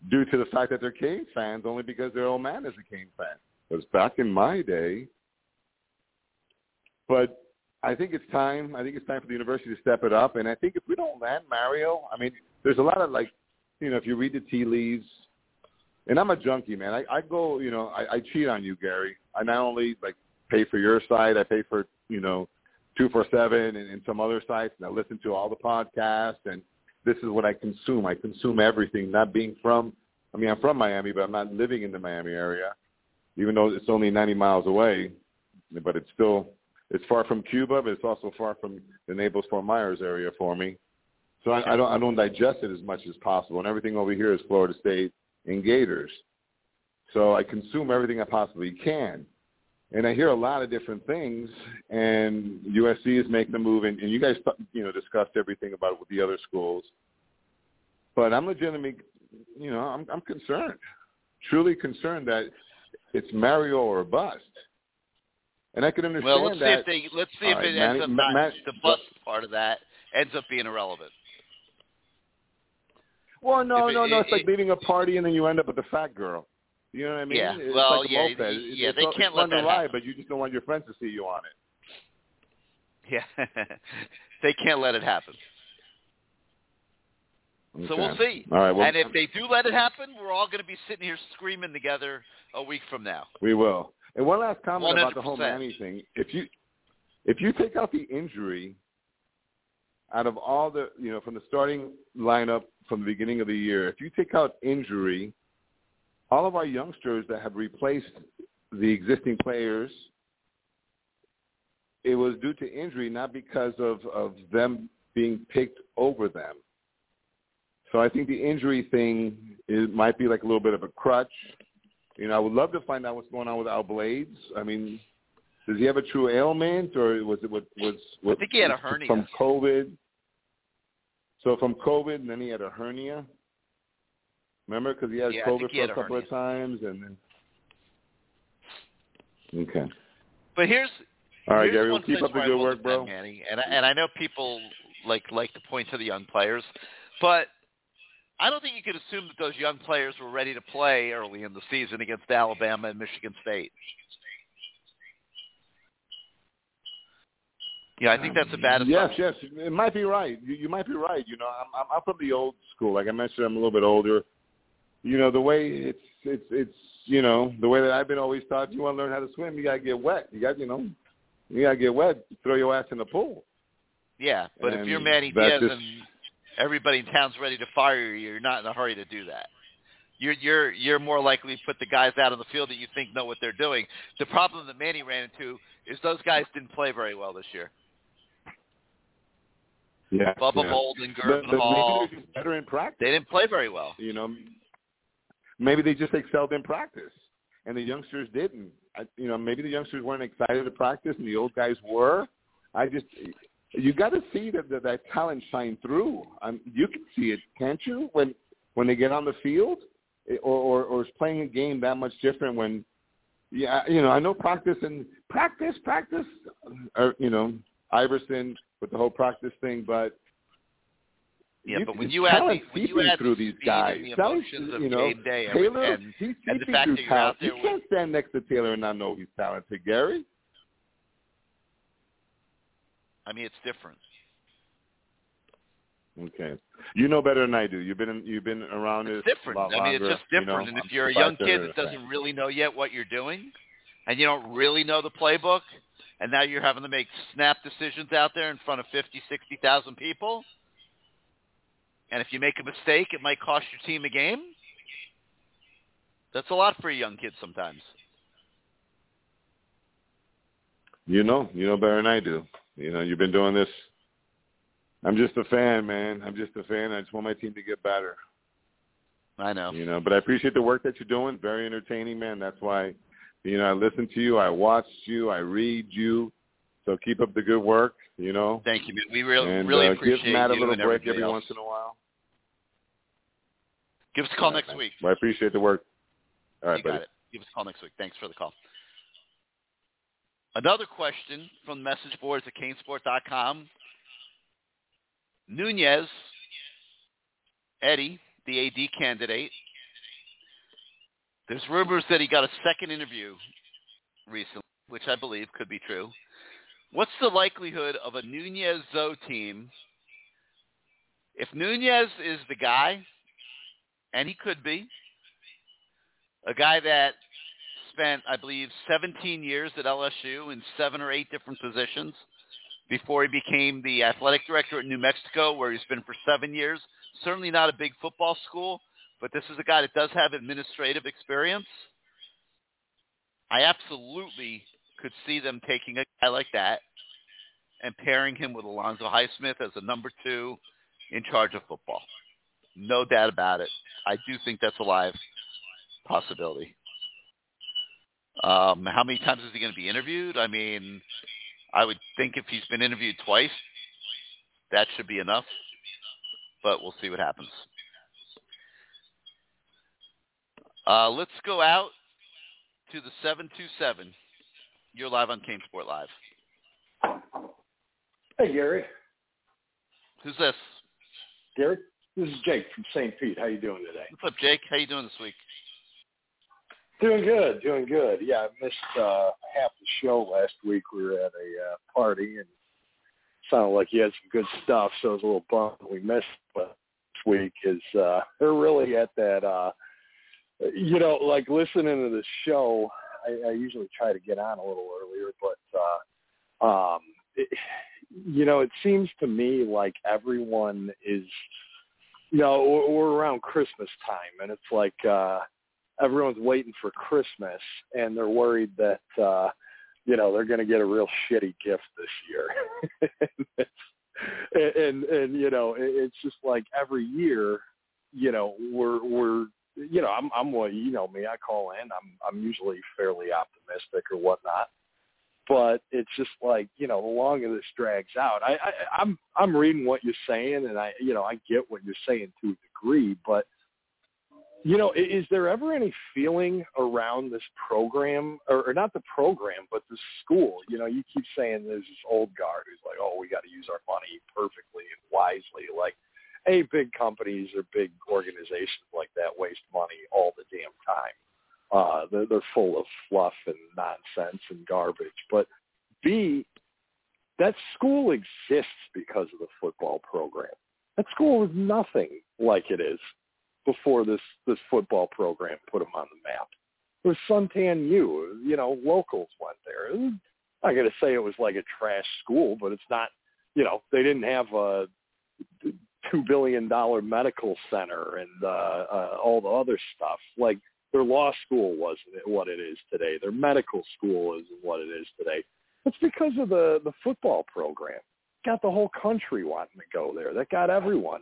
due to the fact that they're Canes fans only because their old man is a Canes fan. Because back in my day, but I think it's time. I think it's time for the university to step it up. And I think if we don't land Mario, I mean, there's a lot of like, you know, if you read the tea leaves, and I'm a junkie, man. I, I go, you know, I, I cheat on you, Gary. I not only like pay for your site, I pay for, you know, two four seven and, and some other sites, and I listen to all the podcasts. And this is what I consume. I consume everything. Not being from, I mean, I'm from Miami, but I'm not living in the Miami area, even though it's only 90 miles away. But it's still it's far from Cuba, but it's also far from the Naples Fort Myers area for me. So I, I don't I don't digest it as much as possible, and everything over here is Florida State and Gators. So I consume everything I possibly can, and I hear a lot of different things. And USC is making a move, and, and you guys you know discussed everything about it with the other schools. But I'm legitimately, you know, I'm I'm concerned, truly concerned that it's Mario or bust. And I can understand Well, let's see if they let's see if right, it Manny- ends up not Matt- the bust part of that ends up being irrelevant. Well, no, it- no, no. it- It's like leaving a party and then you end up with a fat girl. You know what I mean? Yeah, It's well, like yeah, moped. y- It's- yeah, it's they can't it's let that ride, happen. but you just don't want your friends to see you on it. Yeah, they can't let it happen. So we'll see. All right. Well, and if they do let it happen, we're all going to be sitting here screaming together a week from now. we will. And one last comment about the whole 100%. Manny thing. If you if you take out the injury out of all the you know from the starting lineup from the beginning of the year, if you take out injury, all of our youngsters that have replaced the existing players, it was due to injury, not because of, of them being picked over them. So I think the injury thing is, might be like a little bit of a crutch. You know, I would love to find out what's going on with Al Blades. I mean, does he have a true ailment, or was it was was, was I think he had a hernia from COVID? So from COVID, and then he had a hernia. Remember, because he had Yeah, COVID he for a couple of times, and then. Okay. But here's All right, here's Gary. Well, keep up the good work, bro. Manny, and I, and I know people like like to point to the young players, but I don't think you could assume that those young players were ready to play early in the season against Alabama and Michigan State. Yeah, I think that's a bad Yes, yes, it might be right. You, you might be right. You know, I'm, I'm I'm from the old school. Like I mentioned, I'm a little bit older. You know, the way it's it's it's you know the way that I've been always taught. You want to learn how to swim, you gotta get wet. You got you know, you gotta get wet. Throw your ass in the pool. Yeah, but if And you're Manny Diaz just- and everybody in town's ready to fire you, you're not in a hurry to do that. You're you're you're more likely to put the guys out on the field that you think know what they're doing. The problem that Manny ran into is those guys didn't play very well this year. Yeah. Bubba yeah. Bolden, Gurvan Hall. Maybe they're just better in practice. They didn't play very well. You know, maybe they just excelled in practice, and the youngsters didn't. I, you know, maybe the youngsters weren't excited to practice, and the old guys were. I just, you got to see that, that that talent shine through. Um, you can see it, can't you? When when they get on the field, or or, or is playing a game that much different when. Yeah, you know, I know practice and practice, practice. Or you know, Iverson with the whole practice thing, but Yeah, you- but when you add the, when you add through the these guys, and the emotions of you know, game day Taylor, and, he's and the fact that you're out there You can't stand next to Taylor and not know he's talented, Gary. I mean, it's different. Okay, you know better than I do. You've been in, you've been around It's this different. I mean, it's just you different. know. and if I'm you're a young kid that doesn't really know yet what you're doing, and you don't really know the playbook, and now you're having to make snap decisions out there in front of fifty, sixty thousand people, and if you make a mistake, it might cost your team a game. That's a lot for a young kid sometimes. You know, you know better than I do. You know, you've been doing this. I'm just a fan, man. I'm just a fan. I just want my team to get better. I know. You know, but I appreciate the work that you're doing. Very entertaining, man. That's why, you know, I listen to you. I watch you. I read you. So keep up the good work. You know. Thank you, man. We really, and, really uh, appreciate give Matt a little break every else. once in a while. Give us a call All right, next man. week. Well, I appreciate the work. All right, you buddy. got it. Give us a call next week. Thanks for the call. Another question from the message boards at canesport.com. Nunez, Eddie, the AD candidate. There's rumors that he got a second interview recently, which I believe could be true. What's the likelihood of a Nunez Zoe team? If Nunez is the guy, and he could be, a guy that spent, I believe, 17 years at LSU in seven or eight different positions before he became the athletic director at New Mexico, where he's been for seven years. Certainly not a big football school, but this is a guy that does have administrative experience. I absolutely could see them taking a guy like that and pairing him with Alonzo Highsmith as a number two in charge of football. No doubt about it. I do think that's a live possibility. Um, how many times is he going to be interviewed? I mean, I would think if he's been interviewed twice, that should be enough. But we'll see what happens. Uh, let's go out to the 727. You're live on CaneSport Live. Hey, Gary. Who's this? Gary, this is Jake from St. Pete. How you doing today? What's up, Jake? How you doing this week? Doing good, doing good. Yeah, I missed uh, half the show last week. We were at a uh, party and sounded like you had some good stuff, so I was a little bummed we missed. But this week is uh, they're really at that. uh You know, like listening to the show. I, I usually try to get on a little earlier, but uh, um, it, you know, it seems to me like everyone is you know, we're, we're around Christmas time, and it's like uh, everyone's waiting for Christmas, and they're worried that uh, you know they're going to get a real shitty gift this year. and, and and you know, it, it's just like every year, you know, we're we're you know, I'm I'm what you know me. I call in. I'm I'm usually fairly optimistic or whatnot but it's just like you know the longer this drags out I, I i'm i'm reading what you're saying and i you know i get what you're saying to a degree but you know is there ever any feeling around this program or, or not the program but the school you know you keep saying there's this old guard who's like oh we got to use our money perfectly and wisely like a big companies or big organizations like that waste money all the damn time uh, they're, they're full of fluff and nonsense and garbage. But B, that school exists because of the football program. That school was nothing like it is before this this football program put them on the map. It was Suntan U. You know, locals went there. I'm not to say it was like a trash school, but it's not. You know, they didn't have a two billion dollar medical center and uh, uh, all the other stuff. Like their law school wasn't what it is today. Their medical school isn't what it is today. It's because of the the football program. Got the whole country wanting to go there. That got everyone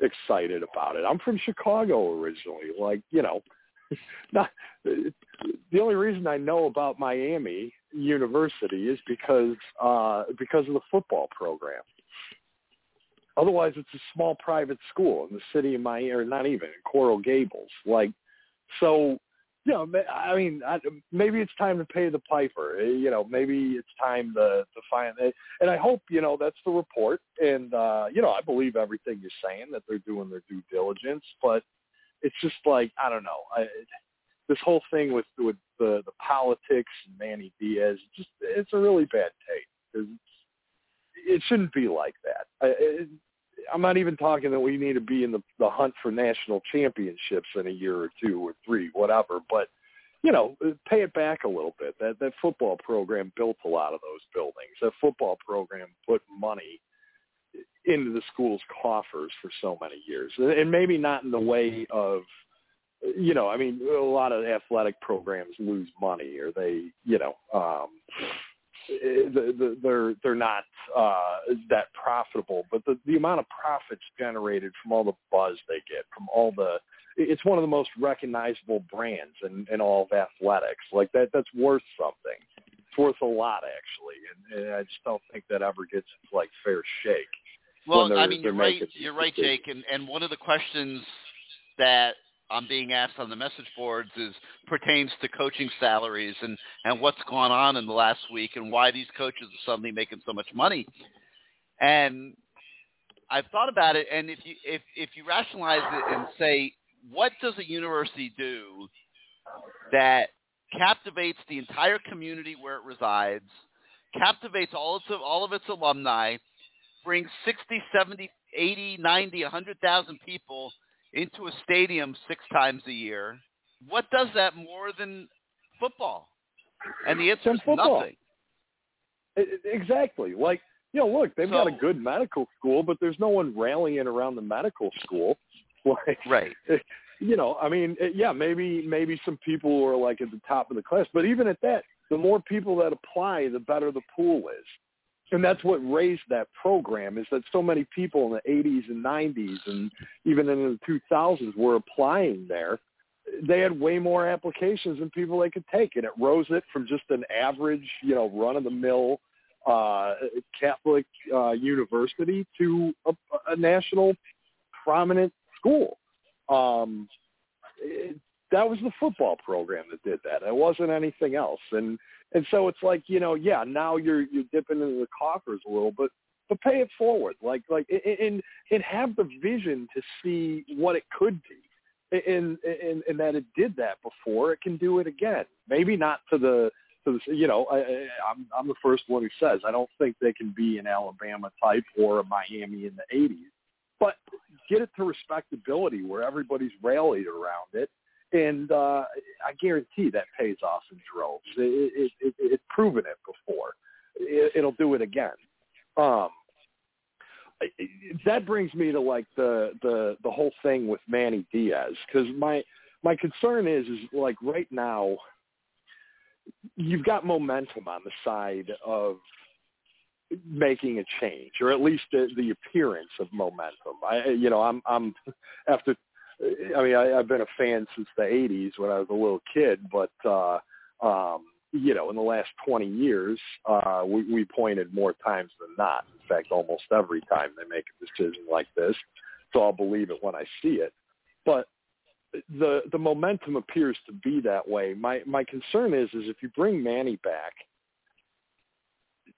excited about it. I'm from Chicago originally. Like you know, not the only reason I know about Miami University is because uh because of the football program. Otherwise, it's a small private school in the city of Miami, or not even in Coral Gables. Like so, you know, I mean, I, maybe it's time to pay the piper. Eh, you know, maybe it's time to to find. And I hope you know that's the report. And uh, you know, I believe everything you're saying that they're doing their due diligence. But it's just like I don't know. I, this whole thing with with the the politics and Manny Diaz, just it's a really bad take because it shouldn't be like that. I, it, I'm not even talking that we need to be in the, the hunt for national championships in a year or two or three, whatever. But you know, pay it back a little bit. That that football program built a lot of those buildings. That football program put money into the school's coffers for so many years, and maybe not in the way of, you know, I mean, a lot of athletic programs lose money, or they, you know, um, they're they're not uh, that profitable, but the the amount of profits generated from all the buzz they get from all the it's one of the most recognizable brands in, in all of athletics. Like that that's worth something. It's worth a lot actually, and, and I just don't think that ever gets like fair shake. Well, I mean, you're right. You're right, Jake. And and one of the questions that I'm being asked on the message boards is pertains to coaching salaries and and what's gone on in the last week and why these coaches are suddenly making so much money. And I've thought about it, and if you if if you rationalize it and say, what does a university do that captivates the entire community where it resides, captivates all its all of its alumni, brings 60, 70, 80, 90, 100,000 people into a stadium six times a year. What does that more than football? And the answer is nothing. Exactly. Like, you know, look, they've so, got a good medical school, but there's no one rallying around the medical school. Like, right. You know, I mean, yeah, maybe maybe some people are like at the top of the class, but even at that, the more people that apply, the better the pool is and that's what raised that program is that so many people in the 80s and 90s and even in the 2000s were applying there. They had way more applications than people they could take and it rose it from just an average you know run of the mill uh catholic uh university to a, a national prominent school. Um that was the football program that did that. It wasn't anything else. And and so it's like, you know, yeah, now you're you're dipping into the coffers a little, but but pay it forward, like like and and have the vision to see what it could be, and and and that it did that before, it can do it again. Maybe not to the to the, you know, I, I'm I'm the first one who says I don't think they can be an Alabama type or a Miami in the '80s, but get it to respectability where everybody's rallied around it and uh, I guarantee that pays off in droves. It, it, it, it's proven it before. It, it'll do it again. Um, that brings me to like the the the whole thing with Manny Diaz because my my concern is is like right now you've got momentum on the side of making a change or at least the, the appearance of momentum. I you know I'm I'm after I mean I, I've been a fan since the 80s when I was a little kid, but uh um you know, in the last 20 years, uh, we, we pointed more times than not. In fact, almost every time they make a decision like this, so I'll believe it when I see it. But the the momentum appears to be that way. My my concern is is if you bring Manny back,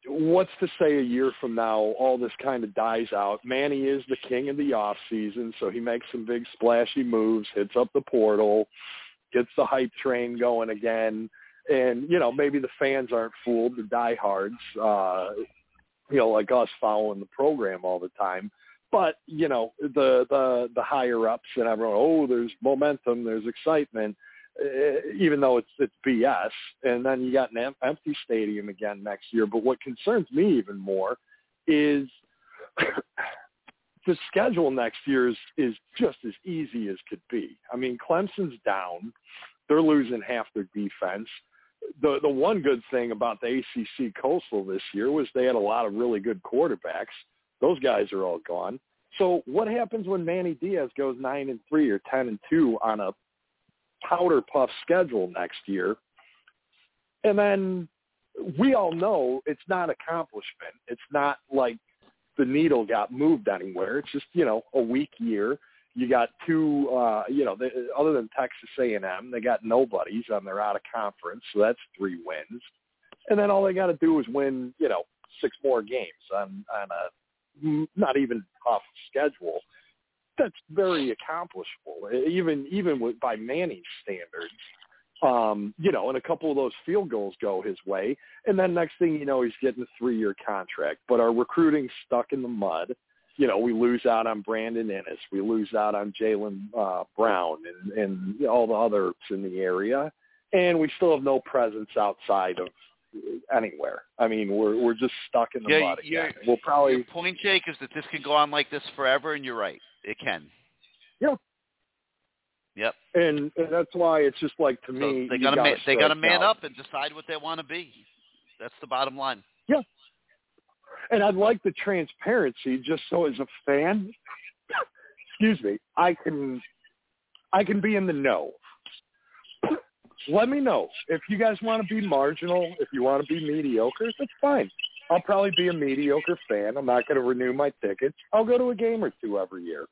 what's to say a year from now all this kind of dies out? Manny is the king of the off season, so he makes some big splashy moves, hits up the portal, gets the hype train going again. And you know maybe the fans aren't fooled the diehards uh you know like us following the program all the time. But you know the the the higher ups and everyone oh there's momentum there's excitement Uh, even though it's it's BS and then you got an em- empty stadium again next year but what concerns me even more is the schedule next year is is just as easy as could be i mean clemson's down they're losing half their defense the the one good thing about the ACC Coastal this year was they had a lot of really good quarterbacks. Those guys are all gone. So what happens when Manny Diaz goes nine and three or ten and two on a powder puff schedule next year? And then we all know it's not accomplishment. It's not like the needle got moved anywhere. It's just you know a weak year. You got two, uh, you know, they, other than Texas A&M, they got nobodies on their out of conference, so that's three wins. And then all they got to do is win, you know, six more games on on a not even tough schedule. That's very accomplishable, even even with, by Manning's standards. Um, you know, and a couple of those field goals go his way, and then next thing you know, he's getting a three-year contract. But our recruiting stuck in the mud you know, we lose out on Brandon Inniss, we lose out on Jalen uh, Brown, and and all the others in the area, and we still have no presence outside of anywhere. I mean, we're we're just stuck in the yeah, mud again. We'll probably your point, Jake, is that this can go on like this forever, and you're right, it can. Yeah. Yep. And, and that's why it's just like to So me, they got to man, they got to man now. up and decide what they want to be. That's the bottom line. Yeah. And I'd like the transparency just so as a fan, excuse me, I can I can be in the know. Let me know. If you guys want to be marginal, if you want to be mediocre, that's fine. I'll probably be a mediocre fan. I'm not going to renew my tickets. I'll go to a game or two every year.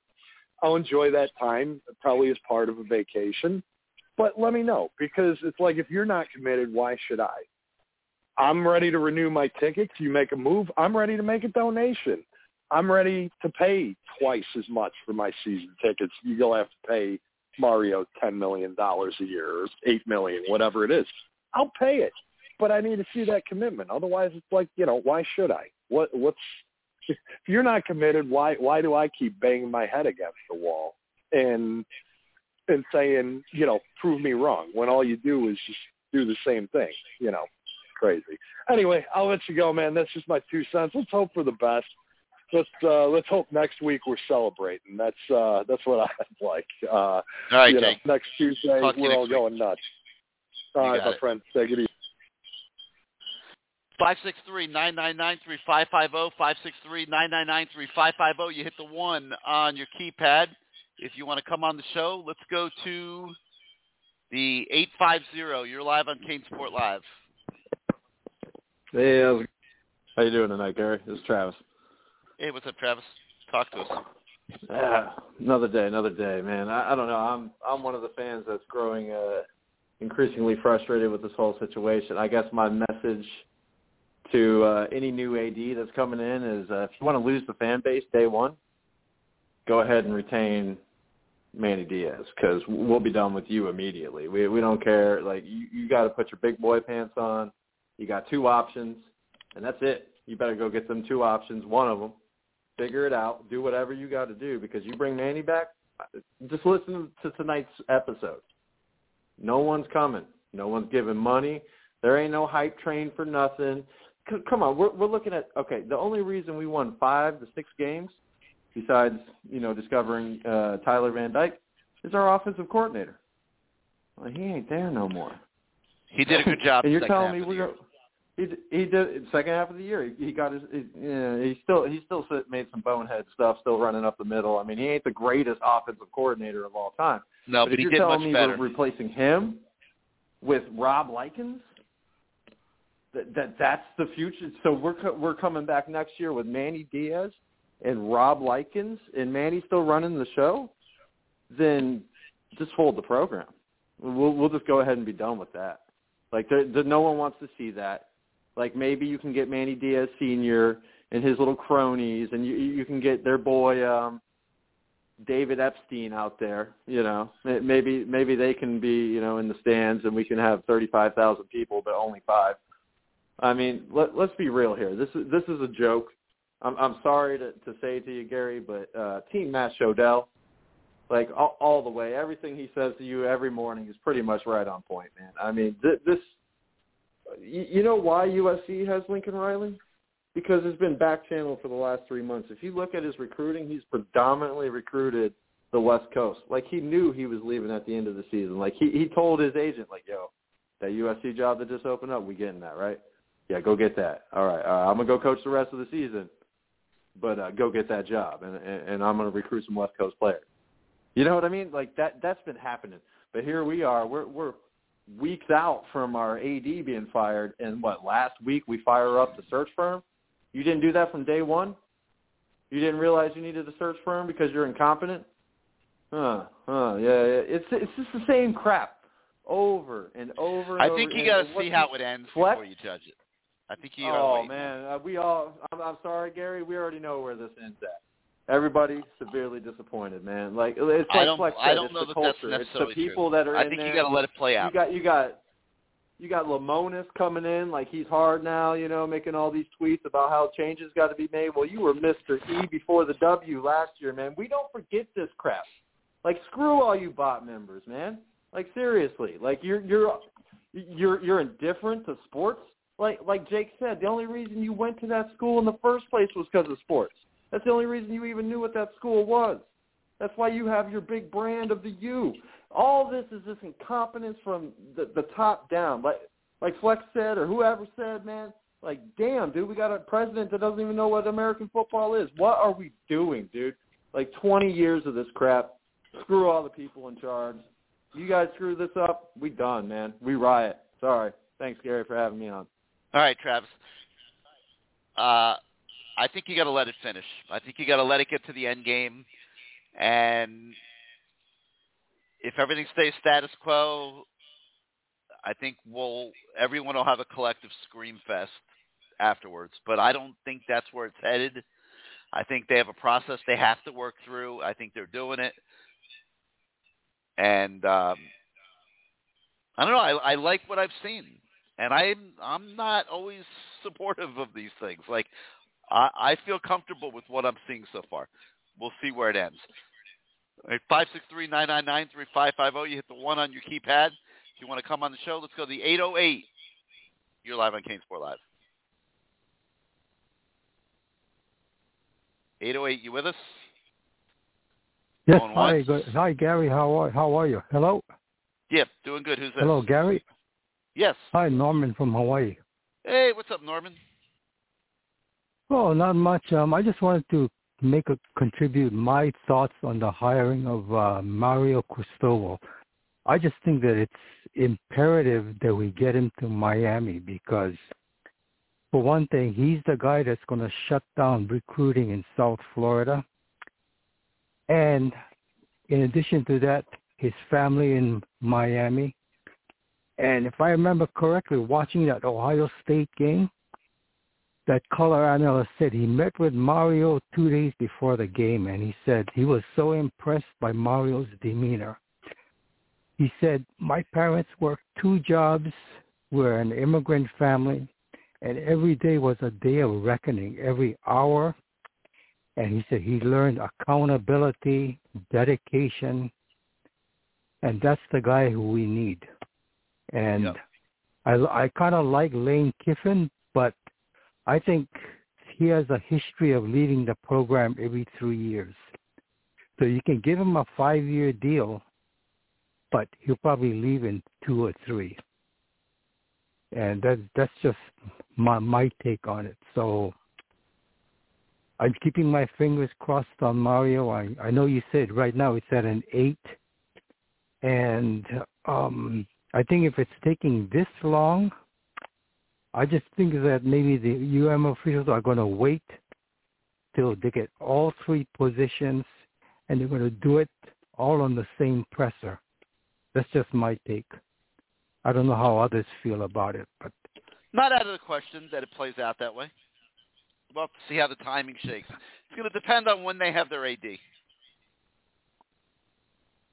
I'll enjoy that time, probably as part of a vacation. But let me know because it's like if you're not committed, why should I? I'm ready to renew my tickets. You make a move, I'm ready to make a donation. I'm ready to pay twice as much for my season tickets. You'll have to pay Mario ten million dollars a year or eight million, whatever it is. I'll pay it, but I need to see that commitment. Otherwise, it's like you know, why should I? What what's if you're not committed? Why why do I keep banging my head against the wall and and saying you know, prove me wrong when all you do is just do the same thing? You know, crazy. Anyway, I'll let you go, man. That's just my two cents. Let's hope for the best. Let's uh, let's hope next week we're celebrating. That's uh, that's what I'd like. Uh, All right, you know, next Tuesday Talk we're all going nuts. All right, my it. friend. Take it easy. Five six three nine nine nine three five five zero. Five six three nine nine nine three five five zero. You hit the one on your keypad. If you want to come on the show, let's go to the eight five zero. You're live on CaneSport Live. Hey, how's how you doing tonight, Gary? This is Travis. Hey, what's up, Travis? Talk to us. Ah, another day, another day, man. I, I don't know. I'm I'm one of the fans that's growing uh, increasingly frustrated with this whole situation. I guess my message to uh, any new AD that's coming in is uh, if you want to lose the fan base day one, go ahead and retain Manny Diaz because we'll be done with you immediately. We we don't care. Like you, you got to put your big boy pants on. You got two options, and that's it. You better go get them two options. One of them, figure it out. Do whatever you got to do because you bring Manny back. Just listen to tonight's episode. No one's coming. No one's giving money. There ain't no hype train for nothing. C- come on, we're we're looking at okay. The only reason we won five to six games, besides you know discovering uh, Tyler Van Dyke, is our offensive coordinator. Well, he ain't there no more. He did a good job. and you're telling me we're he he did second half of the year. He, he got his. He, yeah, he still he still made some bonehead stuff. Still running up the middle. I mean, he ain't the greatest offensive coordinator of all time. No, but, but if he you're did telling much me better. we're replacing him with Rob Likens, that, that that's the future. So we're co- we're coming back next year with Manny Diaz and Rob Likens, and Manny still running the show. Then just hold the program. We'll we'll just go ahead and be done with that. Like there, there, no one wants to see that. Like maybe you can get Manny Diaz Senior and his little cronies, and you you can get their boy um David Epstein out there. You know, maybe maybe they can be you know in the stands, and we can have thirty five thousand people, but only five. I mean, let, let's be real here. This is this is a joke. I'm I'm sorry to to say to you, Gary, but uh, Team Matt Shodell, like all, all the way, everything he says to you every morning is pretty much right on point, man. I mean, th- this. You, know why USC has Lincoln Riley? Because it's been back channel for the last three months. If you look at his recruiting, he's predominantly recruited the West Coast. Like he knew he was leaving at the end of the season. Like he he told his agent, like, "Yo, that USC job that just opened up, we getting that, right? Yeah, go get that. All right, uh, I'm gonna go coach the rest of the season, but uh, go get that job, and and, and I'm gonna recruit some West Coast players. You know what I mean? Like that that's been happening. But here we are. We're we're weeks out from our AD being fired, and what last week we fire up the search firm. You didn't do that from day one. You didn't realize you needed a search firm because you're incompetent. Huh? Huh? Yeah. yeah. It's it's just the same crap over and over. And I over. think you got to see how it ends Flex? before you judge it. I think you got to Oh man, uh, we all. I'm, I'm sorry, Gary. We already know where this ends at. Everybody severely disappointed, man. Like it's I like don't- Flex I don't it's know the that that's culture. It's the necessarily true. people that are I in think you gotta let it play out. You got you got you got Lamonis coming in like he's hard now, you know, making all these tweets about how changes got to be made. Well, you were Mr. E before the W last year, man. We don't forget this crap. Like screw all you bot members, man. Like seriously, like you're you're you're you're indifferent to sports. Like like Jake said, the only reason you went to that school in the first place was because of sports. That's the only reason you even knew what that school was. That's why you have your big brand of the U. All this is this incompetence from the, the top down. Like like Flex said or whoever said, man, like damn, dude, we got a president that doesn't even know what American football is. What are we doing, dude? Like 20 years of this crap. Screw all the people in charge. You guys screw this up, we done, man. We riot. Sorry. Thanks, Gary, for having me on. All right, Travis. Uh, I think you got to let it finish. I think you got to let it get to the end game, and if everything stays status quo, I think we'll everyone will have a collective scream fest afterwards. But I don't think that's where it's headed. I think they have a process they have to work through. I think they're doing it, and um, I don't know. I, I like what I've seen, and I'm I'm not always supportive of these things. Like I, I feel comfortable with what I'm seeing so far. We'll see where it ends. All right, five six three nine nine nine three five five zero. You hit the one on your keypad. If you want to come on the show, let's go to the eight zero eight. You're live on CaneSport Live. Eight zero eight. You with us? Yes, hi, good. hi, Gary. How are how are you? Hello, Yep, doing good. Who's this? hello, Gary. Yes. Hi, Norman from Hawaii. Hey, what's up, Norman? Oh, not much. Um, I just wanted to make a contribute my thoughts on the hiring of uh, Mario Cristobal. I just think that it's imperative that we get him to Miami because, for one thing, he's the guy that's going to shut down recruiting in South Florida. And in addition to that, his family in Miami. And if I remember correctly, watching that Ohio State game, that color analyst said he met with Mario two days before the game, and he said he was so impressed by Mario's demeanor. He said, my parents worked two jobs. We're an immigrant family, and every day was a day of reckoning, every hour. And he said he learned accountability, dedication, and that's the guy who we need. And I, I kind of like Lane Kiffin, but I think he has a history of leaving the program every three years. So you can give him a five-year deal, but he'll probably leave in two or three. And that's that's just my my take on it. So I'm keeping my fingers crossed on Mario. I I know you said right now it's at an eight, and um I think if it's taking this long, I just think that maybe the UM officials are going to wait till they get all three positions, and they're going to do it all on the same presser. That's just my take. I don't know how others feel about it, but Not out of the question that it plays out that way. We'll have to see how the timing shakes. It's going to depend on when they have their AD.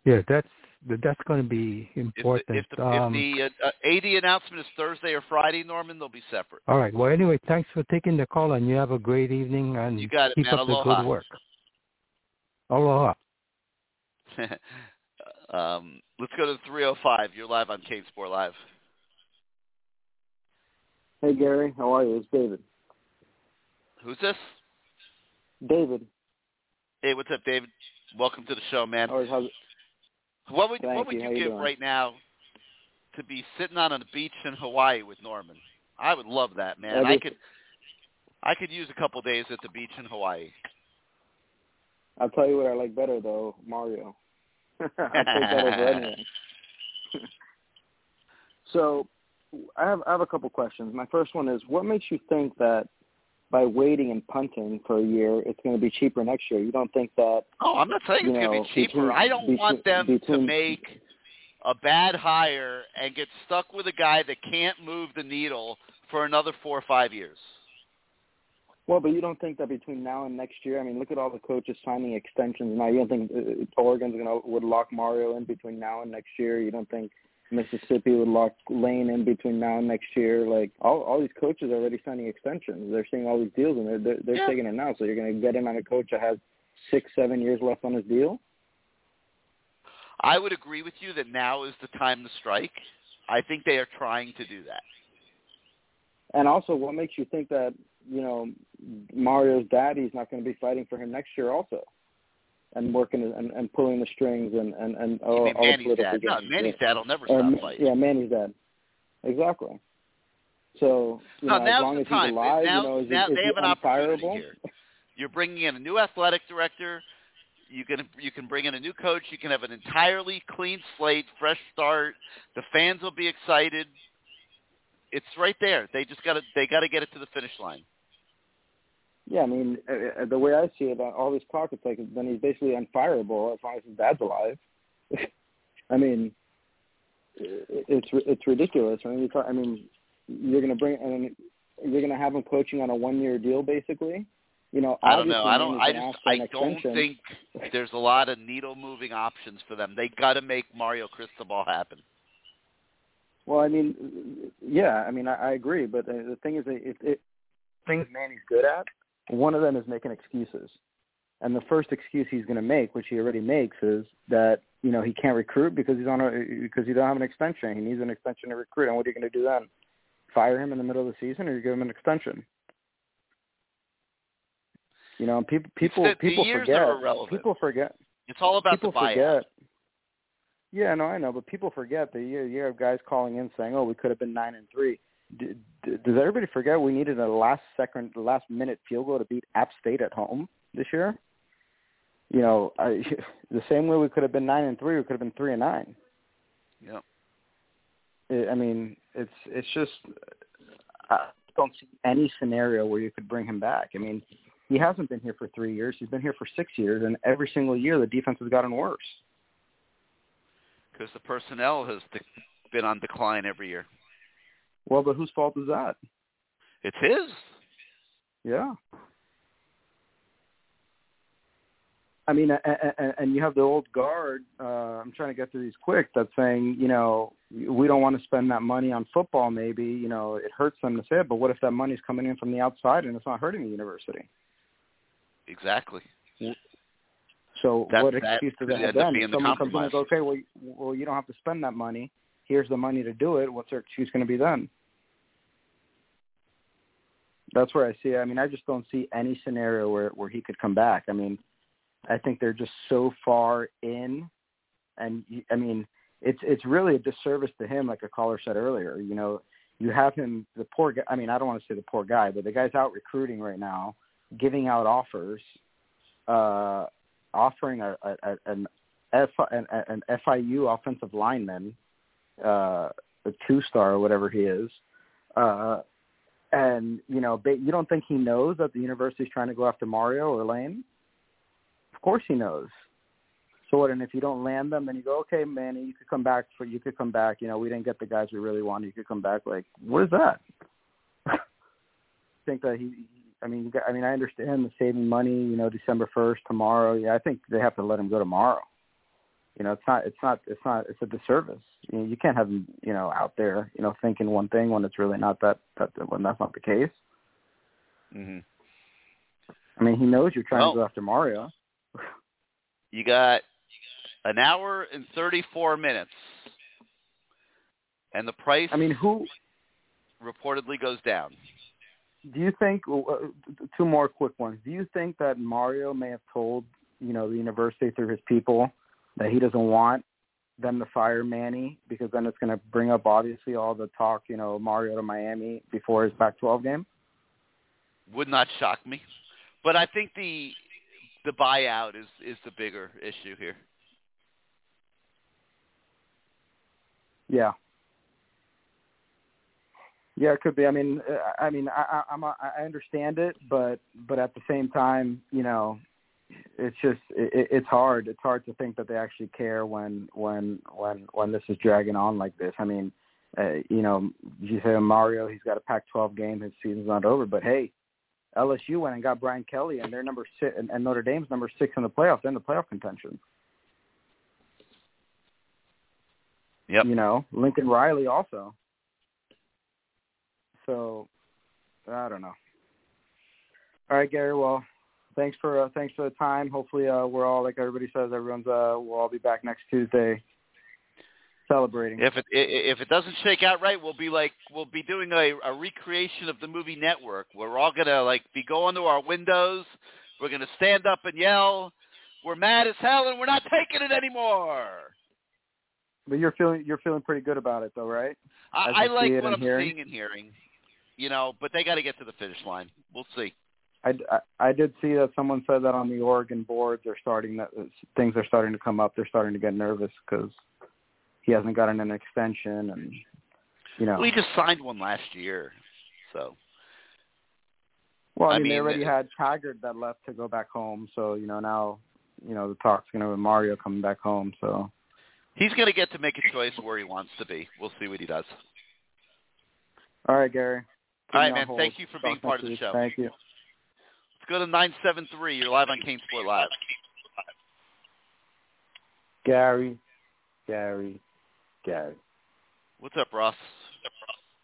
yeah, that's that's going to be If important. the, if the, um, if the uh, uh, AD announcement is Thursday or Friday, Norman, they'll be separate. all right. Well, anyway, thanks for taking the call, and you have a great evening, and You got it, keep man. up the good work. Aloha. um, let's go to 305. You're live on CaneSport Live. Hey Gary, how are you? It's David. Who's this? David. Hey, what's up, David? Welcome to the show, man. Always how's What would Thank what would you. you, give doing? right now to be sitting on a beach in Hawaii with Norman? I would love that, man. I Every- could I could use a couple days at the beach in Hawaii. I'll tell you what I like better though, Mario. I'll take that over anything. so I have I have a couple questions. My first one is what makes you think that by waiting and punting for a year it's gonna be cheaper next year? You don't think that Oh, I'm not saying it's going to be cheaper. between- I don't between- want them to make a bad hire and get stuck with a guy that can't move the needle for another four or five years. Well, but you don't think that between now and next year? I mean, look at all the coaches signing extensions now. You don't think uh, Oregon's gonna would lock Mario in between now and next year? You don't think Mississippi would lock Lane in between now and next year? Like all all these coaches are already signing extensions. They're seeing all these deals and they're they're, they're Yeah. taking it now. So you're gonna get in on a coach that has six seven years left on his deal. I would agree with you that now is the time to strike. I think they are trying to do that. And also, what makes you think that you know Mario's daddy's not going to be fighting for him next year also, and working and, and pulling the strings and and and all, all Manny's political dad? No. Manny's yeah. dad will never Or stop fighting. Yeah, Manny's dad. Exactly. So you No, know, as long the as time. he's alive, now, you know, is, now is they he have an opportunity here. You're bringing in a new athletic director. You can you can bring in a new coach. You can have an entirely clean slate, fresh start. The fans will be excited. It's right there. They just got to they got to get it to the finish line. Yeah, I mean, uh, uh, the way I see it, uh, all this talk, like then he's basically unfireable as long as his dad's alive. I mean, it's it's ridiculous. I mean, you talk, I mean, you're gonna bring and you're gonna have him coaching on a one year deal, basically. You know, I don't know. I don't. I just. I don't extension. think there's a lot of needle moving options for them. They got to make Mario Cristobal happen. Well, I mean, yeah, I mean, I, I agree, but uh, the thing is, that if it, things Manny's good at, one of them is making excuses, and the first excuse he's going to make, which he already makes, is that you know he can't recruit because he's on a because he don't have an extension. He needs an extension to recruit, and what are you going to do then? Fire him in the middle of the season, or you give him an extension? You know, people people the- the people forget. People forget. It's all about people the buyout. forget. Yeah, no, I know, but people forget that you you have guys calling in saying, "Oh, we could have been nine and three. D- d- does everybody forget we needed a last second, last minute field goal to beat App State at home this year? You know, I, the same way we could have been nine and three, we could have been three and nine. Yeah. I I mean, it's it's just I don't see any scenario where you could bring him back. I mean, he hasn't been here for three years. He's been here for six years, and every single year the defense has gotten worse. because the personnel has been on decline every year. Well, but whose fault is that? It's his. Yeah. I mean, and you have the old guard. Uh, I'm trying to get through these quick. That's saying, you know, we don't want to spend that money on football. Maybe, you know, it hurts them to say it, but what if that money's coming in from the outside and it's not hurting the university? Exactly. So That- what that excuse does that have then? someone comes in and goes, okay, well, well, you don't have to spend that money. Here's the money to do it. What's their excuse going to be then? That's where I see. I mean, I just don't see any scenario where where he could come back. I mean, I think they're just so far in, and I mean, it's it's really a disservice to him, like a caller said earlier. You know, you have him, the poor guy. I mean, I don't want to say the poor guy, but the guy's out recruiting right now, giving out offers, uh, offering a, a, a an F, an, an FIU offensive lineman, uh, a two star or whatever he is. Uh, and you know, ba- you don't think he knows that the university's trying to go after Mario or Lane? Of course he knows. So what? And if you don't land them, then you go, okay, Manny, you could come back for you could come back. You know, we didn't get the guys we really wanted. You could come back. Like, what is that? think that he. I mean, I mean, I understand the saving money. You know, December first tomorrow. Yeah, I think they have to let him go tomorrow. You know, it's not. It's not. It's not. It's a disservice. You, know, you can't have him. You know, out there. You know, thinking one thing when it's really not that. That when that's not the case. hmm I mean, he knows you're trying Well- to go after Mario. You got an hour and 34 minutes. And the price I mean, who reportedly goes down. do you think? Uh, two more quick ones. Do you think that Mario may have told you know the university through his people that he doesn't want them to fire Manny because then it's going to bring up obviously all the talk you know Mario to Miami before his Pac-12 game? Would not shock me. But I think the the buyout is is the bigger issue here. Yeah. Yeah, it could be. I mean, uh, I mean, I, I, I'm, a, I understand it, but, but at the same time, you know, it's just, it, it's hard. It's hard to think that they actually care when, when, when, when this is dragging on like this. I mean, uh, you know, you say Mario, he's got a Pac-12 game, his season's not over, but hey, LSU went and got Brian Kelly, and they're number six, and, and Notre Dame's number six in the playoffs. They're in the playoff contention. Yep. You know, Lincoln Riley also. So, I don't know. All right, Gary. Well, thanks for uh, thanks for the time. Hopefully, uh, we're all like everybody says. Everyone's uh, we'll all be back next Tuesday celebrating. If it if it doesn't shake out right, we'll be like we'll be doing a, a recreation of the movie Network. We're all gonna like be going to our windows. We're gonna stand up and yell. We're mad as hell and we're not taking it anymore. But you're feeling you're feeling pretty good about it, though, right? I, As I like what I'm hearing? seeing and hearing. You know, but they got to get to the finish line. We'll see. I, I, I did see that someone said that on the Oregon board. They're starting that things are starting to come up. They're starting to get nervous because he hasn't gotten an extension, and you know. We just signed one last year, so Well, I I mean, they already it- had Taggart that left to go back home, so you know now, you know the talk's going to be Mario coming back home. So he's going to get to make a choice where he wants to be. We'll see what he does. all right, Gary. All right, Put me on man. hold. Thank you for being Talk part of the show. Thank you. Let's go to nine seven three. You're live on CaneSport Live. Gary, Gary, Gary. What's up, Ross?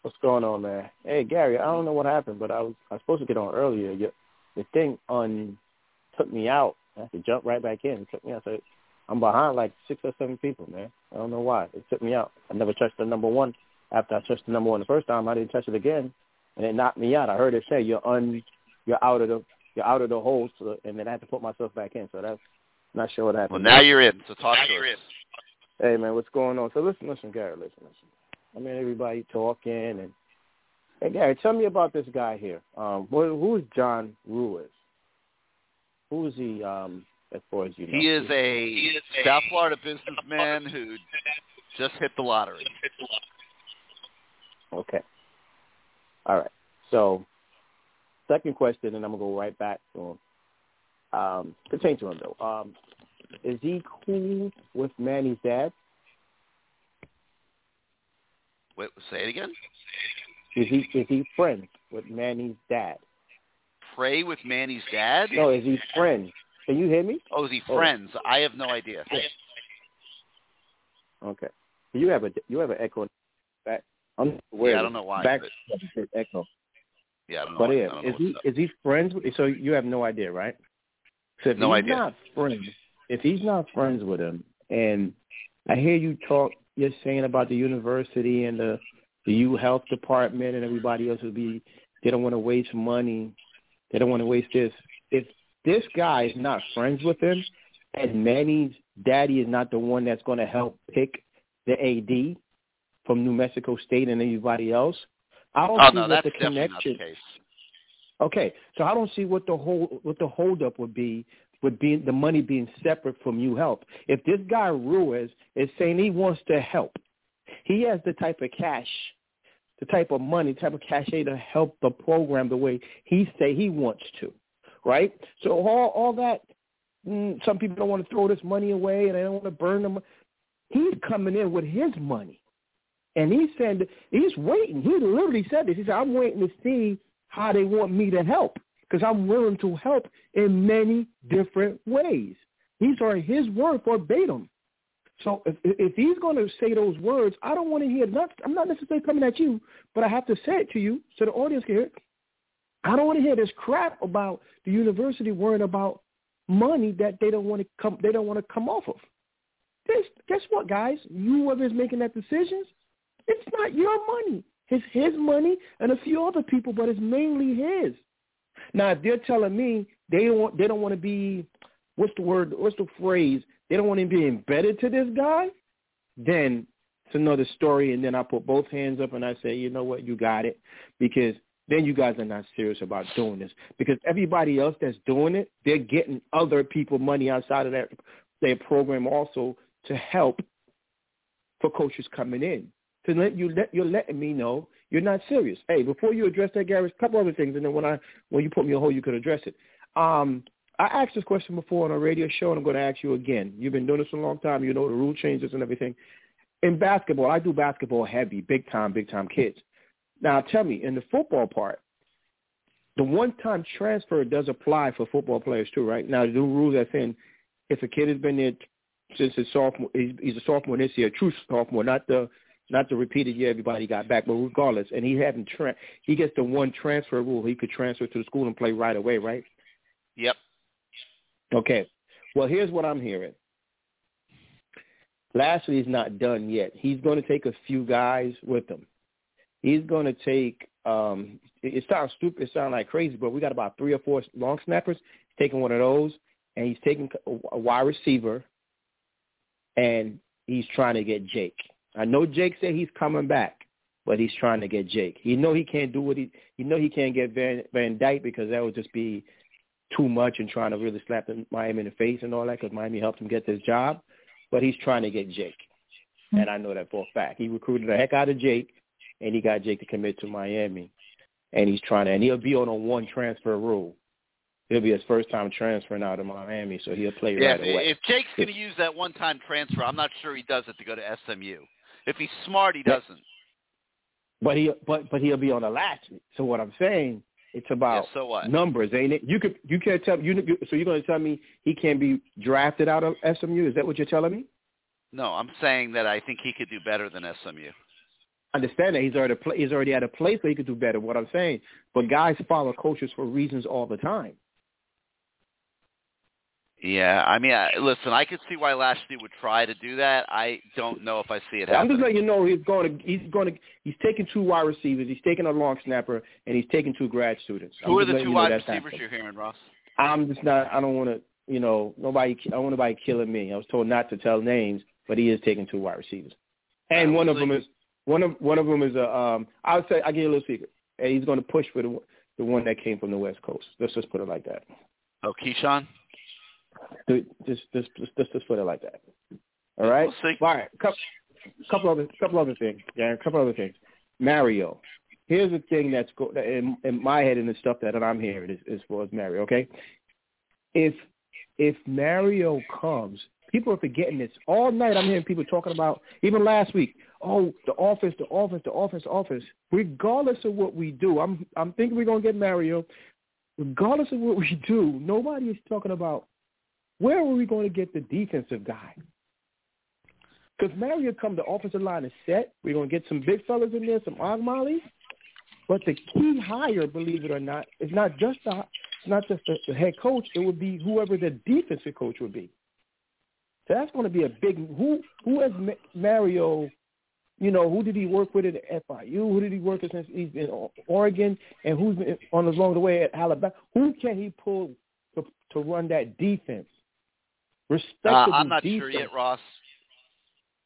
What's going on, man? Hey, Gary, I don't know what happened, but I was I was supposed to get on earlier. Your, the thing on took me out. I had to jump right back in. It took me out. So I'm behind like six or seven people, man. I don't know why. It took me out. I never touched the number one. After I touched the number one the first time, I didn't touch it again, and it knocked me out. I heard it say you're un, you're out of the, you're out of the hole, so, and then I had to put myself back in. So that's not sure what happened. Well, now you're in. So talk to us. Hey man, what's going on? So listen, listen, Gary, listen, listen. I mean, everybody talking and hey, Gary, tell me about this guy here. Um, who, who's John Ruiz? Who's he? Um, as far as you know, He is a South Florida businessman who just hit the lottery. Okay. All right. So, second question, and I'm gonna go right back to him. Um, pertain to him though. Um, is he cool with Manny's dad? Wait, say it again. Is he is he friends with Manny's dad? Pray with Manny's dad? No, is he friends? Can you hear me? Oh, is he Oh. friends? I have no idea. Okay. You have a you have an echo back. I'm aware Yeah, I don't know why, Back but- echo. Yeah, I don't know. But I yeah, is he is he friends? With, so you have no idea, right? So if No he's idea. not friends, if he's not friends with him, and I hear you talk, you're saying about the university and the the U Health Department and everybody else would be They don't want to waste money. They don't want to waste this. If this guy is not friends with him, and Manny's daddy is not the one that's going to help pick the AD from New Mexico State and anybody else, I don't oh see no, what that's the connection. the. Okay, so I don't see what the whole what the holdup would be with being the money being separate from you help. If this guy Ruiz is saying he wants to help, he has the type of cash, the type of money, type of cachet to help the program the way he say he wants to, right? So all all that. Mm, some people don't want to throw this money away and they don't want to burn them. He's coming in with his money, and he's saying he's waiting. He literally said this. He said, "I'm waiting to see how they want me to help." because I'm willing to help in many different ways. These are his words verbatim. So if, if he's going to say those words, I don't want to hear. Not, I'm not necessarily coming at you, but I have to say it to you so the audience can hear it. I don't want to hear this crap about the university worrying about money that they don't want to come. They don't want to come off of. This, guess what, guys? You whoever's making that decisions, it's not your money. It's his money and a few other people, but it's mainly his. Now, if they're telling me they don't want, they don't want to be, what's the word, what's the phrase? They don't want to be embedded to this guy, then it's another story. And then I put both hands up and I say, you know what, you got it, because then you guys are not serious about doing this. Because everybody else that's doing it, they're getting other people money outside of that their program also to help for coaches coming in. To let you let you're letting me know you're not serious. Hey, before you address that, Gary, a couple other things, and then when I when you put me on hold, you could address it. Um, I asked this question before on a radio show, and I'm going to ask you again. You've been doing this a long time. You know the rule changes and everything. In basketball, I do basketball heavy, big time, big time kids. Now, tell me, in the football part, the one-time transfer does apply for football players too, right? Now, the new rules that's in, if a kid has been there since his sophomore, he's a sophomore this year, a true sophomore, not the not the repeated year everybody got back, but regardless, and he hadn't tra- he gets the one transfer rule. He could transfer to the school and play right away, right? Yep. Okay. Well, here's what I'm hearing. Lashlee's not done yet. He's going to take a few guys with him. He's going to take. Um, it, it sounds stupid. It sounds like crazy, but we got about three or four long snappers. He's taking one of those, and he's taking a wide receiver, and he's trying to get Jake. I know Jake said he's coming back, but he's trying to get Jake. You know he can't do what he. You know he can't get Van Van Dyke because that would just be too much and trying to really slap the Miami in the face and all that because Miami helped him get this job. But he's trying to get Jake, and I know that for a fact. He recruited the heck out of Jake, and he got Jake to commit to Miami, and he's trying to. And he'll be on a one transfer rule. It'll be his first time transferring out of Miami, so he'll play Yeah, right away. if Jake's going to use that one-time transfer, I'm not sure he does it to go to SMU. If he's smart, he doesn't. But he but but he'll be on the last. So what I'm saying, it's about Yeah, so numbers, ain't it? You could you can't tell you so you're going to tell me he can't be drafted out of SMU? Is that what you're telling me? No, I'm saying that I think he could do better than SMU. understand that he's already pla he's already at a place where he could do better. What I'm saying, but guys follow coaches for reasons all the time. Yeah, I mean, I, listen, I could see why Lashlee would try to do that. I don't know if I see it I'm just letting you know he's going to he's going to he's taking two wide receivers, he's taking a long snapper, and he's taking two grad students. I'm Who are just the two wide receivers happening. you're hearing, Ross? I'm just not. I don't want to. You know, nobody. I don't want nobody killing me. I was told not to tell names, but he is taking two wide receivers, and one of them is one of one of them is a. Um, I would say I give you a little secret. And he's going to push for the the one that came from the West Coast. Let's just put it like that. Oh, Keyshawn? Just just just just, just put it like that. All right. We'll. All right. Couple, couple other couple other things. Yeah, a couple other things. Mario. Here's the thing that's go, in, in my head and the stuff that I'm hearing is, as far as Mario. Okay. If if Mario comes, people are forgetting this. All night I'm hearing people talking about, even last week, oh, the office, the office, the office, the office. Regardless of what we do, I'm I'm thinking we're gonna get Mario. Regardless of what we do, nobody is talking about where are we going to get the defensive guy? Because Mario come, the offensive line is set. We're going to get some big fellas in there, some hog mollies. But the key hire, believe it or not, is not just the not just the, the head coach. It would be whoever the defensive coach would be. So that's going to be a big who who has Mario You know, who did he work with at FIU? Who did he work with since he's been in Oregon? And who's been on along the way at Alabama? Who can he pull to, to run that defense? Uh, I'm not defense. sure yet, Ross.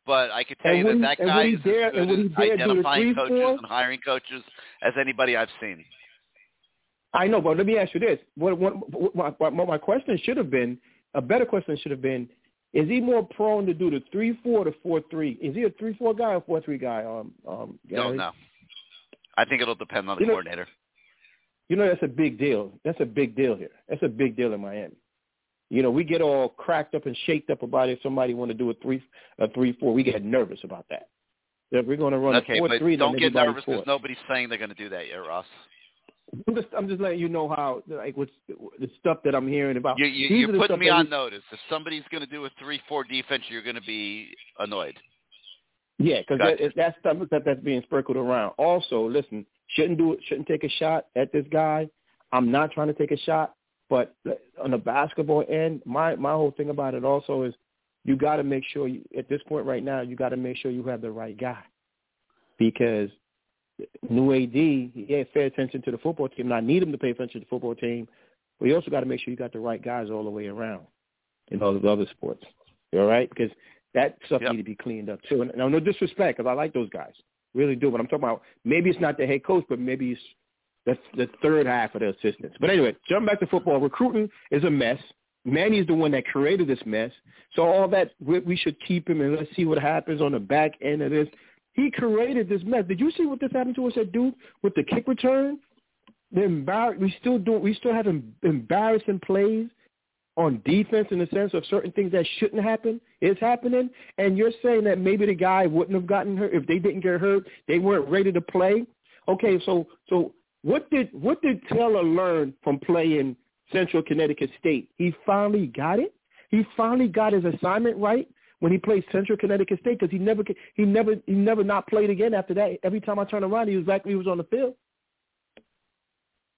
But I can tell And you that he- that guy is dare- as good at he dare do the identifying coaches 3-4? and hiring coaches as anybody I've seen. I know, but let me ask you this: what, what, what, my, my question should have been a better question should have been: Is he more prone to do the three four to four three? Is he a three four guy or four three guy? Um, um, Don't know. I think it'll depend on the You know- coordinator. You know, that's a big deal. That's a big deal here. That's a big deal in Miami. You know, we get all cracked up and shaked up about if somebody want to do a three a three four. We get nervous about that. If we're going to run Okay, a four but three, don't get nervous because nobody's saying they're going to do that yet, Ross. I'm just, I'm just letting you know how, like, what's the stuff that I'm hearing about. You, you, you're putting me on we- notice. If somebody's going to do a three-four defense, you're going to be annoyed. Yeah, because Gotcha. that, that's stuff that that's being sprinkled around. Also, listen, shouldn't do. Shouldn't take a shot at this guy. I'm not trying to take a shot, but on the basketball end, my my whole thing about it also is you got to make sure you, at this point right now you got to make sure you have the right guy because new AD he had pay attention to the football team. And I need him to pay attention to the football team, but you also got to make sure you got the right guys all the way around in all the other sports. All right, because that stuff need to be cleaned up too. And now, no disrespect, because I like those guys, really do. But I'm talking about maybe it's not the head coach, but maybe it's the the third half of the assistants. But anyway, jump back to football. Recruiting is a mess. Manny's the one that created this mess. So all that we, we should keep him and let's see what happens on the back end of this. He created this mess. Did you see what this happened to us at Duke with the kick return? The embar- we still do we still have em- embarrassing plays on defense in the sense of certain things that shouldn't happen is happening, and you're saying that maybe the guy wouldn't have gotten hurt if they didn't get hurt, they weren't ready to play. Okay, so so what did what did Taylor learn from playing Central Connecticut State? He finally got it. He finally got his assignment right when he played Central Connecticut State because he never he never he never not played again after that. Every time I turned around, he was back. He was on the field.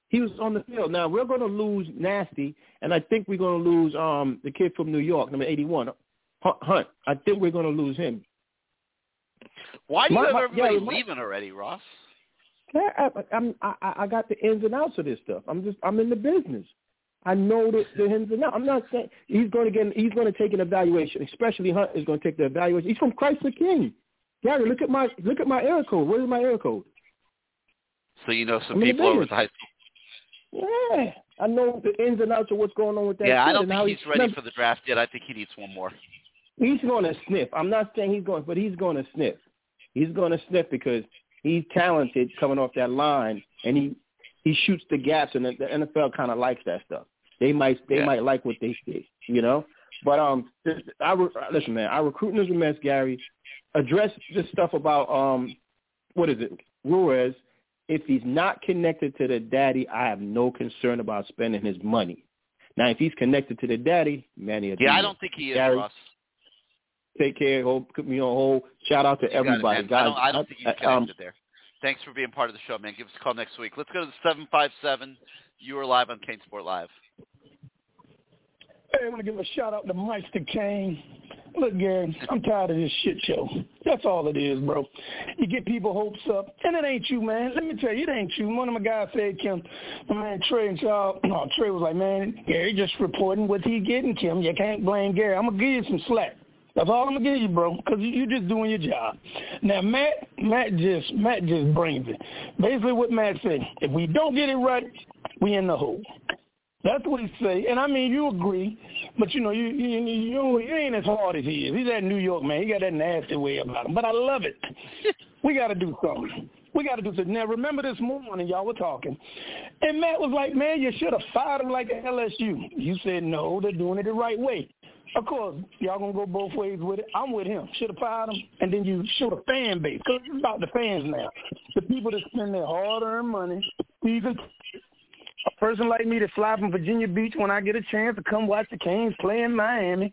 He was on the field. Now we're going to lose Nasty, and I think we're going to lose um the kid from New York, number eighty-one, Hunt. Hunt. I think we're going to lose him. Why do you My- have my- everybody yeah, leaving already, Ross? I, I'm, I, I got the ins and outs of this stuff. I'm just I'm in the business. I know the, the ins and outs. I'm not saying he's going to get he's going to take an evaluation. Especially Hunt is going to take the evaluation. He's from Christ the King. Gary, look at my look at my error code. Where's my error code? So you know some I'm people over at the high school. Yeah, I know the ins and outs of what's going on with that. Yeah, I don't think he's ready for the draft yet. I think he needs one more. He's going to sniff. I'm not saying he's going, but he's going to sniff. He's going to sniff because he's talented coming off that line, and he he shoots the gaps, and the, the NFL kind of likes that stuff. They might they Yeah. might like what they see, you know. But um, I re- listen, man. Our recruiting is a mess, Gary. Address this stuff about um, what is it, Ruiz? If he's not connected to the daddy, I have no concern about spending his money. Now, if he's connected to the daddy, man, Yeah, I don't think he is, Gary, Ross. Take care. Whole, you know, whole shout out to You got it, everybody, guys. I don't, I don't think he's I- connected um, there. Thanks for being part of the show, man. Give us a call next week. Let's go to the seven five seven. You are live on CaneSport Live. Hey, I want to give a shout out to Mike Kane. Look, Gary, I'm tired of this shit show. That's all it is, bro. You get people hopes up, and it ain't you, man. Let me tell you, it ain't you. One of my guys said, Kim, my man Trey and Charles, no, Trey was like, man, Gary just reporting what he getting, Kim. You can't blame Gary. I'm going to give you some slack. That's all I'm gonna give you, bro, because you, you just doing your job. Now, Matt, Matt just, Matt just brings it. Basically, what Matt said: if we don't get it right, we in the hole. That's what he say, and I mean you agree, but you know you you you, you ain't as hard as he is. He's that New York man. He got that nasty way about him, but I love it. we got to do something. We got to do something. Now remember this morning y'all were talking, and Matt was like, "Man, you should have fired him like LSU." You said no, they're doing it the right way. Of course, y'all gonna go both ways with it. I'm with him. Should have fired him, and then you show the fan base because it's about the fans now. The people that spend their hard-earned money. Can a person like me that fly from Virginia Beach when I get a chance to come watch the Kings play in Miami.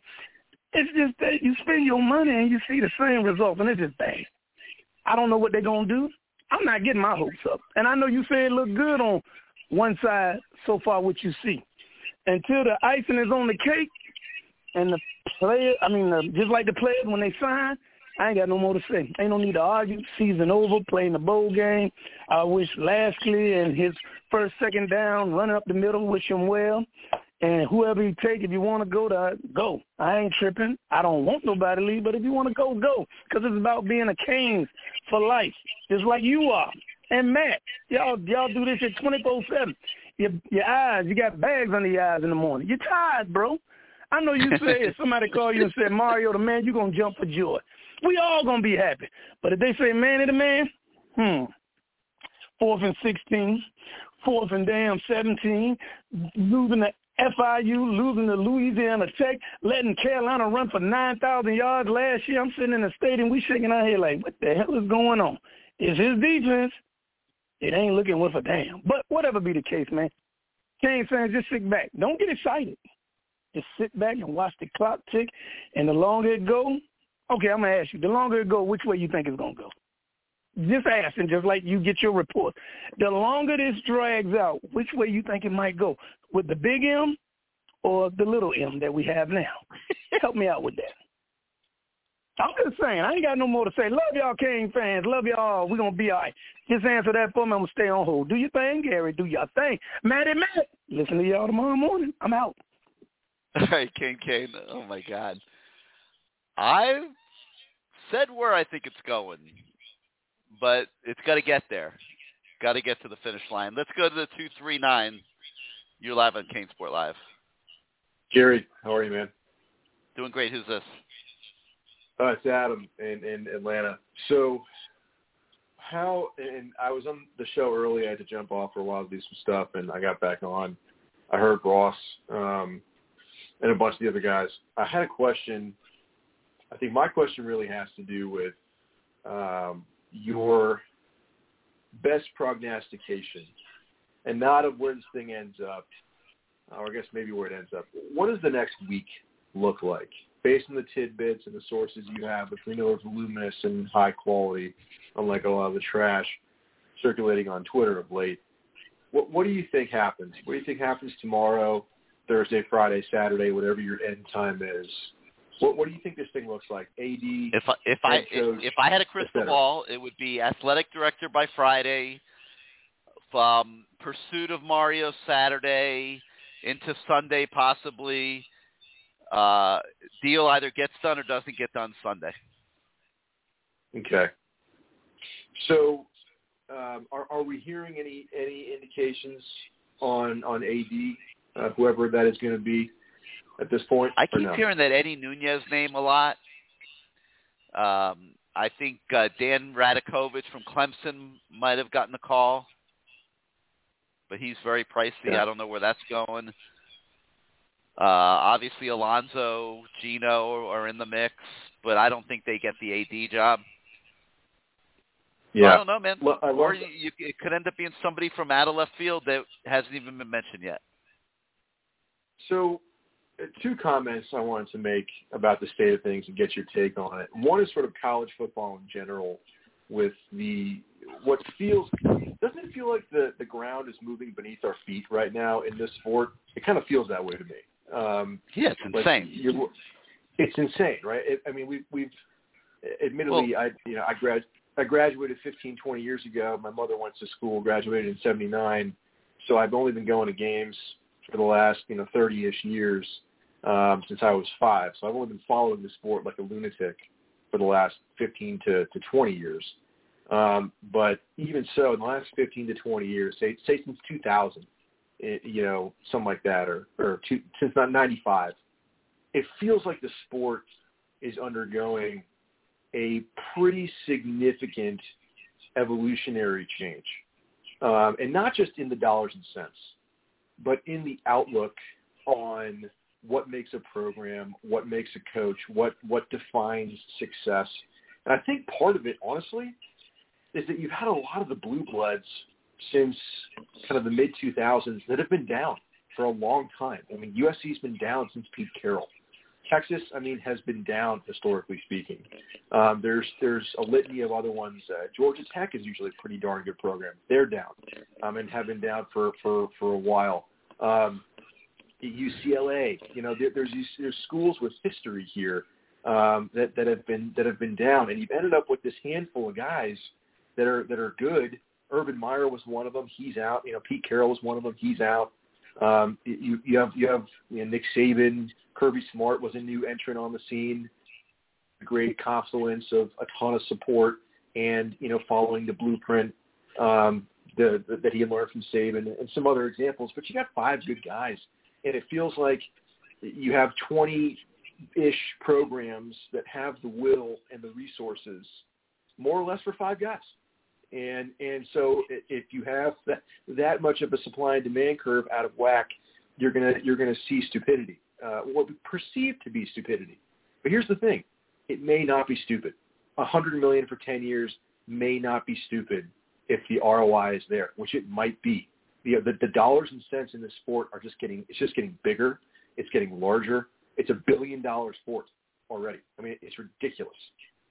It's just that you spend your money and you see the same results, and it's just bad. I don't know what they're gonna do. I'm not getting my hopes up, and I know you say it look good on one side so far. What you see, until the icing is on the cake, and the player, I mean, the, just like the players when they sign, I ain't got no more to say. Ain't no need to argue. Season over, playing the bowl game. I wish Lashlee and his first, second down, running up the middle, wish him well. And whoever you take, if you want to go, to go. I ain't tripping. I don't want nobody to leave, but if you want to go, go. Because it's about being a Canes for life, just like you are. And Matt, y'all, y'all do this at twenty four seven. Your your eyes, you got bags under your eyes in the morning. You're tired, bro. I know you say if somebody call you and say Mario the man, you're gonna jump for joy. We all gonna be happy. But if they say man the man, hmm, fourth and sixteen, fourth and damn seventeen, losing the FIU losing to Louisiana Tech, letting Carolina run for 9,000 yards last year. I'm sitting in the stadium, we shaking our head like, what the hell is going on? It's his defense. It ain't looking worth a damn. But whatever be the case, man. Canes fans, just sit back. Don't get excited. Just sit back and watch the clock tick. And the longer it go, okay, I'm going to ask you, the longer it go, which way you think it's going to go? Just ask, and just like you get your report. The longer this drags out, which way you think it might go? With the big M or the little M that we have now? Help me out with that. I'm just saying, I ain't got no more to say. Love y'all, King fans. Love y'all. We're going to be all right. Just answer that for me. I'm going to stay on hold. Do your thing, Gary. Do your thing. Matty Matt. Listen to y'all tomorrow morning. I'm out. All right, King Kane. Oh, my God. I've said where I think it's going but it's got to get there. Got to get to the finish line. Let's go to the two three nine. You're live on CaneSport Live. Gary, how are you, man? Doing great. Who's this? Uh, it's Adam in, in Atlanta. So, how? And I was on the show early. I had to jump off for a while to do some stuff, and I got back on. I heard Ross um, and a bunch of the other guys. I had a question. I think my question really has to do with um, your best prognostication, and not of where this thing ends up, or I guess maybe where it ends up. What does the next week look like, based on the tidbits and the sources you have, which we know is voluminous and high quality, unlike a lot of the trash circulating on Twitter of late? What, what do you think happens? What do you think happens tomorrow, Thursday, Friday, Saturday, whatever your end time is? What, what do you think this thing looks like? AD. If I, if I coach, if I had a crystal ball, it would be athletic director by Friday, um, pursuit of Mario Saturday into Sunday possibly. Uh, deal either gets done or doesn't get done Sunday. Okay. So, um, are, are we hearing any any indications on on AD, uh, whoever that is going to be? at this point? I keep no? hearing that Eddie Nunez name a lot. Um, I think uh, Dan Radakovich from Clemson might have gotten a call, but he's very pricey. Yeah. I don't know where that's going. Uh, obviously, Alonzo, Gino are in the mix, but I don't think they get the AD job. Yeah. I don't know, man. Well, or you, you, it could end up being somebody from out of left field that hasn't even been mentioned yet. So, uh, two comments I wanted to make about the state of things and get your take on it. One is sort of college football in general, with the what feels doesn't it feel like the the ground is moving beneath our feet right now in this sport? It kind of feels that way to me. Um, Yeah, it's insane. it's insane, right? It, I mean, we've we've admittedly, I you know I grad I graduated 15, 20 years ago. My mother went to school, graduated in '79, so I've only been going to games for the last you know 30ish years um, since I was five. So I've only been following the sport like a lunatic for the last 15 to, to 20 years. Um, but even so, in the last 15 to 20 years, say, say since 2000, it, you know, something like that, or, or two, since not 95, it feels like the sport is undergoing a pretty significant evolutionary change. Um, and not just in the dollars and cents, but in the outlook on what makes a program, what makes a coach, what what defines success. And I think part of it, honestly, is that you've had a lot of the blue bloods since kind of the mid 2000s that have been down for a long time. I mean, USC's been down since Pete Carroll. Texas, I mean, has been down historically speaking. Um, there's there's a litany of other ones. Uh, Georgia Tech is usually a pretty darn good program. They're down um, and have been down for for for a while. Um, UCLA, you know, there, there's there's schools with history here um, that that have been that have been down, and you've ended up with this handful of guys that are that are good. Urban Meyer was one of them. He's out. You know, Pete Carroll was one of them. He's out. Um, you you have you have you know, Nick Saban, Kirby Smart was a new entrant on the scene. Great confluence of a ton of support and you know following the blueprint um, the, the, that he had learned from Saban and some other examples. But you got five good guys, and it feels like you have 20-ish programs that have the will and the resources, more or less, for five guys. And and so if you have that that much of a supply and demand curve out of whack, you're gonna you're gonna see stupidity, uh, what we perceive to be stupidity. But here's the thing: it may not be stupid. A hundred million for ten years may not be stupid if the ROI is there, which it might be. You know, the, the dollars and cents in this sport are just getting it's just getting bigger. It's getting larger. It's a billion dollar sport already. I mean, it's ridiculous.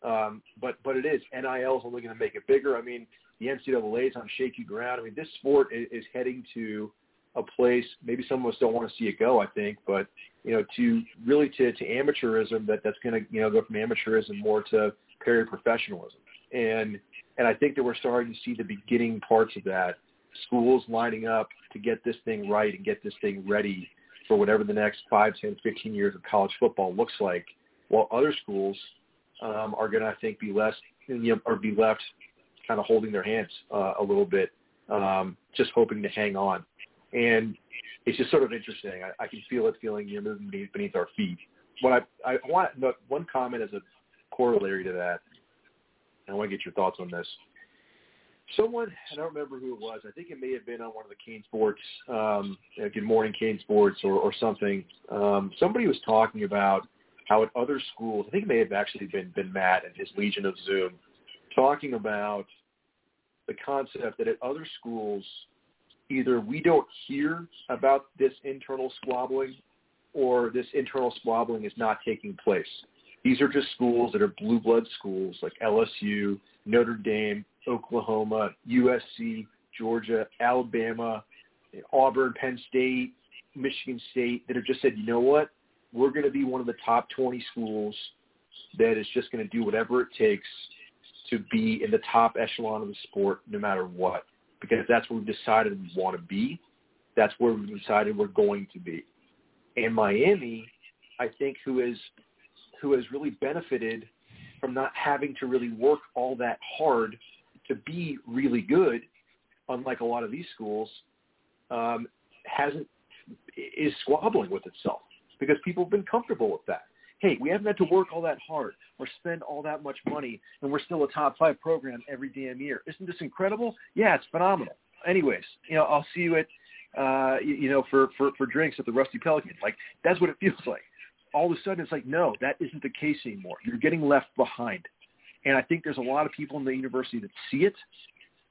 Um, but but it is. NIL is only going to make it bigger. I mean, the NCAA is on shaky ground. I mean, this sport is, is heading to a place. Maybe some of us don't want to see it go. I think, but you know, to really to to amateurism that that's going to you know go from amateurism more to paraprofessionalism. And and I think that we're starting to see the beginning parts of that. Schools lining up to get this thing right and get this thing ready for whatever the next 5, 10, 15 years of college football looks like, while other schools um, are going to, I think, be less you know, or be left kind of holding their hands uh, a little bit, um, just hoping to hang on. And it's just sort of interesting. I, I can feel it feeling you know, moving beneath, beneath our feet. What I, I want one comment as a corollary to that I want to get your thoughts on this. Someone, I don't remember who it was. I think it may have been on one of the CaneSports, um, uh, Good Morning CaneSports, or, or something. Um, somebody was talking about how at other schools, I think it may have actually been been Matt and his Legion of Zoom, talking about the concept that at other schools, either we don't hear about this internal squabbling, or this internal squabbling is not taking place. These are just schools that are blue blood schools like LSU, Notre Dame, Oklahoma, USC, Georgia, Alabama, Auburn, Penn State, Michigan State that have just said, you know what, we're going to be one of the top 20 schools that is just going to do whatever it takes to be in the top echelon of the sport no matter what because that's where we've decided we want to be. That's where we've decided we're going to be. And Miami, I think, who is who has really benefited from not having to really work all that hard to be really good, unlike a lot of these schools, um, hasn't is squabbling with itself because people have been comfortable with that. Hey, we haven't had to work all that hard or spend all that much money, and we're still a top five program every damn year. Isn't this incredible? Yeah, it's phenomenal. Anyways, you know, I'll see you at, uh, you, you know, for, for for drinks at the Rusty Pelican. Like that's what it feels like all of a sudden it's like, no, that isn't the case anymore. You're getting left behind. And I think there's a lot of people in the university that see it,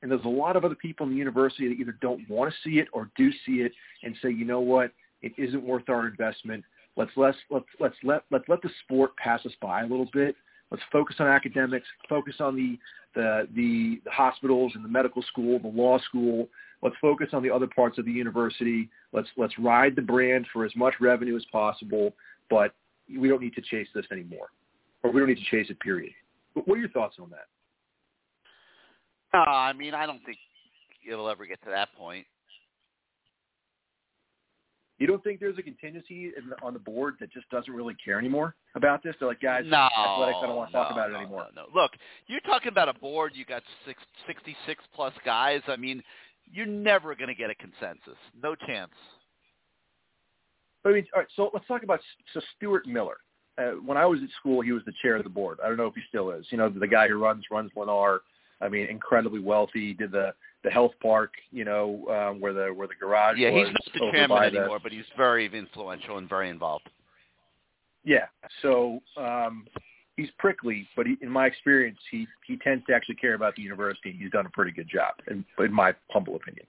and there's a lot of other people in the university that either don't want to see it or do see it and say, you know what, it isn't worth our investment. Let's let's let's let's let let's let the sport pass us by a little bit. Let's focus on academics. Focus on the the the, hospitals and the medical school, the law school. Let's focus on the other parts of the university. Let's let's ride the brand for as much revenue as possible but we don't need to chase this anymore, or we don't need to chase it. Period. But what are your thoughts on that? No, I mean I don't think it'll ever get to that point. You don't think there's a contingency in, on the board that just doesn't really care anymore about this? They're like, guys, no, athletics, I don't want to no, talk about no, it anymore. No, no, look, you're talking about a board. You got six, 66 plus guys. I mean, you're never going to get a consensus. No chance. But I mean, all right, so let's talk about so Stuart Miller. Uh, when I was at school, he was the chair of the board. I don't know if he still is. You know, the guy who runs runs Lennar. I mean, incredibly wealthy. He did the the health park, you know, um, where the where the garage. Yeah, was he's not the chairman anymore, the, but he's very influential and very involved. Yeah, so um, he's prickly, but he, in my experience, he he tends to actually care about the university. He's done a pretty good job, in, in my humble opinion.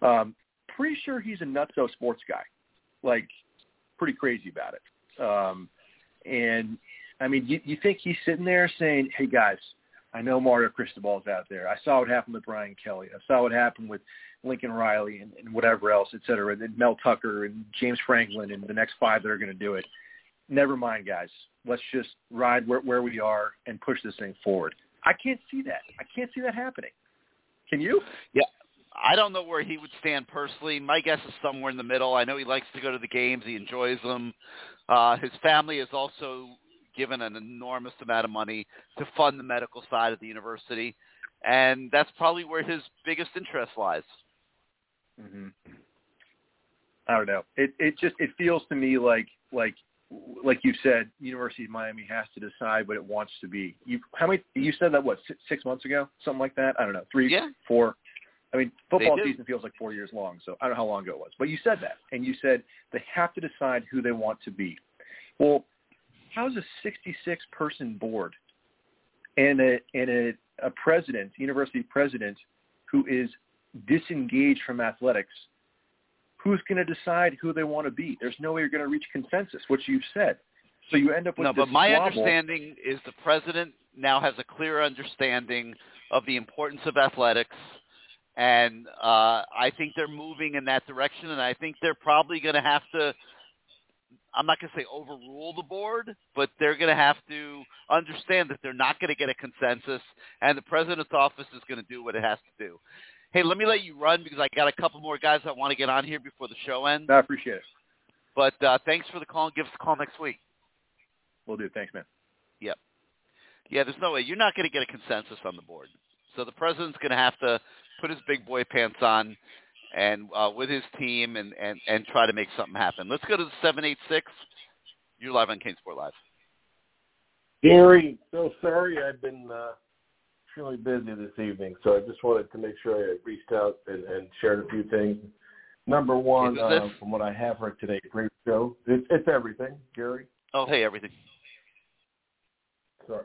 Um, pretty sure he's a nutso sports guy. Like pretty crazy about it. Um, and I mean, you, you think he's sitting there saying, "Hey guys, I know Mario Cristobal's out there. I saw what happened with Brian Kelly. I saw what happened with Lincoln Riley and, and whatever else, et cetera, and Mel Tucker and James Franklin and the next five that are going to do it. Never mind, guys. let's just ride where, where we are and push this thing forward. I can't see that. I can't see that happening. Can you? Yeah. I don't know where he would stand personally. My guess is somewhere in the middle. I know he likes to go to the games. He enjoys them. Uh, his family has also given an enormous amount of money to fund the medical side of the university, and that's probably where his biggest interest lies. Mm-hmm. I don't know. It it just it feels to me like like like you said, University of Miami has to decide what it wants to be. You how many you said that what six, six months ago, something like that? I don't know, three, yeah. four. I mean, football season feels like four years long, so I don't know how long ago it was. But you said that, and you said they have to decide who they want to be. Well, how's a 66 person board and a and a, a president, university president, who is disengaged from athletics? Who's going to decide who they want to be? There's no way you're going to reach consensus, which you've said. So you end up with no, but my squabble. understanding is the president now has a clear understanding of the importance of athletics, and uh, I think they're moving in that direction. And I think they're probably going to have to. I'm not going to say overrule the board, but they're going to have to understand that they're not going to get a consensus, and the president's office is going to do what it has to do. Hey, let me let you run because I got a couple more guys that want to get on here before the show ends. I appreciate it. But uh, thanks for the call. and Give us a call next week. We'll do. Thanks, man. Yep. Yeah, there's no way. You're not going to get a consensus on the board. So the president's going to have to put his big boy pants on and uh, with his team and, and, and try to make something happen. Let's go to the 786. You're live on CaneSport Live. Gary, so sorry I've been uh, extremely busy this evening, so I just wanted to make sure I reached out and, and shared a few things. Number one, uh, from what I have heard today, great show. It's, it's everything, Gary. Oh, hey, everything. Sorry,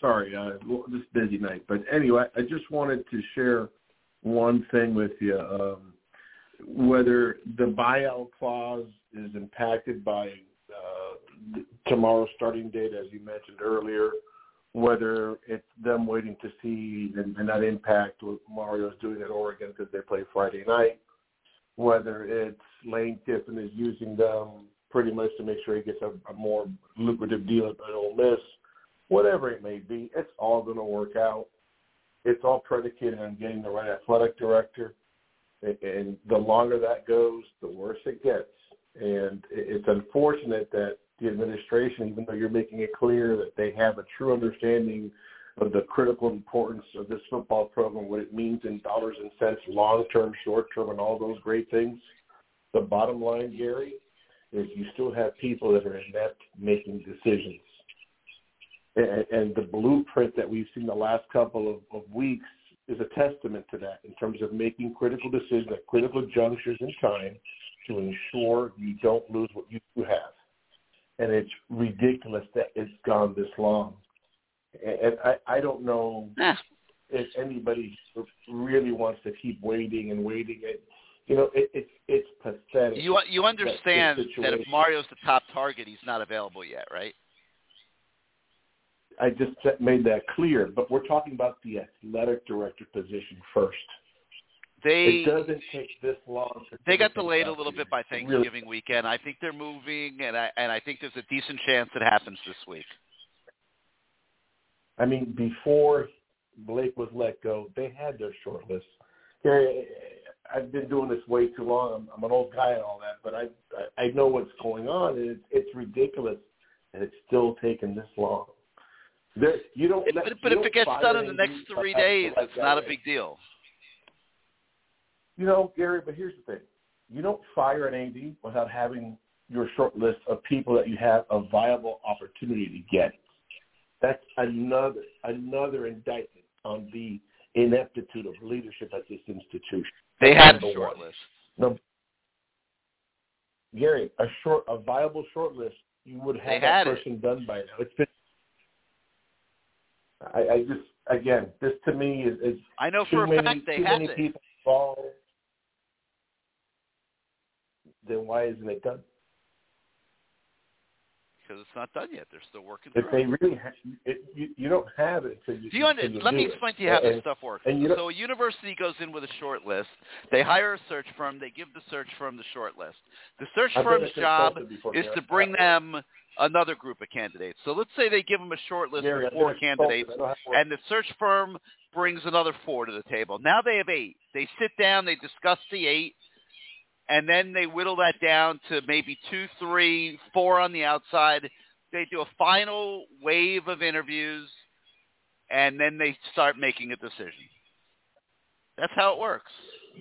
sorry, uh, this busy night. But anyway, I just wanted to share one thing with you. Um, whether the buyout clause is impacted by uh, tomorrow's starting date, as you mentioned earlier, whether it's them waiting to see and, and that impact what Mario's doing at Oregon because they play Friday night, whether it's Lane Kiffin is using them pretty much to make sure he gets a, a more lucrative deal at Ole Miss, whatever it may be, it's all going to work out. It's all predicated on getting the right athletic director, and- the longer that goes, the worse it gets. And it's unfortunate that the administration, even though you're making it clear that they have a true understanding of the critical importance of this football program, what it means in dollars and cents, long term, short term, and all those great things. The bottom line, Gary, is you still have people that are inept making decisions. And, and the blueprint that we've seen the last couple of, of weeks is a testament to that in terms of making critical decisions at critical junctures in time to ensure you don't lose what you have. And it's ridiculous that it's gone this long. And I, I don't know if anybody really wants to keep waiting and waiting. It, you know, it, it's it's pathetic. You you understand this that if Mario's the top target, he's not available yet, right? I just made that clear, but we're talking about the athletic director position first. They it doesn't take this long. they got delayed a little here. bit by It really- Thanksgiving weekend. I think they're moving, and I and I think there's a decent chance it happens this week. I mean, before Blake was let go, they had their short list. Gary, I've been doing this way too long. I'm, I'm an old guy and all that, but I I I know what's going on, and it's, it's ridiculous and it's still taking this long. There, you don't. let, But, you if it gets done in the next three days, like it's not a big deal. You know, Gary, but here's the thing: you don't fire an AD without having your short list of people that you have a viable opportunity to get. That's another another indictment on the ineptitude of leadership at this institution. They had a short list. Number, Gary, a short, a viable short list, you would have that it. person done by now. It's been. I, I just again, this to me is, is I know too for a many, fact they too many it. people involved. Then why isn't it done? Because it's not done yet. They're still working. If they it. really, ha- it, you, you don't have it until you. Do you under, let me it. explain to you how and, this stuff works. So a university goes in with a short list. They hire a search firm. They give the search firm the short list. The search I've firm's job before, is Gary. to bring them another group of candidates. So let's say they give them a short list Gary, of four candidates, I know how it works. and the search firm brings another four to the table. Now they have eight. They sit down. They discuss the eight. And then they whittle that down to maybe two, three, four on the outside. They do a final wave of interviews, and then they start making a decision. That's how it works.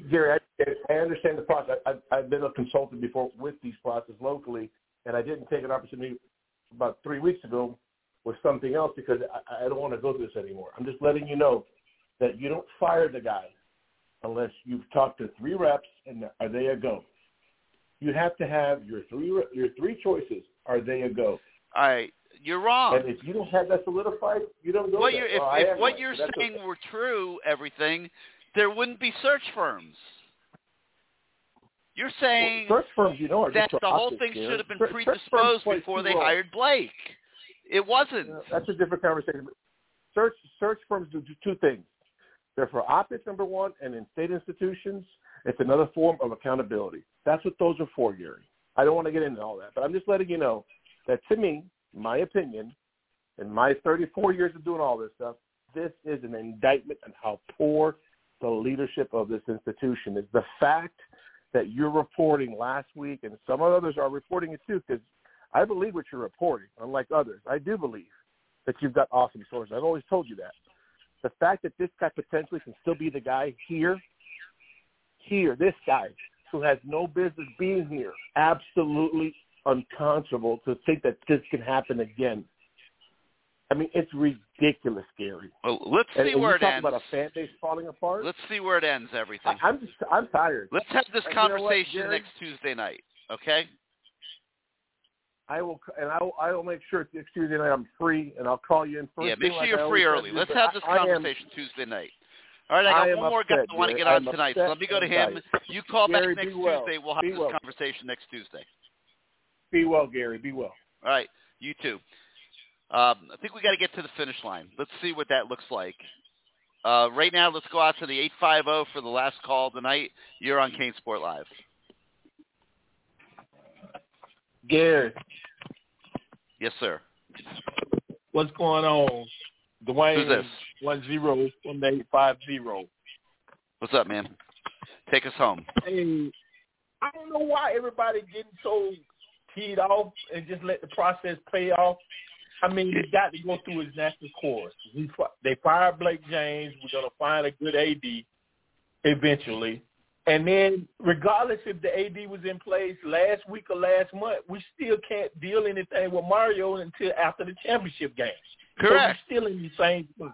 Gary, I, I understand the process. I, I've been a consultant before with these processes locally, and I didn't take an opportunity about three weeks ago with something else because I, I don't want to go through this anymore. I'm just letting you know that you don't fire the guy unless you've talked to three reps and are they a go. You have to have your three your three choices. Are they a go? All right, you're wrong. And if you don't have that solidified, you don't go what there. you're, if, I if what you're that's saying okay. were true, everything, there wouldn't be search firms. You're saying Well, search firms, you know, that the whole thing should have been Search- search firms predisposed before they hired Blake. It wasn't. That's a different conversation. Search search firms do two things. They're for optics, number one, and in state institutions, it's another form of accountability. That's what those are for, Gary. I don't want to get into all that, but I'm just letting you know that to me, my opinion, in my 34 years of doing all this stuff, this is an indictment on how poor the leadership of this institution is. The fact that you're reporting last week, and some others are reporting it too, because I believe what you're reporting, unlike others. I do believe that you've got awesome sources. I've always told you that. The fact that this guy potentially can still be the guy here, here, this guy who has no business being here, absolutely unconscionable to think that this can happen again. I mean, it's ridiculous, Gary. Well, let's see and where it ends. about a fan base falling apart. Let's see where it ends. Everything. I, I'm just, I'm tired. Let's have this And you know what, conversation next Tuesday night. Okay. I will, and I will, I will make sure next Tuesday night I'm free, and I'll call you in first. yeah, make sure like you're free early. Let's have I- this I am- conversation Tuesday night. All right, I I got am one more guy I want to get on tonight, so let me go to him. You call Gary, back next well. Tuesday. We'll have Be this well. conversation next Tuesday. Be well, Gary. Be well. All right, you too. Um, I think we got to get to the finish line. Let's see what that looks like. Uh, right now, let's go out to the 850 for the last call tonight. You're on CaneSport Live. Gary, Yes, sir. what's going on? Dwayne Who's this? one zero one eight five zero. What's up, man? Take us home. Hey, I don't know why everybody getting so teed off and just let the process play off. I mean, he's got to go through his natural course. He, they fired Blake James. We're gonna find a good AD eventually. And then, regardless if the AD was in place last week or last month, we still can't deal anything with Mario until after the championship games. Correct. So we're still in the same spot.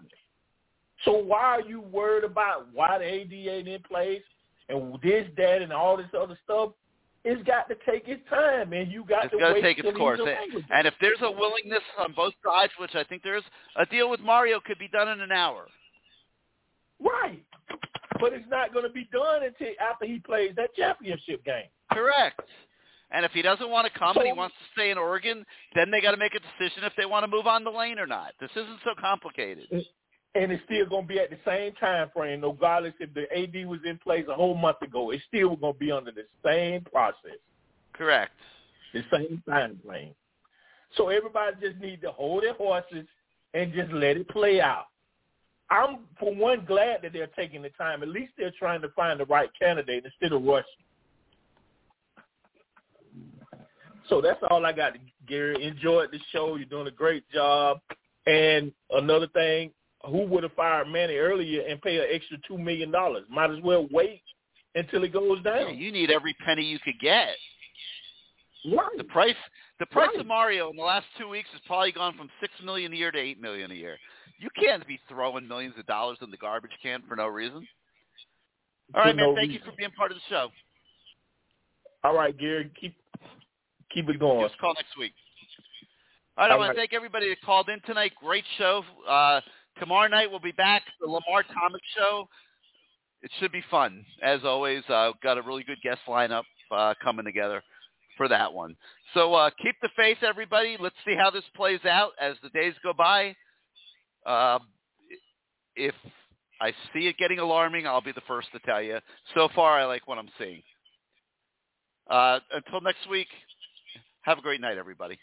So why are you worried about why the AD ain't in place and this, that, and all this other stuff? It's got to take its time, and you got It's to got to wait take its course. available. And if there's a willingness on both sides, which I think there is, a deal with Mario could be done in an hour. Right. But it's not going to be done until after he plays that championship game. Correct. And if he doesn't want to come and he wants to stay in Oregon, then they got to make a decision if they want to move on the lane or not. This isn't so complicated. And it's still going to be at the same time frame, regardless if the AD was in place a whole month ago. It's still going to be under the same process, Correct. the same time frame. So everybody just needs to hold their horses and just let it play out. I'm, for one, glad that they're taking the time. At least they're trying to find the right candidate instead of rushing. So that's all I got, Gary. Enjoyed the show. You're doing a great job. And another thing, who would have fired Manny earlier and pay an extra two million dollars? Might as well wait until it goes Yeah, down. you need every penny you could get. Right. The price the price Right. of Mario in the last two weeks has probably gone from six million a year to eight million a year. You can't be throwing millions of dollars in the garbage can for no reason. All right, For man. no thank you for being part of the show. All right, Gary, keep keep it going. Just call next week. All right, I want right. to thank everybody that called in tonight. Great show. Uh, tomorrow night we'll be back, the Lamar Thomas Show. It should be fun, as always. Uh, got a really good guest lineup uh, coming together. for that one. So uh, keep the faith, everybody. Let's see how this plays out as the days go by. Uh, if I see it getting alarming, I'll be the first to tell you. So far, I like what I'm seeing. Uh, until next week, have a great night, everybody.